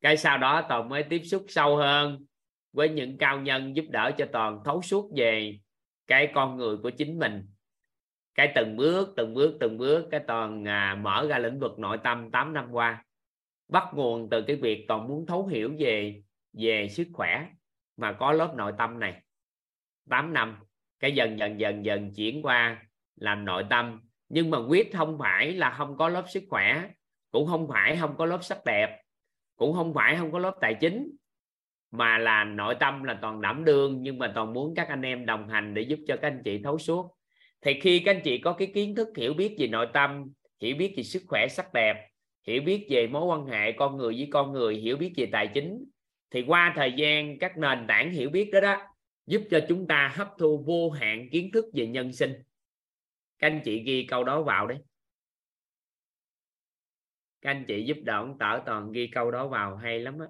S1: cái sau đó toàn mới tiếp xúc sâu hơn với những cao nhân giúp đỡ cho toàn thấu suốt về cái con người của chính mình. Cái từng bước từng bước từng bước cái toàn à, mở ra lĩnh vực nội tâm 8 năm qua. Bắt nguồn từ cái việc toàn muốn thấu hiểu về về sức khỏe mà có lớp nội tâm này. 8 năm cái dần dần dần dần chuyển qua làm nội tâm. Nhưng mà quyết không phải là không có lớp sức khỏe cũng không phải không có lớp sắc đẹp cũng không phải không có lớp tài chính, mà là nội tâm là toàn đảm đương, nhưng mà toàn muốn các anh em đồng hành để giúp cho các anh chị thấu suốt. Thì khi các anh chị có cái kiến thức hiểu biết về nội tâm, hiểu biết về sức khỏe, sắc đẹp, hiểu biết về mối quan hệ con người với con người, hiểu biết về tài chính, thì qua thời gian các nền tảng hiểu biết đó đó giúp cho chúng ta hấp thu vô hạn kiến thức về nhân sinh. Các anh chị ghi câu đó vào đấy các anh chị giúp đỡ ông tở toàn ghi câu đó vào, hay lắm á.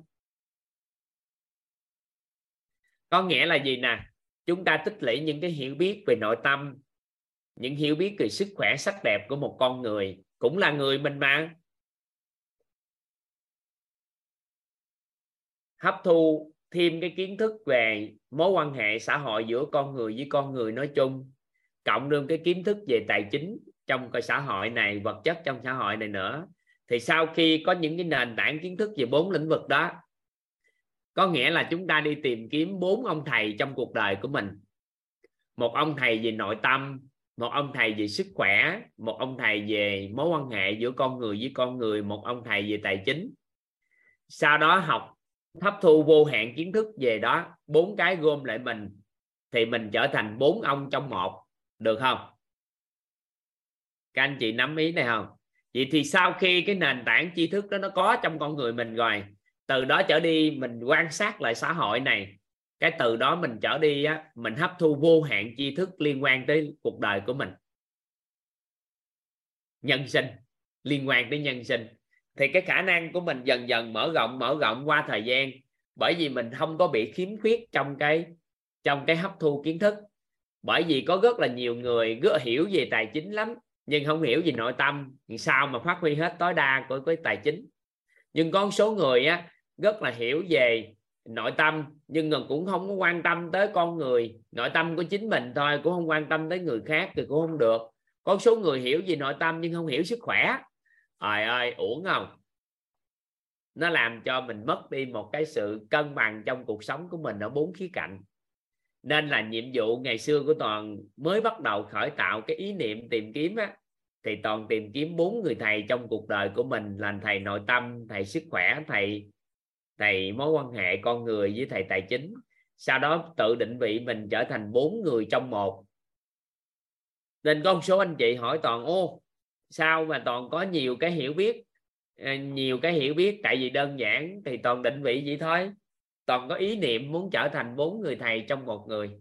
S1: Có nghĩa là gì nè? Chúng ta tích lũy những cái hiểu biết về nội tâm, những hiểu biết về sức khỏe, sắc đẹp của một con người, cũng là người mình mà. Hấp thu thêm cái kiến thức về mối quan hệ xã hội giữa con người với con người nói chung, cộng thêm cái kiến thức về tài chính trong cái xã hội này, vật chất trong xã hội này nữa thì sau khi có những cái nền tảng kiến thức về bốn lĩnh vực đó, có nghĩa là chúng ta đi tìm kiếm bốn ông thầy trong cuộc đời của mình. Một ông thầy về nội tâm, một ông thầy về sức khỏe, một ông thầy về mối quan hệ giữa con người với con người, một ông thầy về tài chính. Sau đó học, hấp thu vô hạn kiến thức về đó, bốn cái gom lại mình, thì mình trở thành bốn ông trong một. Được không? Các anh chị nắm ý này không? Vậy thì sau khi cái nền tảng tri thức đó nó có trong con người mình rồi từ đó trở đi mình quan sát lại xã hội này cái từ đó mình trở đi á, mình hấp thu vô hạn tri thức liên quan tới cuộc đời của mình. Nhân sinh liên quan tới nhân sinh. Thì cái khả năng của mình dần dần mở rộng mở rộng qua thời gian bởi vì mình không có bị khiếm khuyết trong cái trong cái hấp thu kiến thức. Bởi vì có rất là nhiều người rất hiểu về tài chính lắm nhưng không hiểu gì nội tâm sao mà phát huy hết tối đa của cái tài chính. Nhưng có một số người á, rất là hiểu về nội tâm, nhưng mà cũng không có quan tâm tới con người. Nội tâm của chính mình thôi, cũng không quan tâm tới người khác thì cũng không được. Có số người hiểu về nội tâm nhưng không hiểu sức khỏe. Trời ơi, uổng không? Nó làm cho mình mất đi một cái sự cân bằng trong cuộc sống của mình ở bốn khía cạnh nên là nhiệm vụ ngày xưa của toàn mới bắt đầu khởi tạo cái ý niệm tìm kiếm á. Thì toàn tìm kiếm bốn người thầy trong cuộc đời của mình là thầy nội tâm, thầy sức khỏe, thầy thầy mối quan hệ con người với thầy tài chính. Sau đó tự định vị mình trở thành bốn người trong một. Nên có một số anh chị hỏi toàn, ô, sao mà toàn có nhiều cái hiểu biết? Ờ, nhiều cái hiểu biết, tại vì đơn giản thì toàn định vị vậy thôi toàn có ý niệm muốn trở thành bốn người thầy trong một người.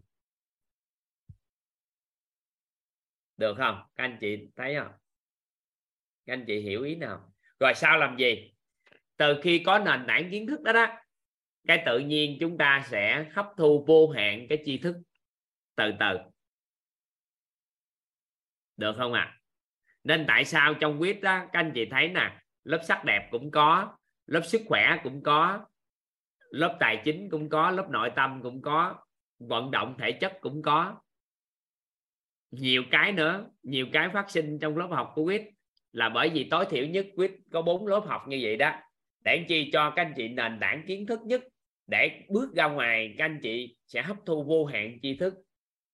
S1: Được không? Các anh chị thấy không? Các anh chị hiểu ý nào? Rồi sao làm gì? Từ khi có nền tảng kiến thức đó đó, cái tự nhiên chúng ta sẽ hấp thu vô hạn cái tri thức từ từ. Được không ạ? À? nên tại sao trong quýt đó, các anh chị thấy nè, lớp sắc đẹp cũng có, lớp sức khỏe cũng có lớp tài chính cũng có lớp nội tâm cũng có vận động thể chất cũng có. Nhiều cái nữa nhiều cái phát sinh trong lớp học của quyết là bởi vì tối thiểu nhất quyết có bốn lớp học như vậy đó. Để chi cho các anh chị nền tảng kiến thức nhất để bước ra ngoài các anh chị sẽ hấp thu vô hạn tri thức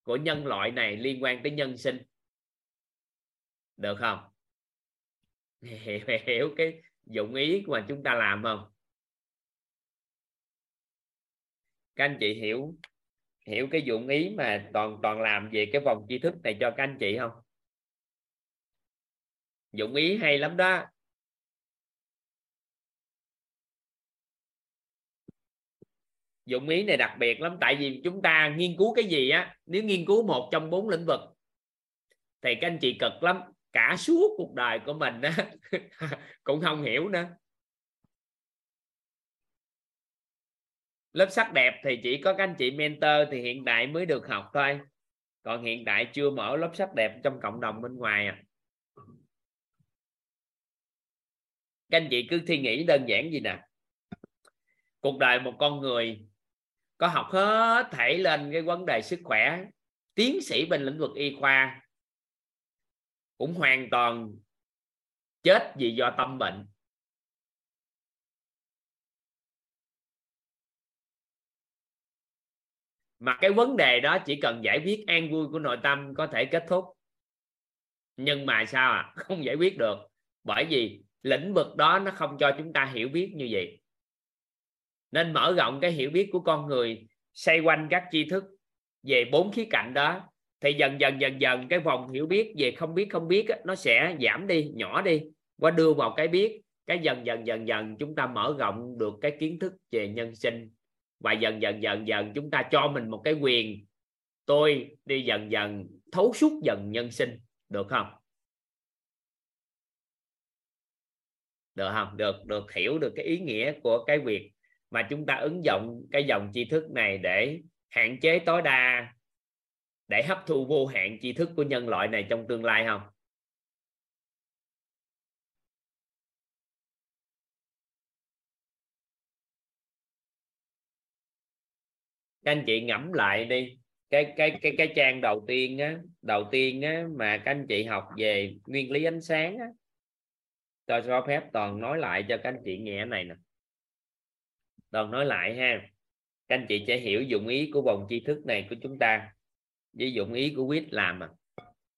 S1: của nhân loại này liên quan tới nhân sinh. Được không? Hiểu, hiểu cái dụng ý mà chúng ta làm không? Các anh chị hiểu hiểu cái dụng ý mà toàn toàn làm về cái vòng tri thức này cho các anh chị không? Dụng ý hay lắm đó. Dụng ý này đặc biệt lắm, tại vì chúng ta nghiên cứu cái gì á, nếu nghiên cứu một trong bốn lĩnh vực, thì các anh chị cực lắm. Cả suốt cuộc đời của mình á, cũng không hiểu nữa. Lớp sắc đẹp thì chỉ có các anh chị mentor thì hiện tại mới được học thôi. Còn hiện tại chưa mở lớp sắc đẹp trong cộng đồng bên ngoài à. Các anh chị cứ suy nghĩ đơn giản gì nè. Cuộc đời một con người có học hết thể lên cái vấn đề sức khỏe. Tiến sĩ bên lĩnh vực y khoa cũng hoàn toàn chết vì do tâm bệnh. Mà cái vấn đề đó chỉ cần giải quyết an vui của nội tâm có thể kết thúc. Nhưng mà sao à? Không giải quyết được. Bởi vì lĩnh vực đó nó không cho chúng ta hiểu biết như vậy. Nên mở rộng cái hiểu biết của con người, xoay quanh các tri thức về bốn khía cạnh đó, thì dần dần dần dần cái vòng hiểu biết về không biết không biết nó sẽ giảm đi, nhỏ đi, qua đưa vào cái biết. Cái dần dần dần dần chúng ta mở rộng được cái kiến thức về nhân sinh và dần dần dần dần chúng ta cho mình một cái quyền. Tôi đi dần dần thấu suốt dần nhân sinh. Được không? Được không? Được được, hiểu được cái ý nghĩa của cái việc mà chúng ta ứng dụng cái dòng tri thức này để hạn chế tối đa, để hấp thu vô hạn tri thức của nhân loại này trong tương lai không? Các anh chị ngẫm lại đi. Cái cái cái cái trang đầu tiên á, đầu tiên á mà các anh chị học về nguyên lý ánh sáng á. Tôi cho phép toàn nói lại cho các anh chị nghe này nè. Toàn nói lại ha. Các anh chị sẽ hiểu dụng ý của vòng tri thức này của chúng ta với dụng ý của quyết làm à.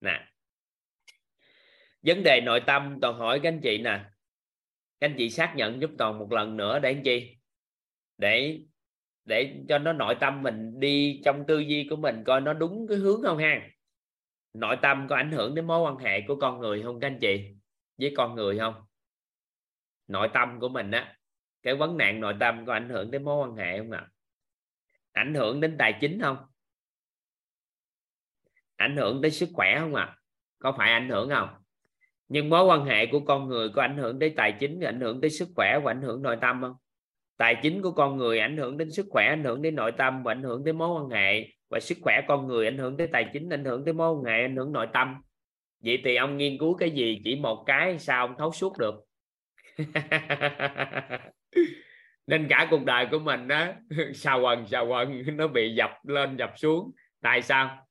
S1: Nè. Vấn đề nội tâm, toàn hỏi các anh chị nè. Các anh chị xác nhận giúp toàn một lần nữa để anh chị để để cho nó nội tâm mình đi trong tư duy của mình coi nó đúng cái hướng không ha. Nội tâm có ảnh hưởng đến mối quan hệ của con người không các anh chị? Với con người không? Nội tâm của mình á, cái vấn nạn nội tâm có ảnh hưởng đến mối quan hệ không ạ? Ảnh hưởng đến tài chính không? Ảnh hưởng đến sức khỏe không ạ? Có phải ảnh hưởng không? Nhưng mối quan hệ của con người có ảnh hưởng đến tài chính, ảnh hưởng đến sức khỏe và ảnh hưởng nội tâm không? Tài chính của con người ảnh hưởng đến sức khỏe ảnh hưởng đến nội tâm và ảnh hưởng đến mối quan hệ. Và sức khỏe con người ảnh hưởng tới tài chính ảnh hưởng tới mối quan hệ ảnh hưởng nội tâm. Vậy thì ông nghiên cứu cái gì? Chỉ một cái sao ông thấu suốt được? Nên cả cuộc đời của mình đó sao quần sao quần nó bị dập lên dập xuống. Tại sao?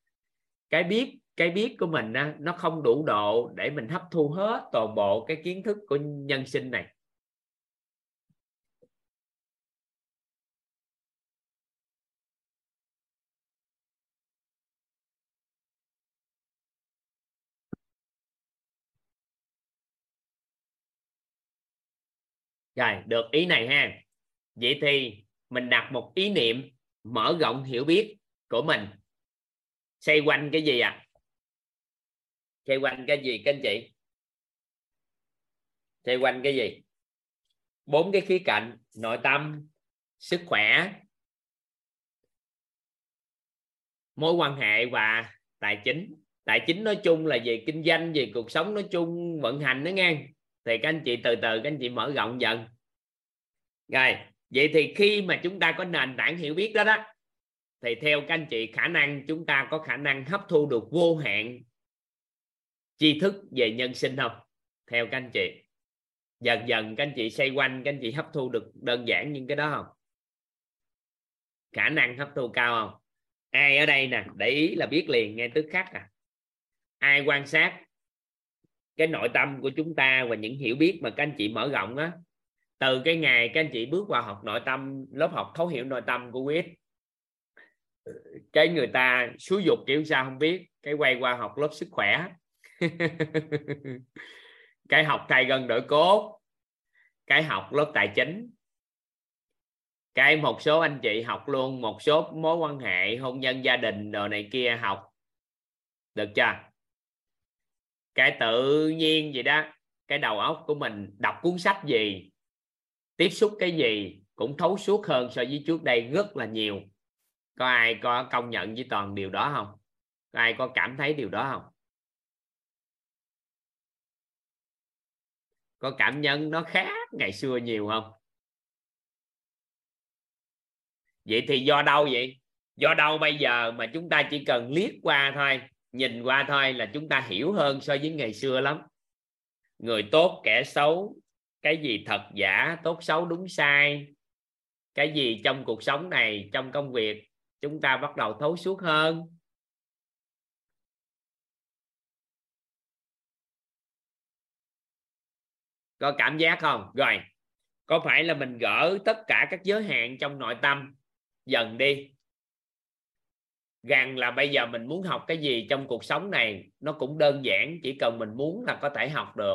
S1: Cái biết cái biết của mình đó, nó không đủ độ để mình hấp thu hết toàn bộ cái kiến thức của nhân sinh này. Rồi, được ý này ha. Vậy thì mình đặt một ý niệm mở rộng hiểu biết của mình. Xoay quanh cái gì à xoay quanh cái gì, các anh chị? Xoay quanh cái gì? Bốn cái khía cạnh, nội tâm, sức khỏe, mối quan hệ và tài chính. Tài chính nói chung là về kinh doanh, về cuộc sống nói chung, vận hành đó nghe thì các anh chị từ từ, các anh chị mở rộng dần. Rồi, vậy thì khi mà chúng ta có nền tảng hiểu biết đó đó, thì theo các anh chị, khả năng chúng ta có khả năng hấp thu được vô hạn tri thức về nhân sinh không? Theo các anh chị. Dần dần các anh chị xoay quanh, các anh chị hấp thu được đơn giản những cái đó không? Khả năng hấp thu cao không? Ai ở đây nè, để ý là biết liền ngay tức khắc à. Ai quan sát cái nội tâm của chúng ta và những hiểu biết mà các anh chị mở rộng á. Từ cái ngày các anh chị bước vào học nội tâm, lớp học thấu hiểu nội tâm của quyết, cái người ta xúi dục kiểu sao không biết, cái quay qua học lớp sức khỏe. Cái học thay gần đổi cốt, cái học lớp tài chính. Cái một số anh chị học luôn một số mối quan hệ hôn nhân gia đình đồ này kia học. Được chưa? Cái tự nhiên gì đó, cái đầu óc của mình đọc cuốn sách gì, tiếp xúc cái gì cũng thấu suốt hơn so với trước đây rất là nhiều. Có ai có công nhận với toàn điều đó không? Có ai có cảm thấy điều đó không? Có cảm nhận nó khác ngày xưa nhiều không? Vậy thì do đâu vậy? Do đâu bây giờ mà chúng ta chỉ cần liếc qua thôi? Nhìn qua thôi là chúng ta hiểu hơn so với ngày xưa lắm. Người tốt, kẻ xấu, cái gì thật giả, tốt xấu, đúng sai, cái gì trong cuộc sống này, trong công việc, chúng ta bắt đầu thấu suốt hơn. Có cảm giác không? Rồi, có phải là mình gỡ tất cả các giới hạn trong nội tâm? Dần đi rằng là bây giờ mình muốn học cái gì trong cuộc sống này, nó cũng đơn giản, chỉ cần mình muốn là có thể học được.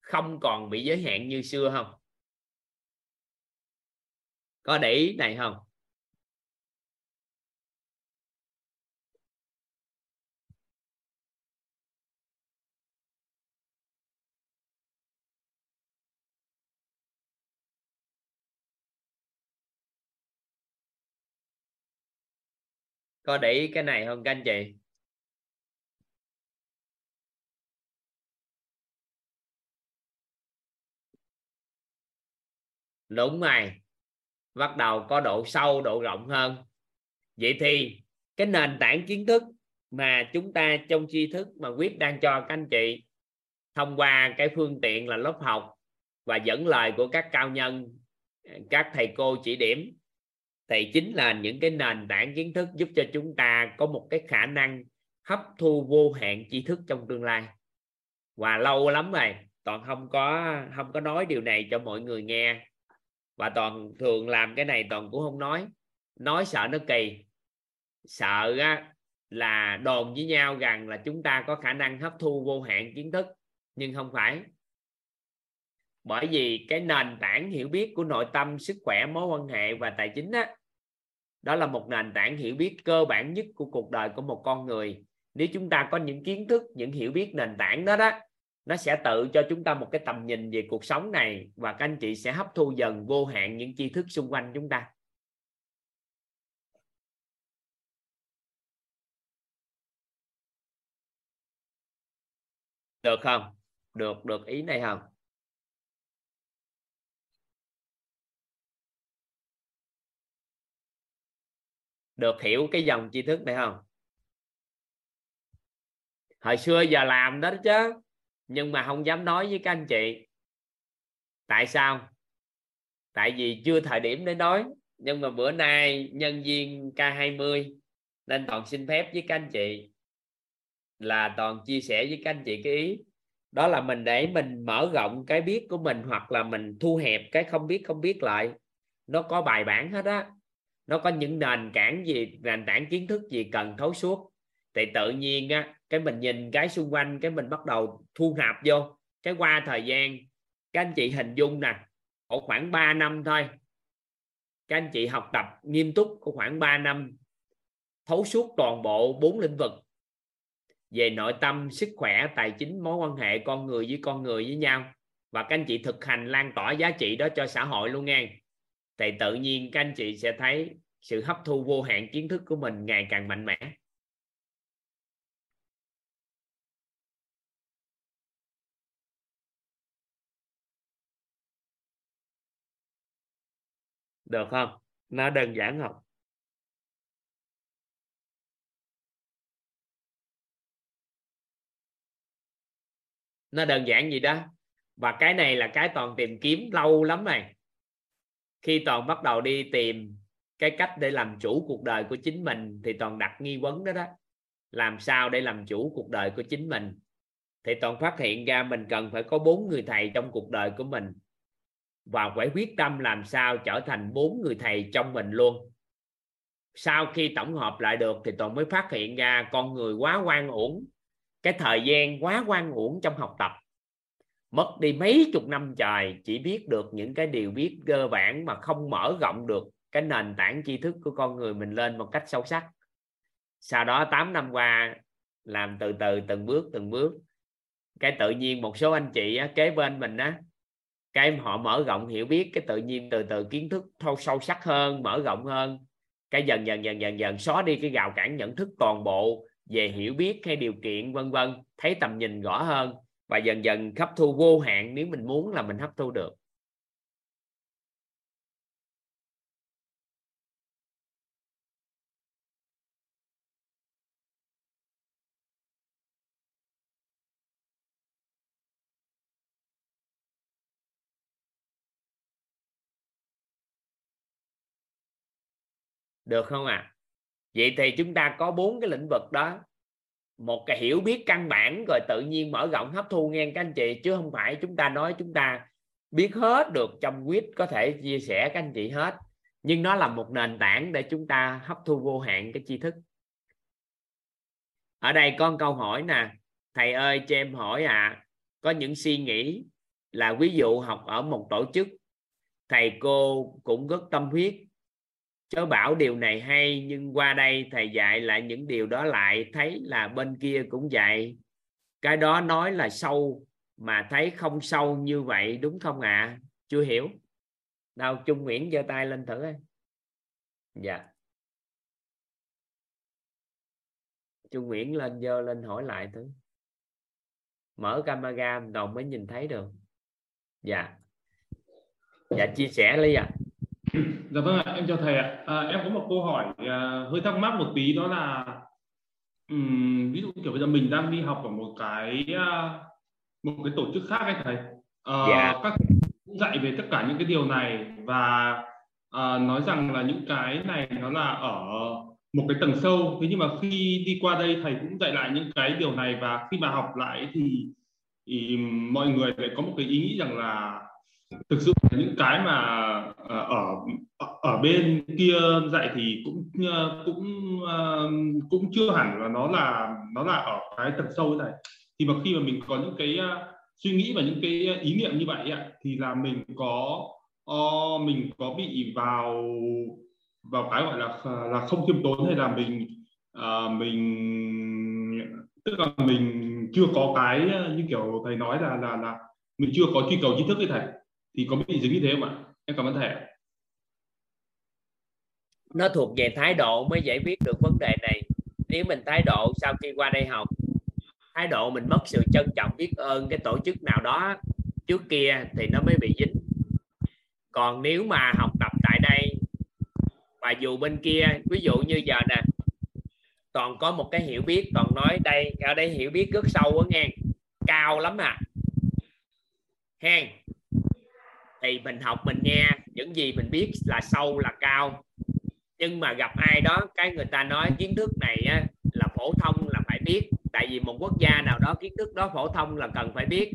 S1: Không còn bị giới hạn như xưa không? Có để ý này không? Có để ý cái này không các anh chị? Đúng rồi. Bắt đầu có độ sâu, độ rộng hơn. Vậy thì cái nền tảng kiến thức mà chúng ta trong tri thức mà quyết đang cho các anh chị thông qua cái phương tiện là lớp học và dẫn lời của các cao nhân, các thầy cô chỉ điểm thì chính là những cái nền tảng kiến thức giúp cho chúng ta có một cái khả năng hấp thu vô hạn tri thức trong tương lai. Và lâu lắm rồi toàn không có không có nói điều này cho mọi người nghe. Và toàn thường làm cái này toàn cũng không nói. Nói sợ nó kỳ. Sợ á, là đồn với nhau rằng là chúng ta có khả năng hấp thu vô hạn kiến thức nhưng không phải. Bởi vì cái nền tảng hiểu biết của nội tâm sức khỏe mối quan hệ và tài chính á đó là một nền tảng hiểu biết cơ bản nhất của cuộc đời của một con người. Nếu chúng ta có những kiến thức, những hiểu biết nền tảng đó đó, nó sẽ tự cho chúng ta một cái tầm nhìn về cuộc sống này và các anh chị sẽ hấp thu dần vô hạn những tri thức xung quanh chúng ta. Được không? Được được ý này không? Được hiểu cái dòng tri thức này không? Hồi xưa giờ làm đó chứ. Nhưng mà không dám nói với các anh chị. Tại sao? Tại vì chưa thời điểm để nói. Nhưng mà bữa nay nhân viên K20 nên toàn xin phép với các anh chị. Là toàn chia sẻ với các anh chị cái ý. Đó là mình để mình mở rộng cái biết của mình hoặc là mình thu hẹp cái không biết không biết lại. Nó có bài bản hết á nó có những nền tảng gì, nền tảng kiến thức gì cần thấu suốt? Thì tự nhiên á, cái mình nhìn cái xung quanh, cái mình bắt đầu thu nạp vô. Cái qua thời gian, các anh chị hình dung nè ở khoảng 3 năm thôi. Các anh chị học tập nghiêm túc có khoảng 3 năm, thấu suốt toàn bộ bốn lĩnh vực. Về nội tâm, sức khỏe, tài chính, mối quan hệ con người với con người với nhau. Và các anh chị thực hành lan tỏa giá trị đó cho xã hội luôn nghe thì tự nhiên các anh chị sẽ thấy sự hấp thu vô hạn kiến thức của mình ngày càng mạnh mẽ. Được không? Nó đơn giản không? Nó đơn giản gì đó. Và cái này là cái toàn tìm kiếm lâu lắm này khi toàn bắt đầu đi tìm cái cách để làm chủ cuộc đời của chính mình, thì toàn đặt nghi vấn đó đó. Làm sao để làm chủ cuộc đời của chính mình? Thì toàn phát hiện ra mình cần phải có bốn người thầy trong cuộc đời của mình. Và phải quyết tâm làm sao trở thành bốn người thầy trong mình luôn. Sau khi tổng hợp lại được, thì toàn mới phát hiện ra con người quá quan uổng. Cái thời gian quá quan uổng trong học tập mất đi mấy chục năm trời chỉ biết được những cái điều biết cơ bản mà không mở rộng được cái nền tảng tri thức của con người mình lên một cách sâu sắc. Sau đó 8 năm qua làm từ từ từng bước từng bước. Cái tự nhiên một số anh chị á, kế bên mình á cái họ mở rộng hiểu biết cái tự nhiên từ từ kiến thức thâu sâu sắc hơn mở rộng hơn. Cái dần dần dần dần dần xóa đi cái rào cản nhận thức toàn bộ về hiểu biết hay điều kiện vân vân thấy tầm nhìn rõ hơn và dần dần hấp thu vô hạn nếu mình muốn là mình hấp thu được được không ạ à? vậy thì chúng ta có bốn cái lĩnh vực đó một cái hiểu biết căn bản, rồi tự nhiên mở rộng hấp thu nghe các anh chị, chứ không phải chúng ta nói chúng ta biết hết được trong quýt có thể chia sẻ các anh chị hết. Nhưng nó là một nền tảng để chúng ta hấp thu vô hạn cái tri thức. Ở đây có một câu hỏi nè. Thầy ơi, cho em hỏi à có những suy nghĩ là ví dụ học ở một tổ chức, thầy cô cũng rất tâm huyết chớ bảo điều này hay, nhưng qua đây thầy dạy lại những điều đó lại, thấy là bên kia cũng dạy cái đó nói là sâu, mà thấy không sâu như vậy đúng không ạ? À? chưa hiểu. Đâu trung nguyễn giơ tay lên thử ấy. dạ. Trung nguyễn lên, giơ lên hỏi lại thử. Mở camera đồng mới nhìn thấy được. Dạ. Dạ chia sẻ lý ạ. à
S2: dạ vâng ạ em chào thầy ạ. À, em có một câu hỏi à, hơi thắc mắc một tí đó là um, ví dụ kiểu bây giờ mình đang đi học ở một cái uh, một cái tổ chức khác ấy thầy. Uh, dạ. các cũng dạy về tất cả những cái điều này và uh, nói rằng là những cái này nó là ở một cái tầng sâu. Thế nhưng mà khi đi qua đây thầy cũng dạy lại những cái điều này và khi mà học lại thì, thì mọi người lại có một cái ý nghĩ rằng là thực sự những cái mà ờ, ở ở bên kia dạy thì cũng ờ, cũng ờ, cũng chưa hẳn là nó là nó là ở cái tầng sâu này. Thì mà khi mà mình có những cái suy nghĩ và những cái ý niệm như vậy thì là mình có mình có bị vào vào cái gọi là là không khiêm tốn hay là mình mình, tức là mình chưa có cái như kiểu thầy nói là là là mình chưa có truy cầu tri thức với thầy thì có bị dính như thế không ạ? Em cảm ơn thầy
S1: nó thuộc về thái độ mới giải quyết được vấn đề này. Nếu mình thái độ sau khi qua đây học, thái độ mình mất sự trân trọng, biết ơn cái tổ chức nào đó trước kia thì nó mới bị dính. Còn nếu mà học tập tại đây, và dù bên kia, ví dụ như giờ nè, toàn có một cái hiểu biết, toàn nói đây ở đây hiểu biết rất sâu quá nghe. Cao lắm à. Hen thì mình học mình nghe những gì mình biết là sâu là cao. Nhưng mà gặp ai đó cái người ta nói kiến thức này á, là phổ thông là phải biết. Tại vì một quốc gia nào đó kiến thức đó phổ thông là cần phải biết.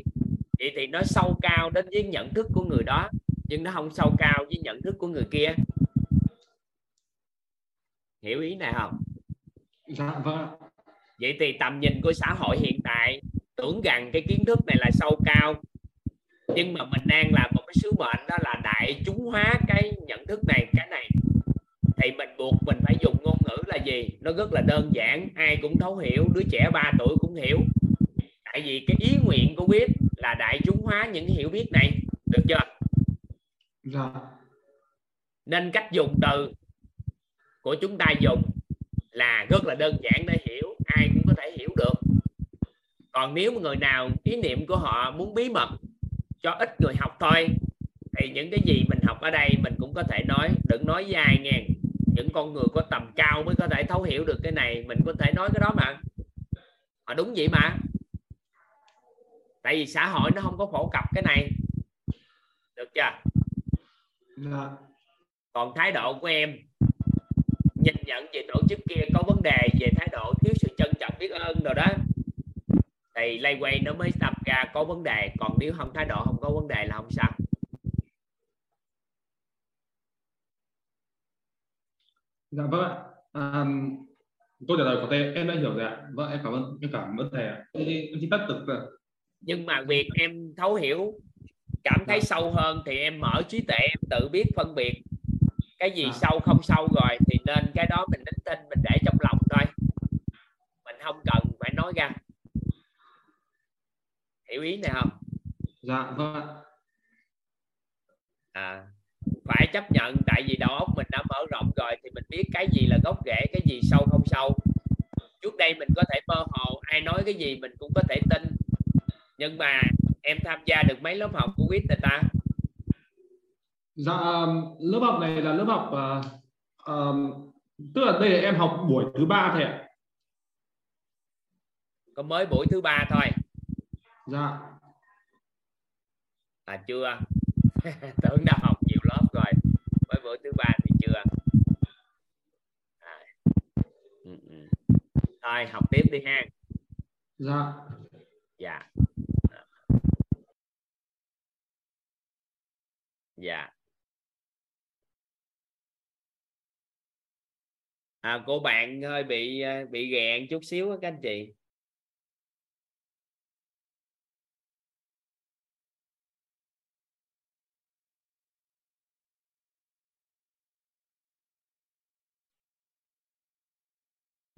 S1: Vậy thì nó sâu cao đến với nhận thức của người đó nhưng nó không sâu cao với nhận thức của người kia. Hiểu ý này không?
S2: Dạ vâng
S1: vậy thì tầm nhìn của xã hội hiện tại tưởng rằng cái kiến thức này là sâu cao nhưng mà mình đang làm một cái sứ mệnh đó là đại chúng hóa cái nhận thức này cái này. Thì mình buộc mình phải dùng ngôn ngữ là gì? Nó rất là đơn giản ai cũng thấu hiểu đứa trẻ 3 tuổi cũng hiểu. Tại vì cái ý nguyện của quyết là đại chúng hóa những hiểu biết này được chưa?
S13: Dạ.
S1: Nên cách dùng từ của chúng ta dùng là rất là đơn giản để hiểu ai cũng có thể hiểu được. Còn nếu người nào ý niệm của họ muốn bí mật cho ít người học thôi. Thì những cái gì mình học ở đây mình cũng có thể nói đừng nói dài nghe những con người có tầm cao mới có thể thấu hiểu được cái này mình có thể nói cái đó mà. Họ đúng vậy mà. Tại vì xã hội nó không có phổ cập cái này. Được chưa?
S13: Dạ.
S1: Còn thái độ của em nhìn nhận về tổ chức kia có vấn đề về thái độ thiếu sự trân trọng biết ơn rồi đó thì lay quay nó mới tập ra có vấn đề còn nếu không thái độ không có vấn đề là không sao.
S13: Dạ vâng ạ. À, câu trả lời của thầy em đã hiểu rồi ạ. Vâng em cảm ơn em cảm ơn thầy ạ. Em, xin thực rồi
S1: nhưng mà việc em thấu hiểu cảm thấy sâu hơn thì em mở trí tuệ em tự biết phân biệt cái gì
S13: À.
S1: sâu không sâu rồi thì nên cái đó mình nín tin mình để trong lòng thôi. Mình không cần phải nói ra hiểu ý này không?
S13: Dạ vâng ạ.
S1: À, phải chấp nhận tại vì đầu óc mình đã mở rộng rồi thì mình biết cái gì là gốc rễ cái gì sâu không sâu. Trước đây mình có thể mơ hồ ai nói cái gì mình cũng có thể tin. Nhưng mà em tham gia được mấy lớp học của quýt người ta?
S13: Dạ lớp học này là lớp học uh, um, tức là đây là em học buổi thứ ba thầy ạ.
S1: có mới buổi thứ ba thôi
S13: Dạ.
S1: à chưa tưởng đã học nhiều lớp rồi mới buổi thứ ba thì chưa à. ừ, ừ. thôi học tiếp đi ha
S13: Dạ.
S1: dạ dạ à cô bạn hơi bị ờ, bị ghẹn chút xíu các anh chị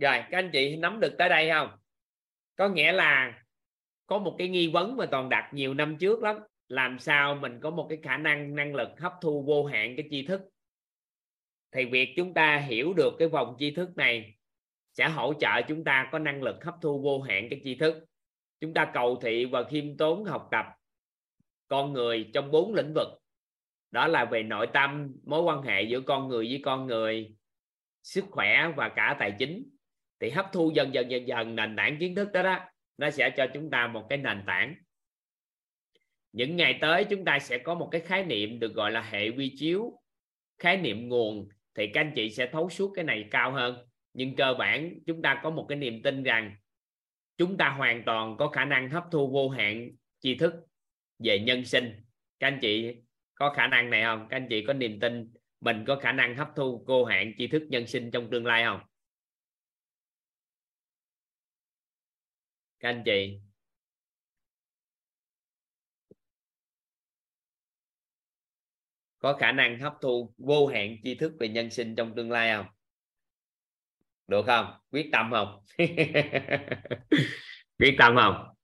S1: rồi, các anh chị nắm được tới đây không? Có nghĩa là có một cái nghi vấn mà toàn đặt nhiều năm trước lắm. Làm sao mình có một cái khả năng năng lực hấp thu vô hạn cái tri thức? Thì việc chúng ta hiểu được cái vòng tri thức này sẽ hỗ trợ chúng ta có năng lực hấp thu vô hạn cái tri thức. Chúng ta cầu thị và khiêm tốn học tập con người trong bốn lĩnh vực. Đó là về nội tâm, mối quan hệ giữa con người với con người, sức khỏe và cả tài chính thì hấp thu dần dần dần dần nền tảng kiến thức đó đó, nó sẽ cho chúng ta một cái nền tảng. Những ngày tới chúng ta sẽ có một cái khái niệm được gọi là hệ quy chiếu. Khái niệm nguồn thì các anh chị sẽ thấu suốt cái này cao hơn. Nhưng cơ bản chúng ta có một cái niềm tin rằng chúng ta hoàn toàn có khả năng hấp thu vô hạn tri thức về nhân sinh. Các anh chị có khả năng này không? Các anh chị có niềm tin mình có khả năng hấp thu vô hạn tri thức nhân sinh trong tương lai không? Các anh chị. Có khả năng hấp thu vô hạn tri thức về nhân sinh trong tương lai không? Được không? Quyết tâm không? Quyết tâm không?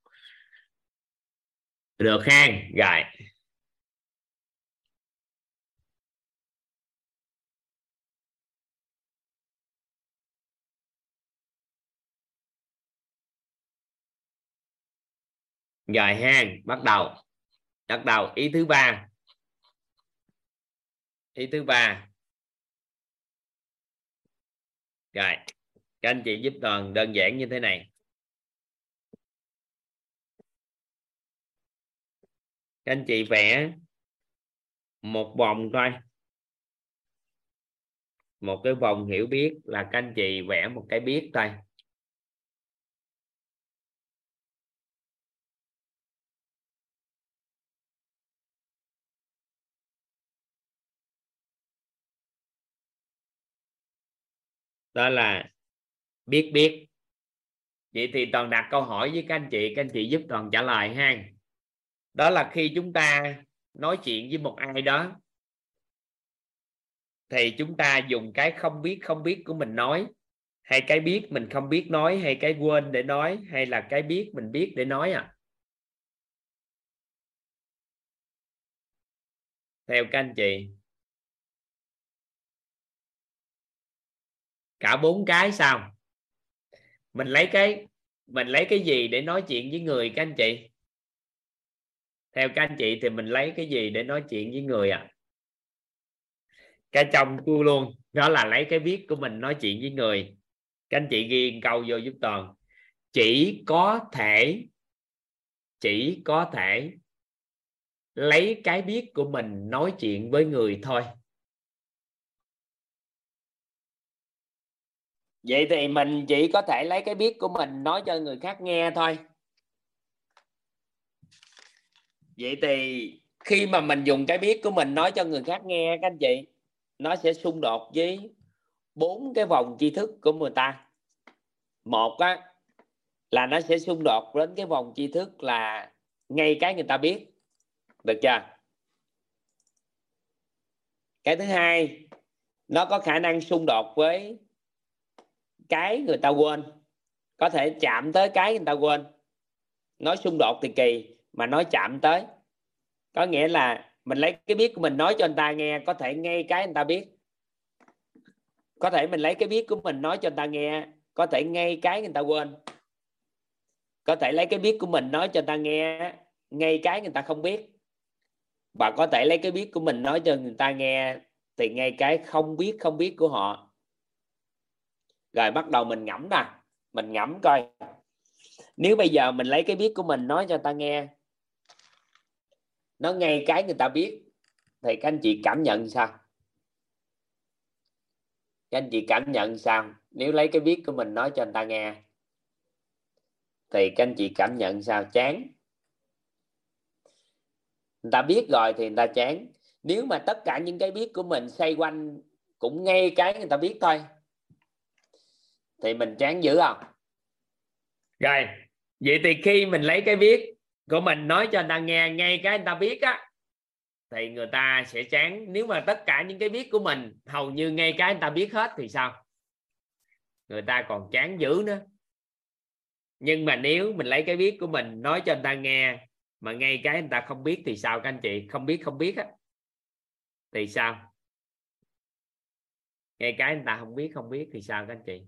S1: Được khen rồi. Rồi ha bắt đầu. Bắt đầu. Ý thứ ba. Ý thứ ba. Rồi, các anh chị giúp toàn đơn giản như thế này. Các anh chị vẽ một vòng thôi. Một cái vòng hiểu biết là các anh chị vẽ một cái biết thôi. Đó là biết biết. Vậy thì toàn đặt câu hỏi với các anh chị, các anh chị giúp toàn trả lời ha. Đó là khi chúng ta nói chuyện với một ai đó, thì chúng ta dùng cái không biết không biết của mình nói, hay cái biết mình không biết nói, hay cái quên để nói, hay là cái biết mình biết để nói à? Theo các anh chị cả bốn cái sao mình lấy cái, mình lấy cái gì để nói chuyện với người, các anh chị? Theo các anh chị thì mình lấy cái gì để nói chuyện với người à cái trong cua luôn, đó là lấy cái biết của mình nói chuyện với người. Các anh chị ghi câu vô giúp toàn. Chỉ có thể, chỉ có thể lấy cái biết của mình nói chuyện với người thôi. Vậy thì mình chỉ có thể lấy cái biết của mình nói cho người khác nghe thôi. Vậy thì khi mà mình dùng cái biết của mình nói cho người khác nghe, các anh chị, nó sẽ xung đột với bốn cái vòng tri thức của người ta. Một á, là nó sẽ xung đột đến cái vòng tri thức là ngay cái người ta biết. Được chưa? Cái thứ hai, nó có khả năng xung đột với cái người ta quên, có thể chạm tới cái người ta quên. Nói xung đột thì kỳ, mà nói chạm tới, có nghĩa là mình lấy cái biết của mình nói cho người ta nghe, có thể ngay cái người ta biết. Có thể mình lấy cái biết của mình nói cho người ta nghe, có thể ngay cái người ta quên. Có thể lấy cái biết của mình nói cho người ta nghe ngay cái người ta không biết. Và có thể lấy cái biết của mình nói cho người ta nghe, thì ngay cái không biết không biết của họ rồi bắt đầu mình ngẫm nè, mình ngẫm coi. Nếu bây giờ mình lấy cái biết của mình nói cho ta nghe, nó ngay cái người ta biết, thì các anh chị cảm nhận sao? Các anh chị cảm nhận sao? Nếu lấy cái biết của mình nói cho người ta nghe, thì các anh chị cảm nhận sao? Chán. Người ta biết rồi thì người ta chán. Nếu mà tất cả những cái biết của mình xoay quanh cũng ngay cái người ta biết thôi thì mình chán dữ không? Rồi, vậy thì khi mình lấy cái biết của mình nói cho người ta nghe, ngay cái người ta biết á, thì người ta sẽ chán. Nếu mà tất cả những cái biết của mình, hầu như ngay cái người ta biết hết thì sao? Người ta còn chán dữ nữa. Nhưng mà nếu mình lấy cái biết của mình nói cho người ta nghe, mà ngay cái người ta không biết thì sao các anh chị? Không biết không biết á. Thì sao? Ngay cái người ta không biết không biết thì sao các anh chị?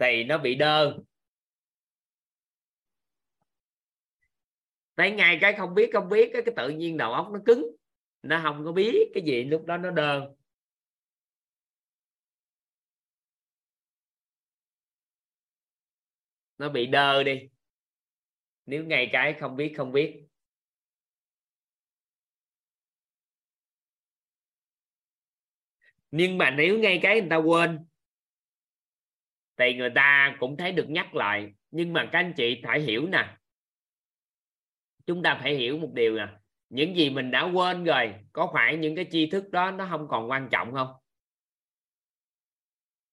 S1: Thì nó bị đơ thấy ngay cái không biết không biết cái, cái tự nhiên đầu óc nó cứng. Nó không có biết cái gì lúc đó nó đơ nó bị đơ đi. Nếu ngay cái không biết không biết. Nhưng mà nếu ngay cái người ta quên thì người ta cũng thấy được nhắc lại. Nhưng mà các anh chị phải hiểu nè. Chúng ta phải hiểu một điều nè. Những gì mình đã quên rồi, có phải những cái tri thức đó nó không còn quan trọng không?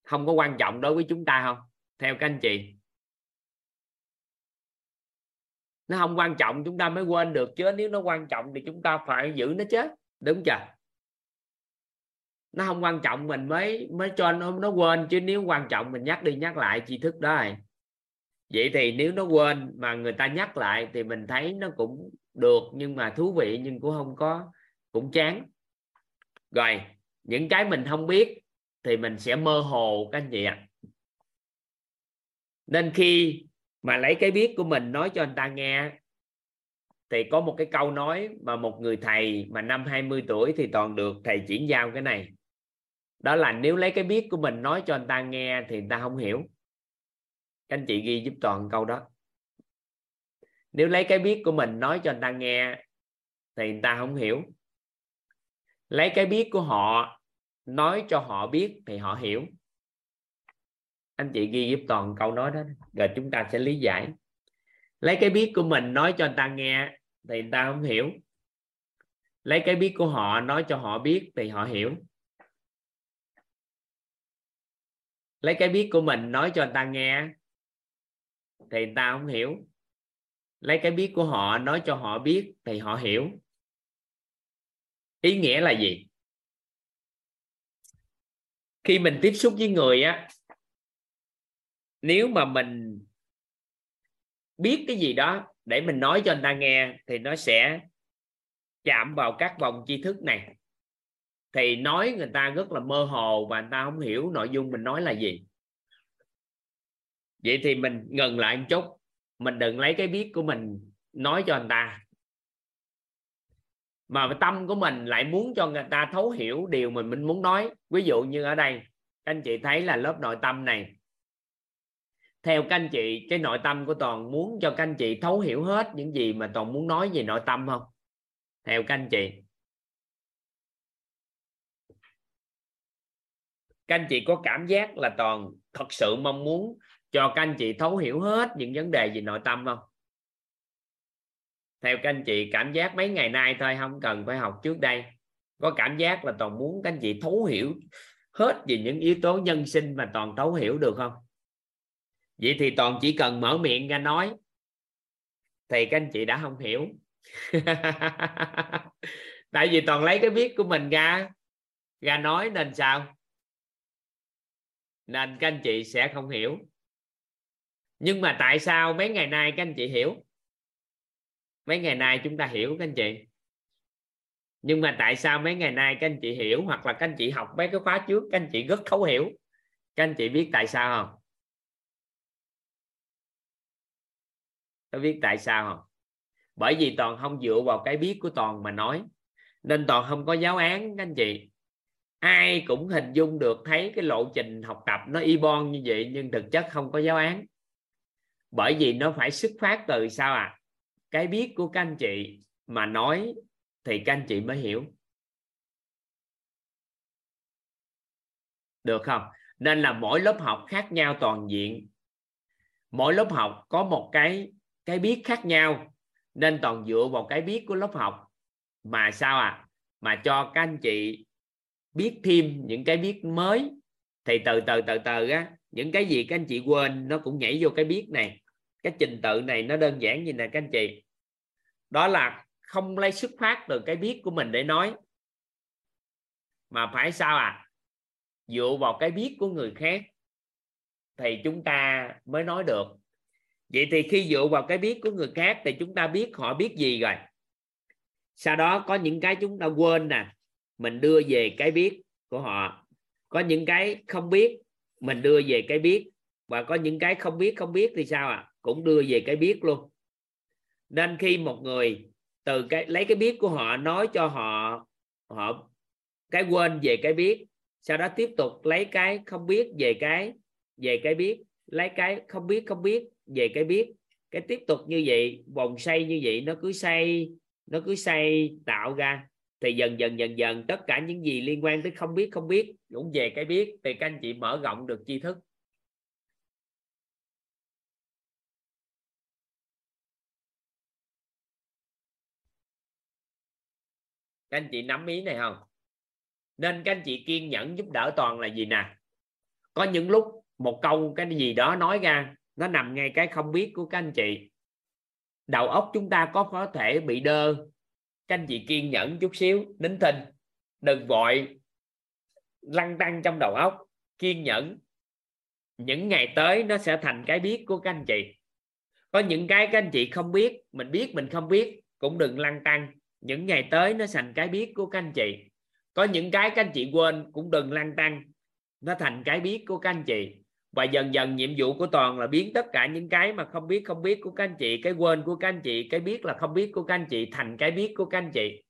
S1: Không có quan trọng đối với chúng ta không? Theo các anh chị. Nó không quan trọng, chúng ta mới quên được. Chứ nếu nó quan trọng thì chúng ta phải giữ nó chứ. Đúng chưa? Nó không quan trọng mình mới mới cho nó nó quên, chứ nếu quan trọng mình nhắc đi nhắc lại tri thức đó. Rồi vậy thì nếu nó quên mà người ta nhắc lại thì mình thấy nó cũng được, nhưng mà thú vị nhưng cũng không có, cũng chán. Rồi, những cái mình không biết thì mình sẽ mơ hồ, các anh chị ạ. Nên khi mà lấy cái biết của mình nói cho anh ta nghe, thì có một cái câu nói mà một người thầy mà năm 20 tuổi thì toàn được thầy chuyển giao cái này đó là nếu lấy cái biết của mình nói cho anh ta nghe thì người ta không hiểu. Các anh chị ghi giúp toàn câu đó. Nếu lấy cái biết của mình nói cho người ta nghe thì người ta không hiểu. Lấy cái biết của họ, nói cho họ biết thì họ hiểu. Anh chị ghi giúp toàn câu nói đó, rồi chúng ta sẽ lý giải. Lấy cái biết của mình nói cho người ta nghe thì người ta không hiểu. Lấy cái biết của họ, nói cho họ biết thì họ hiểu. Lấy cái biết của mình nói cho người ta nghe, thì người ta không hiểu. Lấy cái biết của họ nói cho họ biết, thì họ hiểu. Ý nghĩa là gì? Khi mình tiếp xúc với người á, nếu mà mình biết cái gì đó để mình nói cho người ta nghe, thì nó sẽ chạm vào các vòng tri thức này thì nói người ta rất là mơ hồ và người ta không hiểu nội dung mình nói là gì. Vậy thì mình ngừng lại một chút. Mình đừng lấy cái biết của mình nói cho người ta. Mà tâm của mình lại muốn cho người ta thấu hiểu điều mình mình muốn nói. Ví dụ như ở đây, các anh chị thấy là lớp nội tâm này. Theo các anh chị, cái nội tâm của toàn muốn cho các anh chị thấu hiểu hết những gì mà toàn muốn nói về nội tâm không? Theo các anh chị. Các anh chị có cảm giác là toàn thật sự mong muốn cho các anh chị thấu hiểu hết những vấn đề về nội tâm không? Theo các anh chị, cảm giác mấy ngày nay thôi, không cần phải học trước đây. Có cảm giác là toàn muốn các anh chị thấu hiểu hết về những yếu tố nhân sinh mà toàn thấu hiểu được không? Vậy thì toàn chỉ cần mở miệng ra nói, thì các anh chị đã không hiểu. Tại vì toàn lấy cái biết của mình ra ra nói nên sao? Nên các anh chị sẽ không hiểu. Nhưng mà tại sao mấy ngày nay các anh chị hiểu? Mấy ngày nay chúng ta hiểu các anh chị. Nhưng mà tại sao mấy ngày nay các anh chị hiểu hoặc là các anh chị học mấy cái khóa trước, các anh chị rất thấu hiểu? Các anh chị biết tại sao không? Có biết tại sao không? Bởi vì toàn không dựa vào cái biết của toàn mà nói. Nên toàn không có giáo án các anh chị ai cũng hình dung được thấy cái lộ trình học tập nó y bon như vậy, nhưng thực chất không có giáo án. Bởi vì nó phải xuất phát từ sao à cái biết của các anh chị mà nói thì các anh chị mới hiểu. Được không? Nên là mỗi lớp học khác nhau toàn diện. Mỗi lớp học có một cái cái biết khác nhau. Nên toàn dựa vào cái biết của lớp học. Mà sao à mà cho các anh chị biết thêm những cái biết mới. Thì từ từ từ từ á, những cái gì các anh chị quên, nó cũng nhảy vô cái biết này. Cái trình tự này nó đơn giản như nè các anh chị. Đó là không lấy xuất phát từ cái biết của mình để nói. Mà phải sao à? Dựa vào cái biết của người khác thì chúng ta mới nói được. Vậy thì khi dựa vào cái biết của người khác thì chúng ta biết họ biết gì rồi. Sau đó có những cái chúng ta quên nè mình đưa về cái biết của họ. Có những cái không biết, mình đưa về cái biết và có những cái không biết không biết thì sao ạ? À? cũng đưa về cái biết luôn. Nên khi một người từ cái, lấy cái biết của họ, nói cho họ họ cái quên về cái biết sau đó tiếp tục lấy cái không biết về cái về cái biết lấy cái không biết không biết về cái biết cái tiếp tục như vậy, vòng xây như vậy, nó cứ xây nó cứ xây tạo ra thì dần dần dần dần, tất cả những gì liên quan tới không biết không biết, cũng về cái biết, thì các anh chị mở rộng được tri thức. Các anh chị nắm ý này không? Nên các anh chị kiên nhẫn giúp đỡ toàn là gì nè? Có những lúc một câu, cái gì đó nói ra, nó nằm ngay cái không biết của các anh chị. Đầu óc chúng ta có có thể bị đơ các anh chị kiên nhẫn chút xíu, nín thinh. Đừng vội lăn tăng trong đầu óc. Kiên nhẫn. Những ngày tới nó sẽ thành cái biết của các anh chị. Có những cái các anh chị không biết, mình biết mình không biết, cũng đừng lăn tăng những ngày tới nó thành cái biết của các anh chị. Có những cái các anh chị quên, cũng đừng lăn tăng nó thành cái biết của các anh chị và dần dần nhiệm vụ của toàn là biến tất cả những cái mà không biết không biết của các anh chị, cái quên của các anh chị, cái biết là không biết của các anh chị thành cái biết của các anh chị.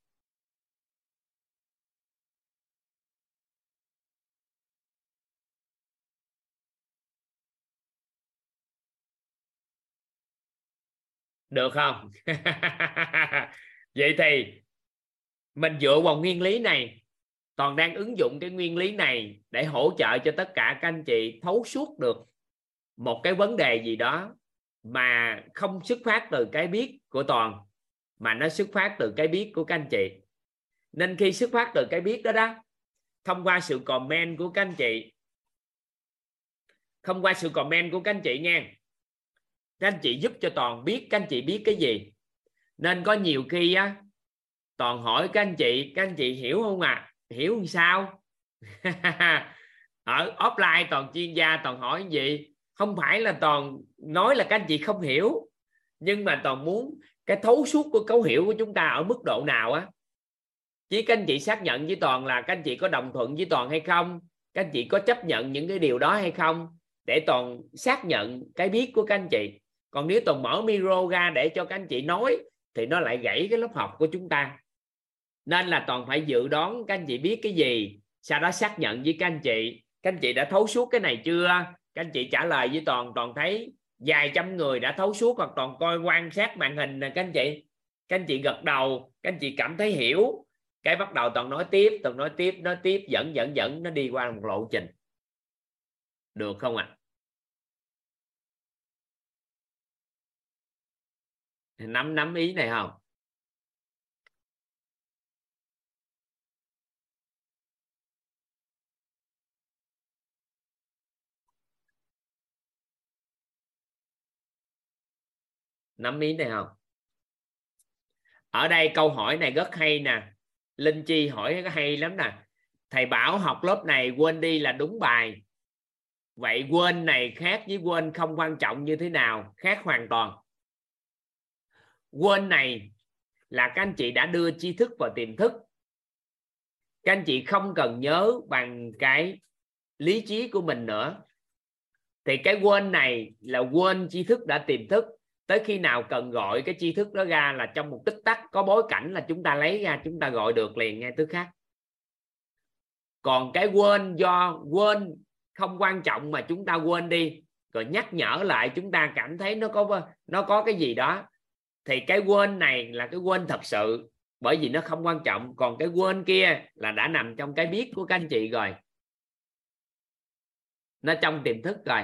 S1: Được không? Vậy thì mình dựa vào nguyên lý này toàn đang ứng dụng cái nguyên lý này để hỗ trợ cho tất cả các anh chị thấu suốt được một cái vấn đề gì đó mà không xuất phát từ cái biết của toàn, mà nó xuất phát từ cái biết của các anh chị. Nên khi xuất phát từ cái biết đó đó, thông qua sự comment của các anh chị, thông qua sự comment của các anh chị nha, các anh chị giúp cho toàn biết các anh chị biết cái gì. Nên có nhiều khi á, toàn hỏi các anh chị, các anh chị hiểu không à hiểu làm sao? Ở offline toàn chuyên gia toàn hỏi gì? Không phải là toàn nói là các anh chị không hiểu, nhưng mà toàn muốn cái thấu suốt của cấu hiểu của chúng ta ở mức độ nào á. Chỉ các anh chị xác nhận với toàn là các anh chị có đồng thuận với toàn hay không? Các anh chị có chấp nhận những cái điều đó hay không? Để toàn xác nhận cái biết của các anh chị. Còn nếu toàn mở micro ra để cho các anh chị nói, thì nó lại gãy cái lớp học của chúng ta nên là toàn phải dự đoán các anh chị biết cái gì, sau đó xác nhận với các anh chị. Các anh chị đã thấu suốt cái này chưa? Các anh chị trả lời với toàn toàn thấy vài trăm người đã thấu suốt hoặc toàn coi quan sát màn hình nè các anh chị. Các anh chị gật đầu, các anh chị cảm thấy hiểu. Cái bắt đầu toàn nói tiếp, toàn nói tiếp nói tiếp, dẫn dẫn dẫn, nó đi qua một lộ trình. Được không ạ? À? nắm nắm ý này không? Nắm ý này không? Ở đây câu hỏi này rất hay nè. Linh chi hỏi hay lắm nè. Thầy bảo học lớp này quên đi là đúng bài. Vậy quên này khác với quên không quan trọng như thế nào, khác hoàn toàn. Quên này là các anh chị đã đưa tri thức vào tiềm thức. Các anh chị không cần nhớ bằng cái lý trí của mình nữa. Thì cái quên này là quên tri thức đã tiềm thức tới khi nào cần gọi cái tri thức đó ra là trong một tích tắc, có bối cảnh là chúng ta lấy ra, chúng ta gọi được liền nghe tức khác còn cái quên do, quên không quan trọng mà chúng ta quên đi, rồi nhắc nhở lại chúng ta cảm thấy nó có nó có cái gì đó, thì cái quên này là cái quên thật sự, bởi vì nó không quan trọng. Còn cái quên kia là đã nằm trong cái biết của các anh chị rồi. Nó trong tiềm thức rồi.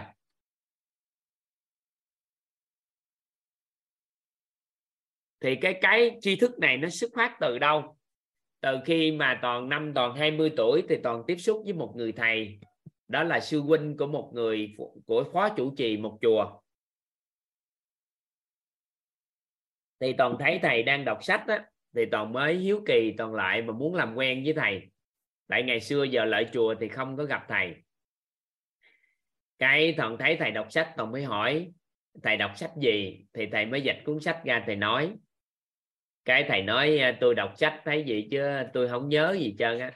S1: Thì cái cái tri thức này nó xuất phát từ đâu? Từ khi mà toàn năm, toàn 20 tuổi thì toàn tiếp xúc với một người thầy. Đó là sư huynh của một người của phó chủ trì một chùa. Thì toàn thấy thầy đang đọc sách á, thì toàn mới hiếu kỳ, toàn lại mà muốn làm quen với thầy. Tại ngày xưa giờ lại chùa thì không có gặp thầy. Cái toàn thấy thầy đọc sách, toàn mới hỏi, thầy đọc sách gì? Thì thầy mới dịch cuốn sách ra, thầy nói cái thầy nói tôi đọc sách thấy gì chứ tôi không nhớ gì trơn á.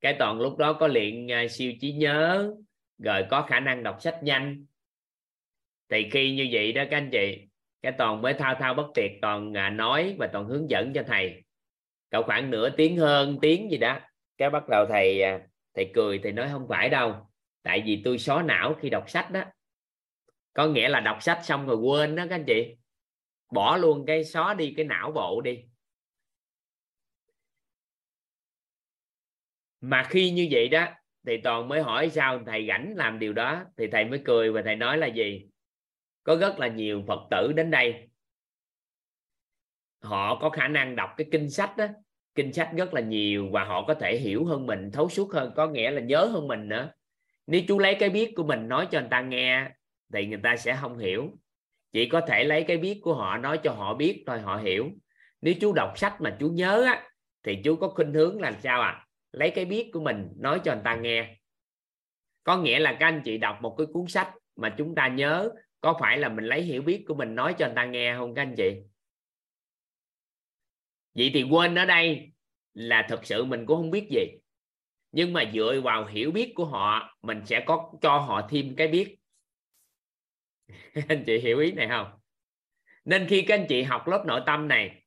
S1: Cái toàn lúc đó có luyện à, siêu trí nhớ, rồi có khả năng đọc sách nhanh. Thì khi như vậy đó các anh chị, cái toàn mới thao thao bất tuyệt, toàn à, nói và toàn hướng dẫn cho thầy. Cậu khoảng nửa tiếng hơn tiếng gì đó, cái bắt đầu thầy à, thầy cười thì nói không phải đâu, tại vì tôi xóa não khi đọc sách đó. Có nghĩa là đọc sách xong rồi quên đó các anh chị bỏ luôn cái xóa đi, cái não bộ đi. Mà khi như vậy đó, thì toàn mới hỏi sao thầy rảnh làm điều đó. Thì thầy mới cười và thầy nói là gì? Có rất là nhiều phật tử đến đây. Họ có khả năng đọc cái kinh sách đó. Kinh sách rất là nhiều và họ có thể hiểu hơn mình, thấu suốt hơn, có nghĩa là nhớ hơn mình nữa. Nếu chú lấy cái biết của mình nói cho người ta nghe, thì người ta sẽ không hiểu chỉ có thể lấy cái biết của họ nói cho họ biết thôi họ hiểu. Nếu chú đọc sách mà chú nhớ á, thì chú có khuynh hướng làm sao à lấy cái biết của mình nói cho người ta nghe. Có nghĩa là các anh chị đọc một cái cuốn sách mà chúng ta nhớ có phải là mình lấy hiểu biết của mình nói cho người ta nghe không các anh chị? Vậy thì quên ở đây là thật sự mình cũng không biết gì. Nhưng mà dựa vào hiểu biết của họ mình sẽ có cho họ thêm cái biết. anh chị hiểu ý này không? Nên khi các anh chị học lớp nội tâm này,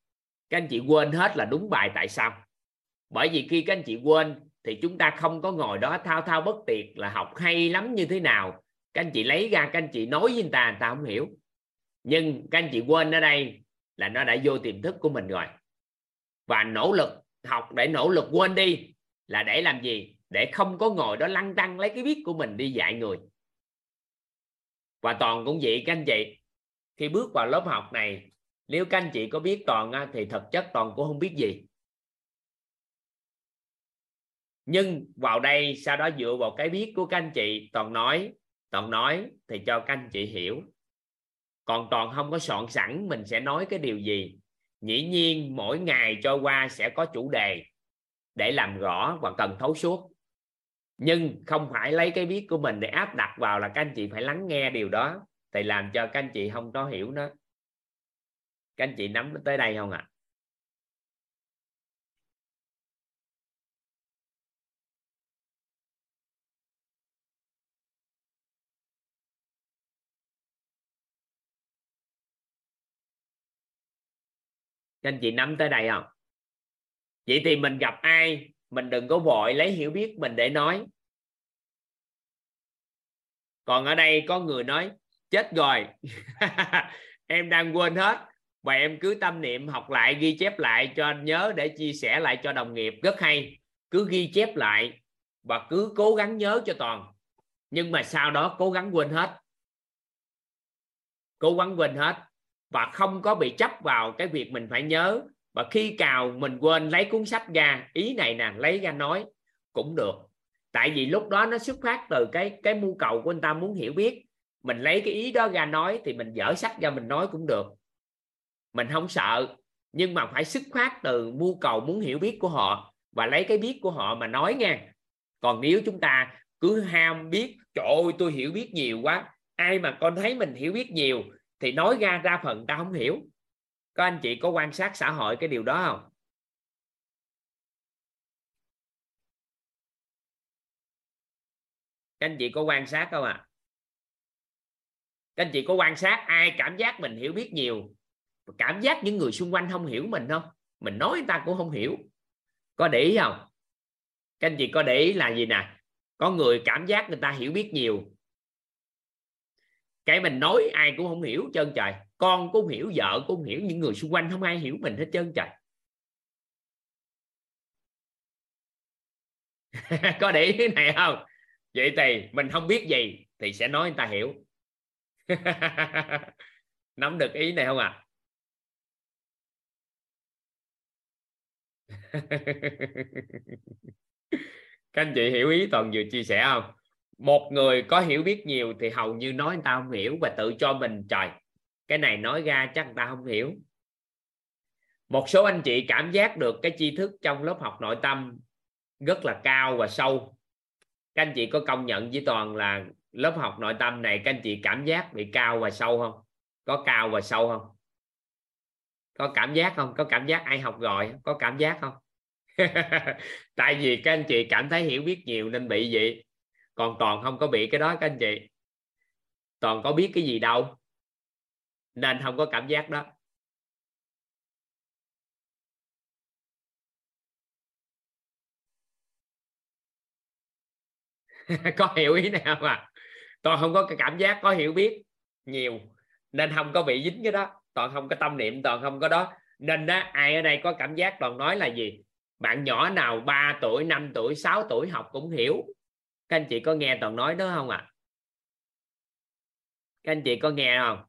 S1: các anh chị quên hết là đúng bài tại sao. Bởi vì khi các anh chị quên thì chúng ta không có ngồi đó thao thao bất tuyệt là học hay lắm như thế nào. Các anh chị lấy ra, các anh chị nói với người ta người ta không hiểu. Nhưng các anh chị quên ở đây là nó đã vô tiềm thức của mình rồi. Và nỗ lực học để nỗ lực quên đi là để làm gì? Để không có ngồi đó lăn tăng lấy cái biết của mình đi dạy người và toàn cũng vậy, các anh chị. Khi bước vào lớp học này, nếu các anh chị có biết toàn thì thực chất toàn cũng không biết gì. Nhưng vào đây, sau đó dựa vào cái biết của các anh chị, toàn nói toàn nói thì cho các anh chị hiểu. Còn toàn không có soạn sẵn mình sẽ nói cái điều gì. Dĩ nhiên, mỗi ngày trôi qua sẽ có chủ đề để làm rõ và cần thấu suốt nhưng không phải lấy cái biết của mình để áp đặt vào là các anh chị phải lắng nghe điều đó, thì làm cho các anh chị không có hiểu nó các anh chị nắm tới đây không ạ à? các anh chị nắm tới đây không vậy thì mình gặp ai mình đừng có vội lấy hiểu biết mình để nói. Còn ở đây có người nói, chết rồi. Em đang quên hết. Và em cứ tâm niệm học lại, ghi chép lại cho nhớ để chia sẻ lại cho đồng nghiệp. Rất hay. Cứ ghi chép lại và cứ cố gắng nhớ cho toàn. Nhưng mà sau đó cố gắng quên hết. Cố gắng quên hết. Và không có bị chấp vào cái việc mình phải nhớ và khi cào mình quên lấy cuốn sách ra, ý này nè, lấy ra nói, cũng được. Tại vì lúc đó nó xuất phát từ cái cái mưu cầu của anh ta muốn hiểu biết. Mình lấy cái ý đó ra nói thì mình dở sách ra mình nói cũng được. Mình không sợ, nhưng mà phải xuất phát từ mưu cầu muốn hiểu biết của họ và lấy cái biết của họ mà nói nha. Còn nếu chúng ta cứ ham biết, trời ơi, tôi hiểu biết nhiều quá, ai mà con thấy mình hiểu biết nhiều? thì nói ra ra phần ta không hiểu có anh chị có quan sát xã hội cái điều đó không? Các anh chị có quan sát không ạ? À? các anh chị có quan sát ai cảm giác mình hiểu biết nhiều? Cảm giác những người xung quanh không hiểu mình không? Mình nói người ta cũng không hiểu. Có để ý không? Các anh chị có để ý là gì nè? Có người cảm giác người ta hiểu biết nhiều. Cái mình nói ai cũng không hiểu, trơn trời con cũng hiểu, vợ cũng hiểu, những người xung quanh không ai hiểu mình hết trơn trời. Có để ý cái này không? Vậy thì mình không biết gì thì sẽ nói người ta hiểu. Nắm được ý này không ạ? À? các anh chị hiểu ý toàn vừa chia sẻ không? Một người có hiểu biết nhiều thì hầu như nói người ta không hiểu và tự cho mình, trời cái này nói ra chắc người ta không hiểu. Một số anh chị cảm giác được cái tri thức trong lớp học nội tâm rất là cao và sâu. Các anh chị có công nhận với toàn là lớp học nội tâm này các anh chị cảm giác bị cao và sâu không? Có cao và sâu không? Có cảm giác không? Có cảm giác ai học rồi? Có cảm giác không? Tại vì các anh chị cảm thấy hiểu biết nhiều nên bị vậy. Còn toàn không có bị cái đó các anh chị. Toàn có biết cái gì đâu nên không có cảm giác đó. Có hiểu ý này không à toàn không có cái cảm giác có hiểu biết nhiều, nên không có bị dính cái đó. Toàn không có tâm niệm, toàn không có đó. Nên đó ai ở đây có cảm giác toàn nói là gì? Bạn nhỏ nào 3 tuổi 5 tuổi 6 tuổi học cũng hiểu. Các anh chị có nghe toàn nói đó không ạ? À? các anh chị có nghe không?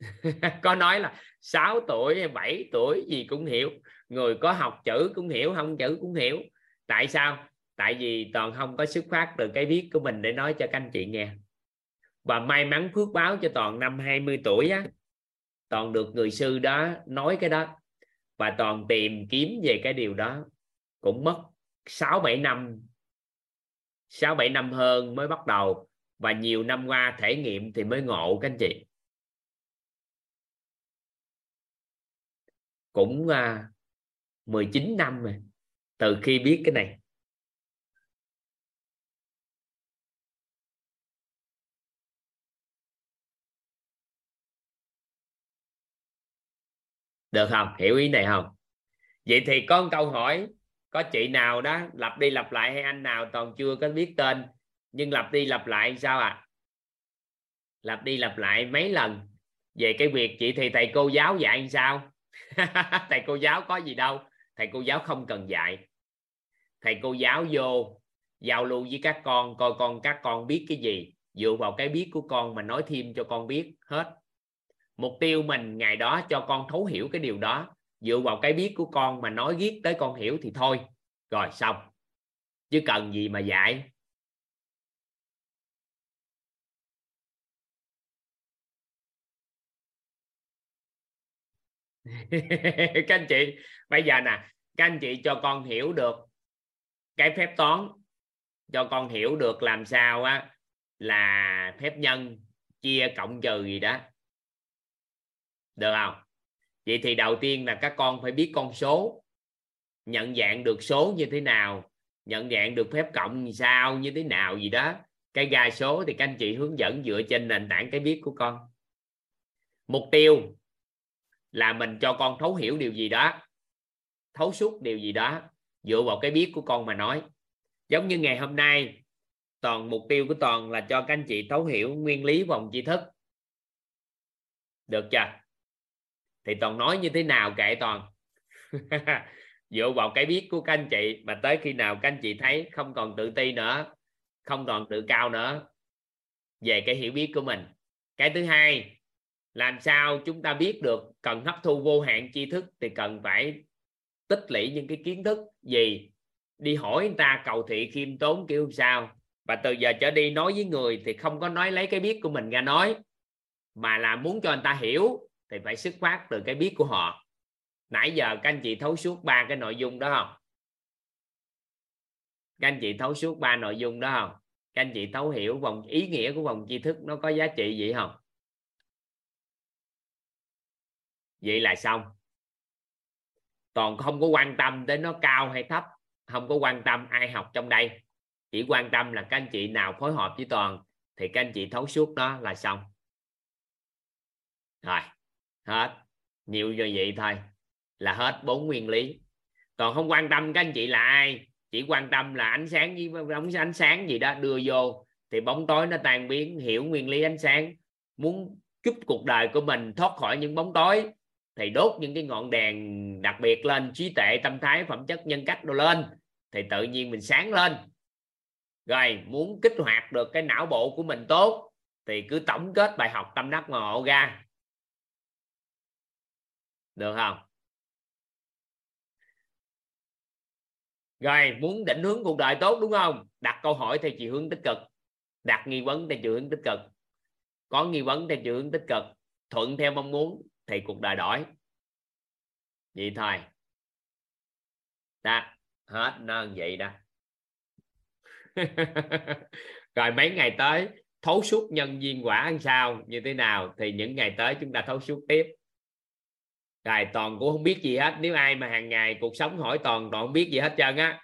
S1: có nói là 6 tuổi 7 tuổi gì cũng hiểu. Người có học chữ cũng hiểu, không chữ cũng hiểu. Tại sao? Tại vì toàn không có xuất phát từ cái viết của mình để nói cho các anh chị nghe. Và may mắn phước báo cho toàn năm 20 tuổi á. Toàn được người sư đó nói cái đó. Và toàn tìm kiếm về cái điều đó. Cũng mất 6 7 năm. 6 7 năm hơn mới bắt đầu. Và nhiều năm qua thể nghiệm thì mới ngộ các anh chị. Cũng à, uh, 19 năm rồi từ khi biết cái này. Được không? Hiểu ý này không? Vậy thì có một câu hỏi có chị nào đó lặp đi lặp lại hay anh nào toàn chưa có biết tên nhưng lặp đi lặp lại sao à lặp đi lặp lại mấy lần về cái việc chị thì thầy cô giáo dạy sao? thầy cô giáo có gì đâu. Thầy cô giáo không cần dạy. Thầy cô giáo vô, giao lưu với các con, coi con các con biết cái gì. Dựa vào cái biết của con mà nói thêm cho con biết hết. Mục tiêu mình ngày đó cho con thấu hiểu cái điều đó. Dựa vào cái biết của con mà nói viết tới con hiểu thì thôi. Rồi xong. Chứ cần gì mà dạy. các anh chị, bây giờ nè, các anh chị cho con hiểu được cái phép toán, cho con hiểu được làm sao á là phép nhân chia cộng trừ gì đó. Được không? Vậy thì đầu tiên là các con phải biết con số, nhận dạng được số như thế nào, nhận dạng được phép cộng như sao như thế nào gì đó. Cái gai số thì các anh chị hướng dẫn dựa trên nền tảng cái biết của con. Mục tiêu là mình cho con thấu hiểu điều gì đó, thấu suốt điều gì đó, dựa vào cái biết của con mà nói. Giống như ngày hôm nay, toàn mục tiêu của toàn là cho các anh chị thấu hiểu nguyên lý vòng tri thức. Được chưa? Thì toàn nói như thế nào kệ toàn. Dựa vào cái biết của các anh chị, mà tới khi nào các anh chị thấy không còn tự ti nữa, không còn tự cao nữa về cái hiểu biết của mình. Cái thứ hai làm sao chúng ta biết được cần hấp thu vô hạn tri thức thì cần phải tích lũy những cái kiến thức gì? Đi hỏi người ta, cầu thị, khiêm tốn, kiểu sao? Và từ giờ trở đi nói với người thì không có nói lấy cái biết của mình ra nói. Mà là muốn cho người ta hiểu thì phải xuất phát từ cái biết của họ. Nãy giờ các anh chị thấu suốt ba cái nội dung đó không? Các anh chị thấu suốt ba nội dung đó không? Các anh chị thấu hiểu vòng ý nghĩa của vòng tri thức nó có giá trị gì không? Vậy là xong. Toàn không có quan tâm tới nó cao hay thấp, không có quan tâm ai học trong đây. Chỉ quan tâm là các anh chị nào phối hợp với toàn thì các anh chị thấu suốt đó là xong. Rồi, hết. Nhiều như vậy thôi là hết bốn nguyên lý. Còn không quan tâm các anh chị là ai, chỉ quan tâm là ánh sáng với bóng ánh sáng gì đó đưa vô thì bóng tối nó tan biến, hiểu nguyên lý ánh sáng, muốn giúp cuộc đời của mình thoát khỏi những bóng tối thì đốt những cái ngọn đèn đặc biệt lên, trí tuệ, tâm thái, phẩm chất, nhân cách đồ lên. Thì tự nhiên mình sáng lên. Rồi, muốn kích hoạt được cái não bộ của mình tốt, thì cứ tổng kết bài học tâm đắc ngộ ra. Được không? Rồi, muốn định hướng cuộc đời tốt, đúng không? Đặt câu hỏi theo chiều hướng tích cực. Đặt nghi vấn theo chiều hướng tích cực. Có nghi vấn theo chiều hướng tích cực, thuận theo mong muốn thì cuộc đời đổi. Vậy thôi. Đó, hết, nó vậy đó. Rồi mấy ngày tới, thấu suốt nhân viên quả ăn sao, như thế nào? Thì những ngày tới chúng ta thấu suốt tiếp. Rồi, toàn cũng không biết gì hết. Nếu ai mà hàng ngày cuộc sống hỏi toàn toàn không biết gì hết trơn á.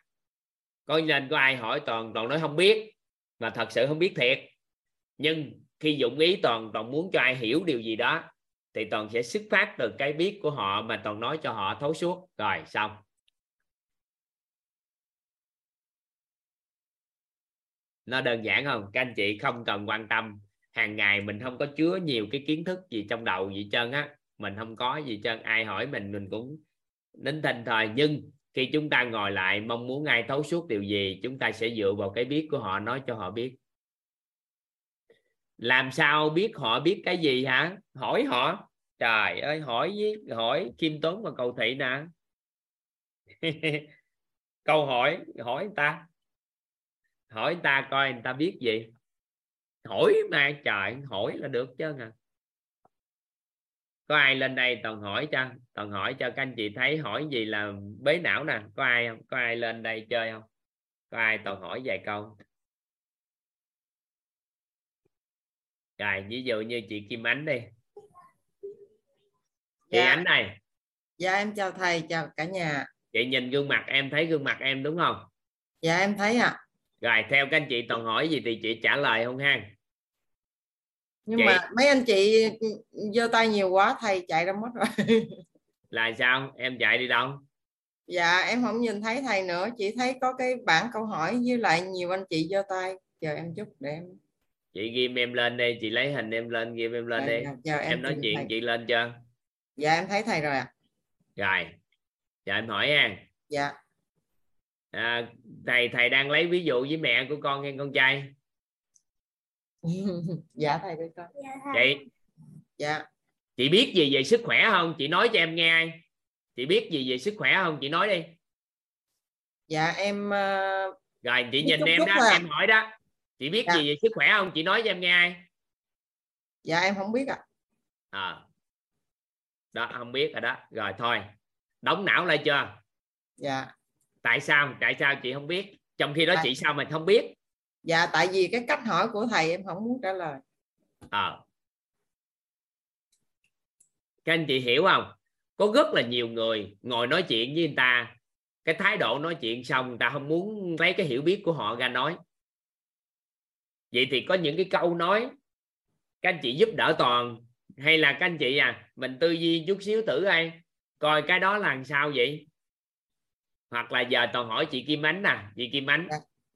S1: Có nên có ai hỏi toàn toàn nói không biết. Mà thật sự không biết thiệt. Nhưng khi dụng ý toàn toàn muốn cho ai hiểu điều gì đó thì toàn sẽ xuất phát từ cái biết của họ mà toàn nói cho họ thấu suốt. Rồi, xong. Nó đơn giản không? Các anh chị không cần quan tâm. Hàng ngày mình không có chứa nhiều cái kiến thức gì trong đầu gì trơn á. Mình không có gì trơn. Ai hỏi mình mình cũng nín thinh thời nhưng khi chúng ta ngồi lại, mong muốn ai thấu suốt điều gì, chúng ta sẽ dựa vào cái biết của họ, nói cho họ biết làm sao biết họ biết cái gì hả? Hỏi họ. Trời ơi, hỏi với, hỏi Kim tốn và cầu thị nè. Câu hỏi hỏi người ta. Hỏi người ta coi người ta biết gì. Hỏi mà, trời, hỏi là được chứ nè có ai lên đây toàn hỏi cho, toàn hỏi cho các anh chị thấy hỏi gì là bế não nè. Có ai không? Có ai lên đây chơi không? Có ai toàn hỏi vài câu? Rồi ví dụ như chị Kim Ánh đi. Chị
S14: dạ.
S1: Ánh này
S14: dạ em chào thầy chào cả nhà.
S1: Chị nhìn gương mặt em thấy gương mặt em đúng không?
S14: Dạ em thấy ạ. À.
S1: rồi theo các anh chị toàn hỏi gì thì chị trả lời không ha?
S14: Nhưng chị... mà mấy anh chị giơ tay nhiều quá thầy chạy ra mất rồi.
S1: Là sao? Em chạy đi đâu?
S14: Dạ em không nhìn thấy thầy nữa chỉ thấy có cái bảng câu hỏi với lại nhiều anh chị giơ tay. Chờ em chút để em
S1: chị ghim em lên đi chị lấy hình em lên ghim em lên dạ, đi. dạ, em, em nói chuyện thầy. chị lên chưa
S14: dạ em thấy thầy rồi ạ.
S1: À. rồi. Giờ em hỏi nha.
S14: Dạ.
S1: À, thầy thầy đang lấy ví dụ với mẹ của con nghe con trai.
S14: Dạ thầy với con.
S1: Dạ, chị.
S14: Dạ.
S1: Chị biết gì về sức khỏe không? Chị nói cho em nghe chị biết gì về sức khỏe không? Chị nói đi.
S14: Dạ em ờ,
S1: rồi chị
S14: biết
S1: nhìn
S14: chút
S1: em
S14: chút
S1: đó
S14: à.
S1: em hỏi đó chị biết
S14: Dạ.
S1: gì về sức khỏe không? Chị nói cho em nghe
S14: dạ em không biết ạ.
S1: À. đó không biết rồi đó. Rồi thôi. Đóng não lại chưa?
S14: Dạ.
S1: Tại sao? Tại sao chị không biết? Trong khi đó
S14: Tại-
S1: chị sao mình không biết?
S14: Dạ tại vì cái cách hỏi của thầy em không muốn trả lời.
S1: Ờ các anh chị hiểu không? Có rất là nhiều người ngồi nói chuyện với người ta. Cái thái độ nói chuyện xong người ta không muốn lấy cái hiểu biết của họ ra nói vậy thì có những cái câu nói các anh chị giúp đỡ toàn hay là các anh chị à mình tư duy chút xíu thử ai coi cái đó là làm sao vậy? Hoặc là giờ toàn hỏi chị Kim Ánh nè chị Kim Ánh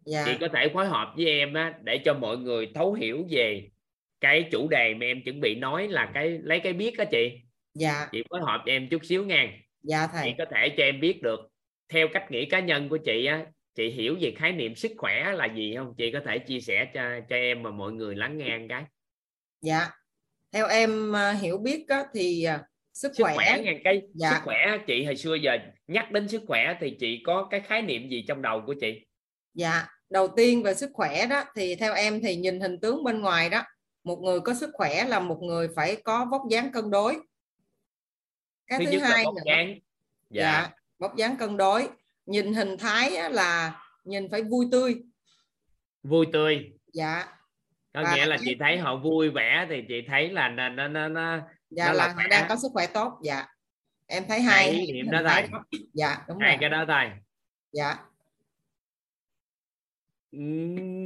S14: dạ
S1: chị có thể phối hợp với em á, để cho mọi người thấu hiểu về cái chủ đề mà em chuẩn bị nói là cái lấy cái biết đó chị.
S14: Dạ.
S1: Chị phối hợp cho em chút xíu nha
S14: dạ
S1: chị
S14: thầy
S1: có thể cho em biết được theo cách nghĩ cá nhân của chị á chị hiểu về khái niệm sức khỏe là gì không? Chị có thể chia sẻ cho cho em và mọi người lắng nghe cái.
S14: Dạ. Theo em ờ, hiểu biết á, thì ờ, sức,
S1: sức
S14: khỏe,
S1: khỏe nghe cái
S14: Dạ.
S1: sức khỏe chị hồi xưa giờ nhắc đến sức khỏe thì chị có cái khái niệm gì trong đầu của chị?
S14: Dạ. Đầu tiên về sức khỏe đó thì theo em thì nhìn hình tướng bên ngoài đó một người có sức khỏe là một người phải có vóc dáng cân đối. Cái
S1: thứ
S14: thứ
S1: nhất là
S14: hai
S1: vóc dáng.
S14: Dạ.
S1: dạ
S14: vóc dáng cân đối nhìn hình thái là nhìn phải vui tươi.
S1: Vui tươi.
S14: Dạ.
S1: Có
S14: Và
S1: nghĩa là chị thấy họ vui vẻ thì chị thấy là nó nó nó, nó
S14: dạ
S1: Đó là
S14: là họ
S1: khỏe.
S14: đang có sức khỏe tốt dạ. Em thấy
S1: hai
S14: hình
S1: đó thôi
S14: dạ đúng
S1: hai
S14: rồi.
S1: cái đó thôi
S14: dạ.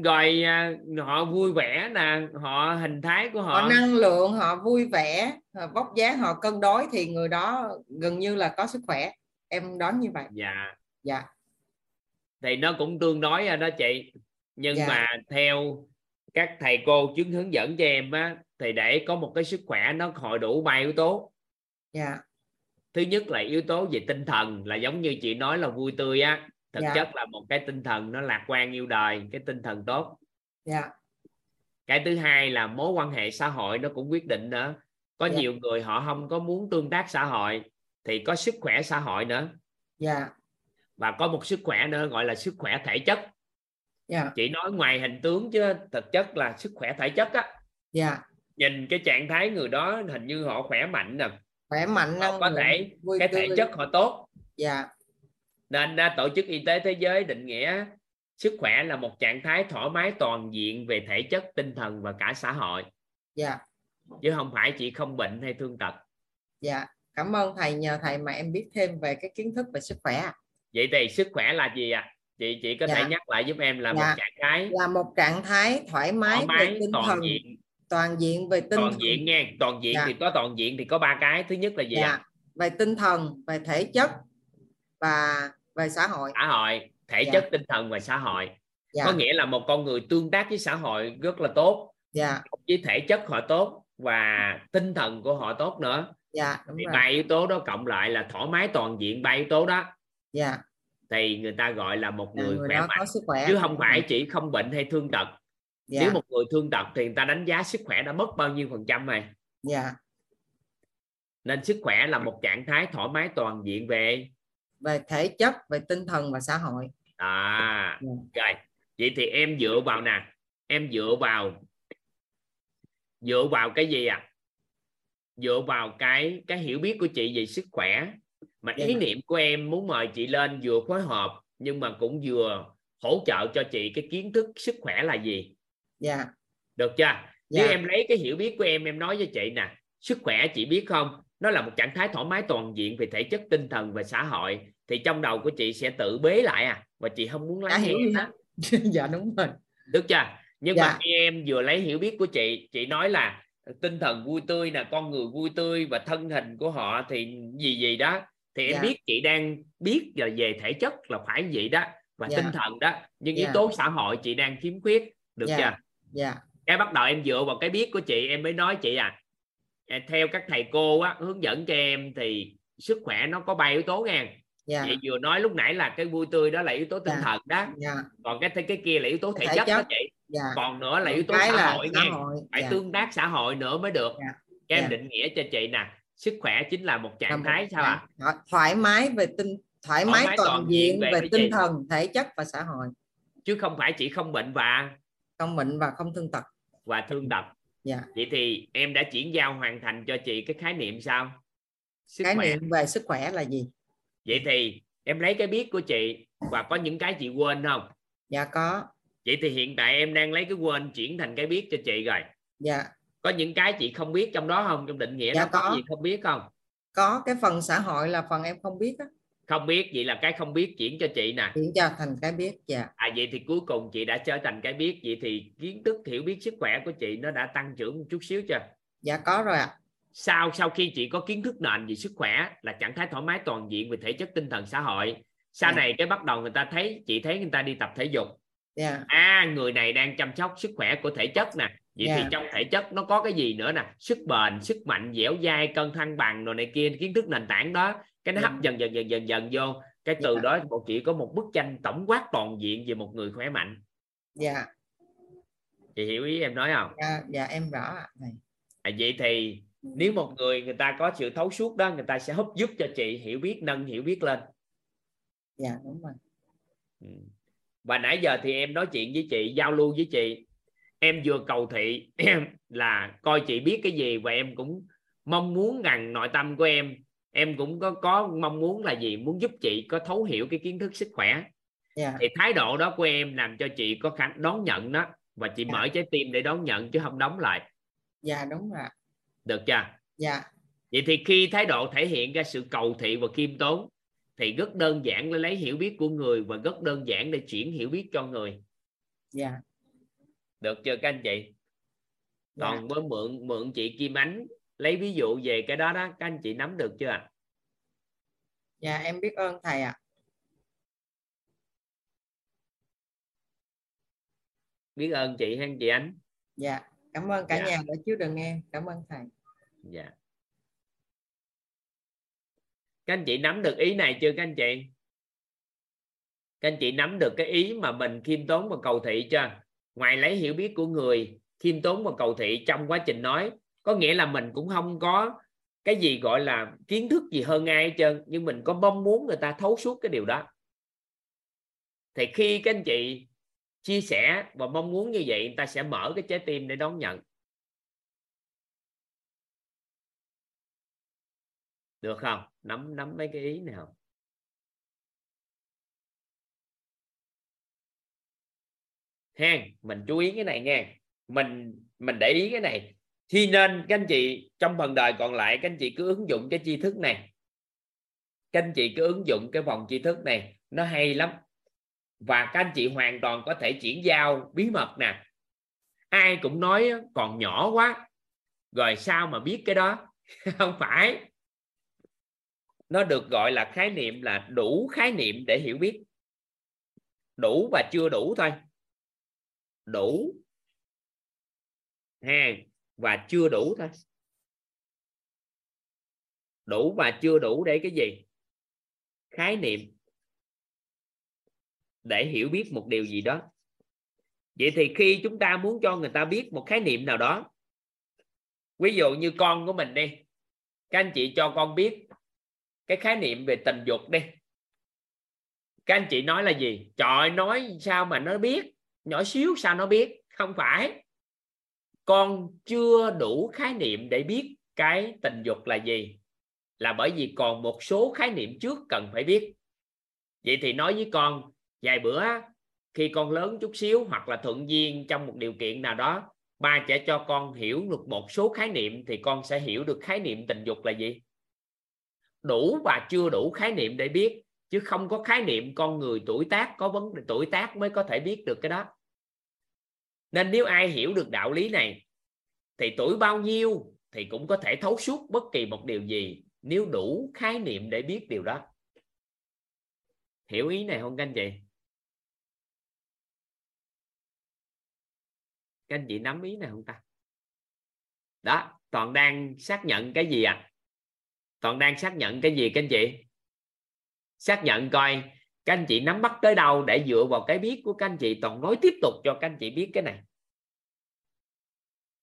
S1: Rồi à, họ vui vẻ nè họ hình thái của họ.
S14: Họ năng lượng họ vui vẻ họ vóc dáng họ cân đối thì người đó gần như là có sức khỏe. Em đoán như vậy.
S1: Dạ
S14: dạ.
S1: Thì nó cũng tương đối đó chị. Nhưng
S14: Dạ.
S1: mà theo các thầy cô chứng hướng dẫn cho em á thì để có một cái sức khỏe nó hội đủ ba yếu tố.
S14: Dạ.
S1: Thứ nhất là yếu tố về tinh thần là giống như chị nói là vui tươi á. Thực
S14: Dạ.
S1: chất là một cái tinh thần nó lạc quan yêu đời cái tinh thần tốt.
S14: Dạ.
S1: Cái thứ hai là mối quan hệ xã hội nó cũng quyết định nữa có
S14: Dạ.
S1: nhiều người họ không có muốn tương tác xã hội thì có sức khỏe xã hội nữa.
S14: Dạ
S1: và có một sức khỏe nữa gọi là sức khỏe thể chất.
S14: Dạ.
S1: Chị nói ngoài hình tướng chứ thực chất là sức khỏe thể chất á.
S14: Dạ.
S1: Nhìn cái trạng thái người đó hình như họ khỏe mạnh nè.
S14: Khỏe mạnh
S1: họ có thể
S14: vui
S1: cái thể chất họ tốt.
S14: Dạ.
S1: Nên à, tổ chức y tế thế giới định nghĩa sức khỏe là một trạng thái thoải mái toàn diện về thể chất tinh thần và cả xã hội.
S14: Dạ.
S1: Chứ không phải chỉ không bệnh hay thương tật.
S14: Dạ. Cảm ơn thầy nhờ thầy mà em biết thêm về cái kiến thức về sức khỏe.
S1: Vậy thì sức khỏe là gì ạ? Chị chị có thể
S14: Dạ.
S1: nhắc lại giúp em là một
S14: Dạ.
S1: trạng thái
S14: là một trạng thái thoải mái,
S1: thoải mái
S14: về tinh
S1: toàn
S14: thần
S1: diện.
S14: toàn diện về tinh
S1: toàn
S14: thần.
S1: diện nha toàn diện
S14: Dạ.
S1: thì có toàn diện thì có ba cái. Thứ nhất là gì
S14: dạ.
S1: ạ?
S14: Về tinh thần về thể chất và về xã hội.
S1: Xã hội thể
S14: Dạ.
S1: chất tinh thần và xã hội.
S14: Dạ.
S1: Có nghĩa là một con người tương tác với xã hội rất là tốt.
S14: Dạ.
S1: Với thể chất họ tốt và tinh thần của họ tốt nữa.
S14: Dạ đúng
S1: thì
S14: rồi.
S1: ba yếu tố đó cộng lại là thoải mái toàn diện ba yếu tố đó
S14: dạ.
S1: Thì người ta gọi là một người,
S14: người
S1: khỏe mạnh.
S14: sức khỏe.
S1: Chứ không phải chỉ không bệnh hay thương tật.
S14: Dạ.
S1: Nếu một người thương tật thì người ta đánh giá sức khỏe đã mất bao nhiêu phần trăm này
S14: dạ.
S1: Nên sức khỏe là một trạng thái thoải mái toàn diện về
S14: về thể chất về tinh thần và xã hội.
S1: À
S14: Dạ.
S1: rồi. Vậy thì em dựa vào nè. Em dựa vào dựa vào cái gì à dựa vào cái cái hiểu biết của chị về sức khỏe mà ý
S14: Dạ.
S1: niệm của em muốn mời chị lên vừa phối hợp nhưng mà cũng vừa hỗ trợ cho chị cái kiến thức sức khỏe là gì?
S14: Dạ.
S1: Được chưa? Nếu
S14: Dạ.
S1: em lấy cái hiểu biết của em em nói với chị nè. Sức khỏe chị biết không? Nó là một trạng thái thoải mái toàn diện về thể chất tinh thần và xã hội. Thì trong đầu của chị sẽ tự bế lại à? Và chị không muốn lắng
S14: hiểu hết. dạ đúng rồi.
S1: Được chưa? Nhưng
S14: Dạ.
S1: mà khi em vừa lấy hiểu biết của chị chị nói là tinh thần vui tươi nè con người vui tươi và thân hình của họ thì gì gì đó thì em
S14: Dạ.
S1: biết chị đang biết là về thể chất là phải vậy đó và
S14: Dạ.
S1: tinh thần đó nhưng yếu
S14: Dạ.
S1: tố xã hội chị đang khiếm khuyết được
S14: Dạ.
S1: chưa
S14: dạ
S1: cái bắt đầu em dựa vào cái biết của chị em mới nói chị à à, theo các thầy cô á, hướng dẫn cho em thì sức khỏe nó có ba yếu tố nha
S14: dạ
S1: chị vừa nói lúc nãy là cái vui tươi đó là yếu tố tinh
S14: Dạ.
S1: thần đó
S14: dạ
S1: còn cái cái kia là yếu tố thể,
S14: Thể
S1: chất, đó
S14: chất.
S1: chị
S14: dạ
S1: còn nữa là yếu tố
S14: cái
S1: xã hội
S14: xã
S1: nha
S14: hội
S1: phải tương tác xã hội nữa mới được. Các em
S14: Dạ.
S1: định nghĩa cho chị nè sức khỏe chính là một trạng thái sao
S14: trạng
S1: à
S14: thoải- mái về tinh thoải
S1: Thoải
S14: mái toàn
S1: toàn
S14: diện
S1: về
S14: về tinh
S1: gì?
S14: thần thể chất và xã hội.
S1: Chứ không phải chỉ không bệnh và
S14: không bệnh và không thương tật.
S1: Và thương tật.
S14: Dạ.
S1: Vậy thì em đã chuyển giao hoàn thành cho chị cái khái niệm sao? Sức
S14: khái
S1: khỏe.
S14: niệm về sức khỏe là gì?
S1: Vậy thì em lấy cái biết của chị và có những cái chị quên không?
S14: Dạ có.
S1: Vậy thì hiện tại em đang lấy cái quên chuyển thành cái biết cho chị rồi.
S14: Dạ
S1: có những cái chị không biết trong đó không? Trong định nghĩa
S14: Dạ
S1: đó có
S14: có.
S1: gì không biết không?
S14: Có cái phần xã hội là phần em không biết á.
S1: Không biết vậy là cái không biết chuyển cho chị nè.
S14: Chuyển cho thành cái biết dạ.
S1: À vậy thì cuối cùng chị đã trở thành cái biết vậy thì kiến thức hiểu biết sức khỏe của chị nó đã tăng trưởng một chút xíu chưa?
S14: Dạ có rồi ạ.
S1: Sau sau khi chị có kiến thức nền về sức khỏe là trạng thái thoải mái toàn diện về thể chất tinh thần xã hội sau
S14: Dạ.
S1: này cái bắt đầu người ta thấy chị thấy người ta đi tập thể dục.
S14: Dạ.
S1: À người này đang chăm sóc sức khỏe của thể chất nè vậy thì
S14: Dạ.
S1: trong thể chất nó có cái gì nữa nè? Sức bền sức mạnh dẻo dai cân thăng bằng rồi này kia kiến thức nền tảng đó. Cái nó
S14: Dạ.
S1: hấp dần dần dần dần dần vô. Cái từ
S14: Dạ.
S1: đó một chị có một bức tranh tổng quát toàn diện về một người khỏe mạnh.
S14: Dạ.
S1: Chị hiểu ý em nói không?
S14: Dạ, dạ em rõ ạ.
S1: À, vậy thì nếu một người người ta có sự thấu suốt đó người ta sẽ giúp giúp cho chị hiểu biết nâng hiểu biết lên.
S14: Dạ đúng rồi.
S1: Ừ. và nãy giờ thì em nói chuyện với chị giao lưu với chị em vừa cầu thị là coi chị biết cái gì và em cũng mong muốn rằng nội tâm của em em cũng có có mong muốn là gì muốn giúp chị có thấu hiểu cái kiến thức sức khỏe.
S14: Dạ.
S1: Thì thái độ đó của em làm cho chị có khả đón nhận đó và chị mở trái tim để đón nhận chứ không đóng lại.
S14: Dạ đúng rồi ạ.
S1: được chưa?
S14: Dạ.
S1: Vậy thì khi thái độ thể hiện ra sự cầu thị và khiêm tốn thì rất đơn giản để lấy hiểu biết của người và rất đơn giản để chuyển hiểu biết cho người.
S14: Dạ
S1: được chưa các anh chị?
S14: Dạ.
S1: còn với mượn mượn chị Kim Ánh lấy ví dụ về cái đó đó các anh chị nắm được chưa ạ?
S14: Dạ em biết ơn thầy ạ.
S1: Biết ơn chị hay chị Ánh?
S14: Dạ cảm ơn cả
S1: Dạ.
S14: nhà đã chiếu được nghe cảm ơn thầy.
S1: Dạ. Các anh chị nắm được ý này chưa các anh chị? Các anh chị nắm được cái ý mà mình khiêm tốn và cầu thị chưa ngoài lấy hiểu biết của người, khiêm tốn và cầu thị trong quá trình nói, có nghĩa là mình cũng không có cái gì gọi là kiến thức gì hơn ai hết trơn, nhưng mình có mong muốn người ta thấu suốt cái điều đó. Thì khi các anh chị chia sẻ và mong muốn như vậy, người ta sẽ mở cái trái tim để đón nhận. Được không? Nắm nắm mấy cái ý nào hen, mình chú ý cái này nha mình mình để ý cái này. Thì nên, các anh chị, trong phần đời còn lại, các anh chị cứ ứng dụng cái tri thức này. Các anh chị cứ ứng dụng cái vòng tri thức này. Nó hay lắm. Và các anh chị hoàn toàn có thể chuyển giao bí mật nè. Ai cũng nói, còn nhỏ quá. Rồi sao mà biết cái đó? Không phải. Nó được gọi là khái niệm là đủ khái niệm để hiểu biết. Đủ và chưa đủ thôi đủ ha và chưa đủ thôi. Đủ và chưa đủ để cái gì? Khái niệm để hiểu biết một điều gì đó. Vậy thì khi chúng ta muốn cho người ta biết một khái niệm nào đó, ví dụ như con của mình đi, các anh chị cho con biết cái khái niệm về tình dục đi. Các anh chị nói là gì? Trời nói sao mà nó biết? Nhỏ xíu sao nó biết? Không phải. Con chưa đủ khái niệm để biết cái tình dục là gì. Là bởi vì còn một số khái niệm trước cần phải biết. Vậy thì nói với con, vài bữa khi con lớn chút xíu hoặc là thuận duyên trong một điều kiện nào đó, ba sẽ cho con hiểu được một số khái niệm thì con sẽ hiểu được khái niệm tình dục là gì. Đủ và chưa đủ khái niệm để biết chứ không có khái niệm con người tuổi tác có vấn đề tuổi tác mới có thể biết được cái đó. Nên nếu ai hiểu được đạo lý này, thì tuổi bao nhiêu thì cũng có thể thấu suốt bất kỳ một điều gì nếu đủ khái niệm để biết điều đó. Hiểu ý này không các anh chị các anh chị nắm ý này không ta? Đó, toàn đang xác nhận cái gì ạ à? toàn đang xác nhận cái gì các anh chị xác nhận coi các anh chị nắm bắt tới đâu để dựa vào cái biết của các anh chị toàn nói tiếp tục cho các anh chị biết cái này.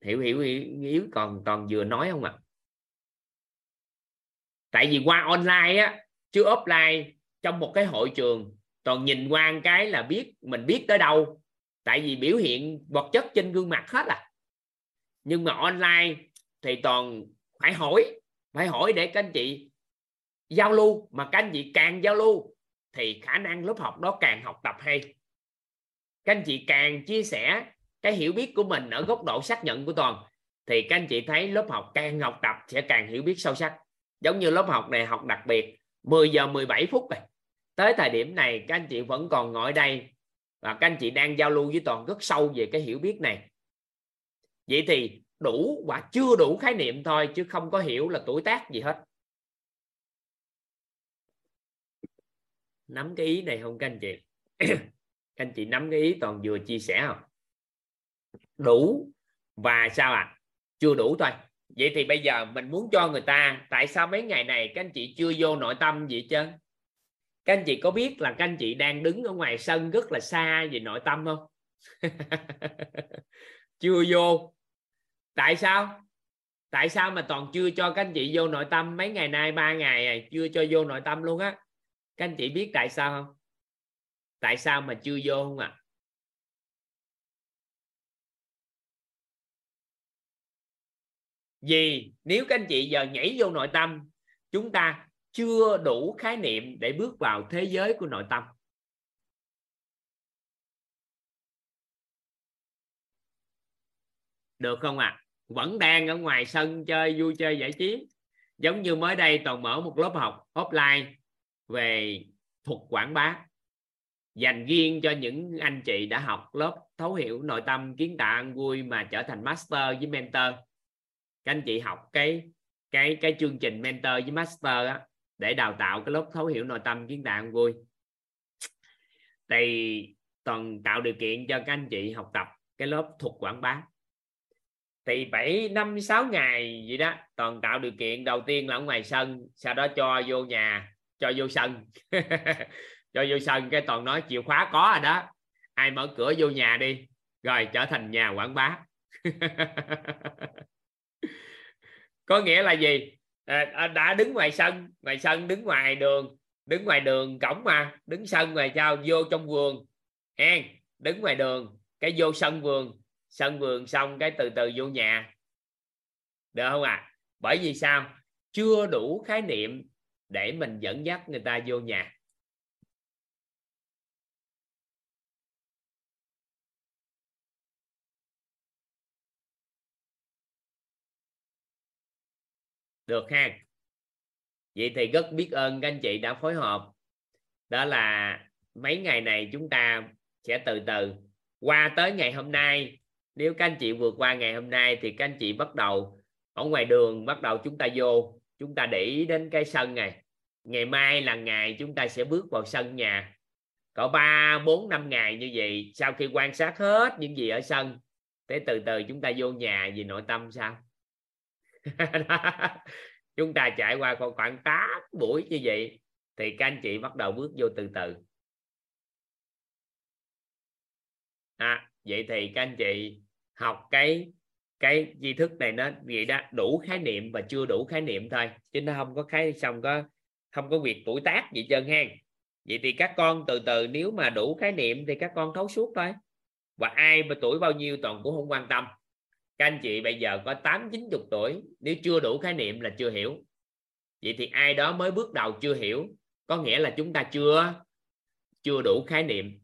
S1: Hiểu hiểu hiểu, còn còn vừa nói không ạ? À? tại vì qua online á chứ offline trong một cái hội trường toàn nhìn qua một cái là biết mình biết tới đâu. Tại vì biểu hiện vật chất trên gương mặt hết à. Nhưng mà online thì toàn phải hỏi phải hỏi để các anh chị giao lưu, mà các anh chị càng giao lưu thì khả năng lớp học đó càng học tập hay. Các anh chị càng chia sẻ cái hiểu biết của mình ở góc độ xác nhận của toàn, thì các anh chị thấy lớp học càng học tập sẽ càng hiểu biết sâu sắc. Giống như lớp học này học đặc biệt 10 giờ 17 phút này. Tới thời điểm này, các anh chị vẫn còn ngồi đây và các anh chị đang giao lưu với toàn rất sâu về cái hiểu biết này. Vậy thì đủ và chưa đủ khái niệm thôi, chứ không có hiểu là tuổi tác gì hết. Nắm cái ý này không các anh chị? Các anh chị nắm cái ý toàn vừa chia sẻ không? Đủ và sao ạ? À? chưa đủ thôi. Vậy thì bây giờ mình muốn cho người ta, tại sao mấy ngày này các anh chị chưa vô nội tâm gì chứ? Các anh chị có biết là các anh chị đang đứng ở ngoài sân rất là xa về nội tâm không? Chưa vô. Tại sao? Tại sao mà toàn chưa cho các anh chị vô nội tâm? Mấy ngày nay, ba ngày này chưa cho vô nội tâm luôn á các anh chị biết tại sao không tại sao mà chưa vô không ạ à? vì nếu các anh chị giờ nhảy vô nội tâm, chúng ta chưa đủ khái niệm để bước vào thế giới của nội tâm được không ạ à? vẫn đang ở ngoài sân chơi, vui chơi giải trí giống như mới đây toàn mở một lớp học offline về thuật quảng bá dành riêng cho những anh chị đã học lớp thấu hiểu nội tâm kiến tạo ăn vui mà trở thành master với mentor. Các anh chị học cái cái cái chương trình mentor với master á, để đào tạo cái lớp thấu hiểu nội tâm kiến tạo ăn vui. Thì toàn tạo điều kiện cho các anh chị học tập cái lớp thuật quảng bá. Thì 7 năm 6 ngày gì đó toàn tạo điều kiện. Đầu tiên là ở ngoài sân sau đó cho vô nhà cho vô sân. Cho vô sân cái toàn nói chìa khóa có rồi đó. Ai mở cửa vô nhà đi. Rồi trở thành nhà quảng bá. Có nghĩa là gì? À, à, đã đứng ngoài sân ngoài sân đứng ngoài đường đứng ngoài đường cổng mà đứng sân ngoài sao? Vô trong vườn. Hen đứng ngoài đường cái vô sân vườn. Sân vườn xong cái từ từ vô nhà. Được không ạ? À? bởi vì sao? Chưa đủ khái niệm để mình dẫn dắt người ta vô nhà. Được ha. Vậy thì rất biết ơn các anh chị đã phối hợp. Đó là mấy ngày này chúng ta sẽ từ từ. Qua tới ngày hôm nay, nếu các anh chị vượt qua ngày hôm nay thì các anh chị bắt đầu ở ngoài đường bắt đầu chúng ta vô chúng ta để ý đến cái sân này. Ngày mai là ngày chúng ta sẽ bước vào sân nhà. Có ba bốn năm ngày như vậy sau khi quan sát hết những gì ở sân thế từ từ chúng ta vô nhà vì nội tâm sao? Chúng ta trải qua còn khoảng 8 buổi như vậy thì các anh chị bắt đầu bước vô từ từ. À, vậy thì các anh chị học cái cái tri thức này nó vậy đó, đủ khái niệm và chưa đủ khái niệm thôi, chứ nó không có khái, xong có, không có việc tuổi tác gì trơn hen. Vậy thì các con từ từ, nếu mà đủ khái niệm thì các con thấu suốt thôi. Và ai mà tuổi bao nhiêu toàn cũng không quan tâm. Các anh chị bây giờ có tám, chín, chục tuổi, nếu chưa đủ khái niệm là chưa hiểu. Vậy thì ai đó mới bước đầu chưa hiểu, có nghĩa là chúng ta chưa chưa đủ khái niệm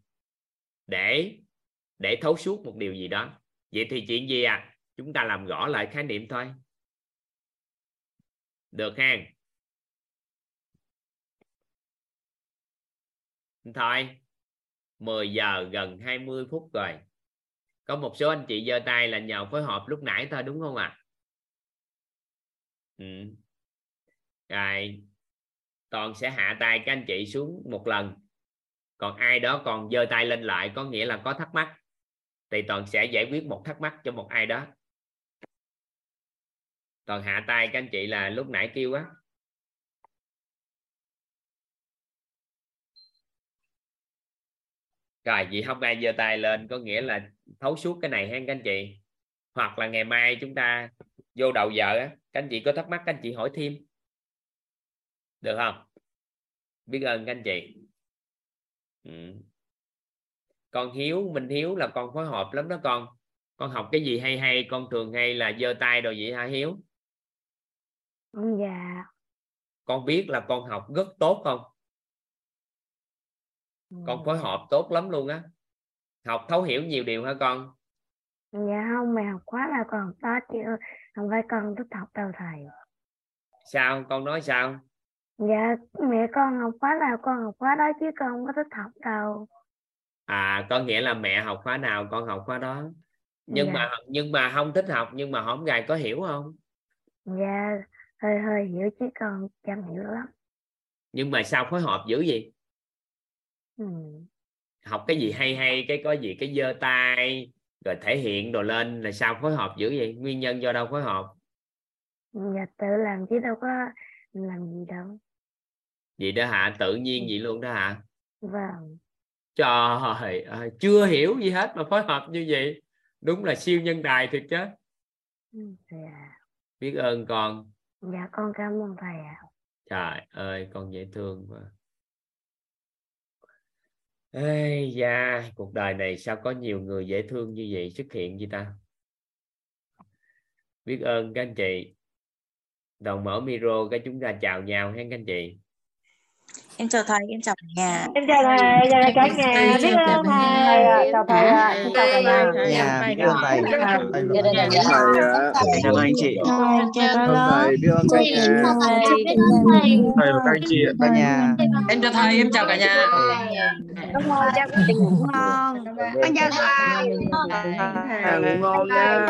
S1: để để thấu suốt một điều gì đó. Vậy thì chuyện gì à? Chúng ta làm rõ lại khái niệm thôi. Được ha thôi 10 giờ gần 20 phút rồi. Có một số anh chị giơ tay là nhờ phối hợp lúc nãy thôi, đúng không ạ? À? ừ. rồi, toàn sẽ hạ tay các anh chị xuống một lần. Còn ai đó còn giơ tay lên lại, có nghĩa là có thắc mắc. Thì toàn sẽ giải quyết một thắc mắc cho một ai đó còn hạ tay các anh chị là lúc nãy kêu á. Rồi, vậy không ai giơ tay lên, có nghĩa là thấu suốt cái này ha các anh chị? Hoặc là ngày mai chúng ta vô đầu giờ á, các anh chị có thắc mắc các anh chị hỏi thêm. Được không? Biết ơn các anh chị. Ừ. con hiếu, minh hiếu là con phối hợp lắm đó con. Con học cái gì hay hay, con thường hay là giơ tay đồ vậy hả hiếu?
S15: Dạ
S1: con biết là con học rất tốt không? Con phối hợp tốt lắm luôn á. Học thấu hiểu nhiều điều hả con?
S15: Dạ không mẹ học khóa là còn đó chứ không phải con thích học đâu thầy.
S1: Sao? Con nói sao?
S15: Dạ mẹ con học khóa nào con học khóa đó chứ con không có thích học đâu.
S1: À có nghĩa là mẹ học khóa nào con học khóa đó. Nhưng
S15: Dạ.
S1: mà nhưng mà không thích học nhưng mà hổng gài có hiểu không?
S15: Dạ hơi hơi hiểu chứ con chăm hiểu lắm.
S1: Nhưng mà sao phối hợp dữ gì
S15: ừ.
S1: học cái gì hay hay cái có gì cái giơ tay rồi thể hiện đồ lên là sao phối hợp dữ vậy? Nguyên nhân do đâu phối hợp?
S15: Dạ tự làm chứ đâu có làm gì đâu.
S1: Vậy đó hả? Tự nhiên vậy luôn đó hả?
S15: Vâng.
S1: Trời ơi chưa hiểu gì hết mà phối hợp như vậy. Đúng là siêu nhân tài thiệt chứ.
S15: Dạ
S1: biết ơn con
S15: dạ con cảm ơn thầy ạ
S1: trời ơi con dễ thương quá Ê da, cuộc đời này sao có nhiều người dễ thương như vậy xuất hiện vậy ta? Biết ơn các anh chị. Đồng mở micro cái chúng ta chào nhau ha các anh chị.
S9: Em chào thầy, em chào cả nhà.
S15: em chào thầy chào cả nhà biết ơn thầy chào thầy ạ. em chào cả nhà
S16: biết ơn thầy. Thầy biết ơn thầy. Cảm ơn anh chị. Thầy, biết ơn cả nhà.
S2: thầy và các anh chị.
S16: Cả nhà.
S14: Em chào thầy, em chào cả nhà.
S15: Ơn cha của chị ngủ ngon con chào thầy
S16: À, ngủ ngon nha.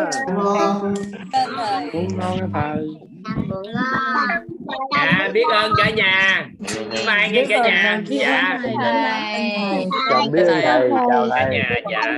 S16: Ngủ ngon nha thầy.
S1: Dạ, biết ơn cả nhà. Bye bye nghe cả nhà. Dạ.
S16: Chào biết thầy, chào
S1: Cả nhà, dạ.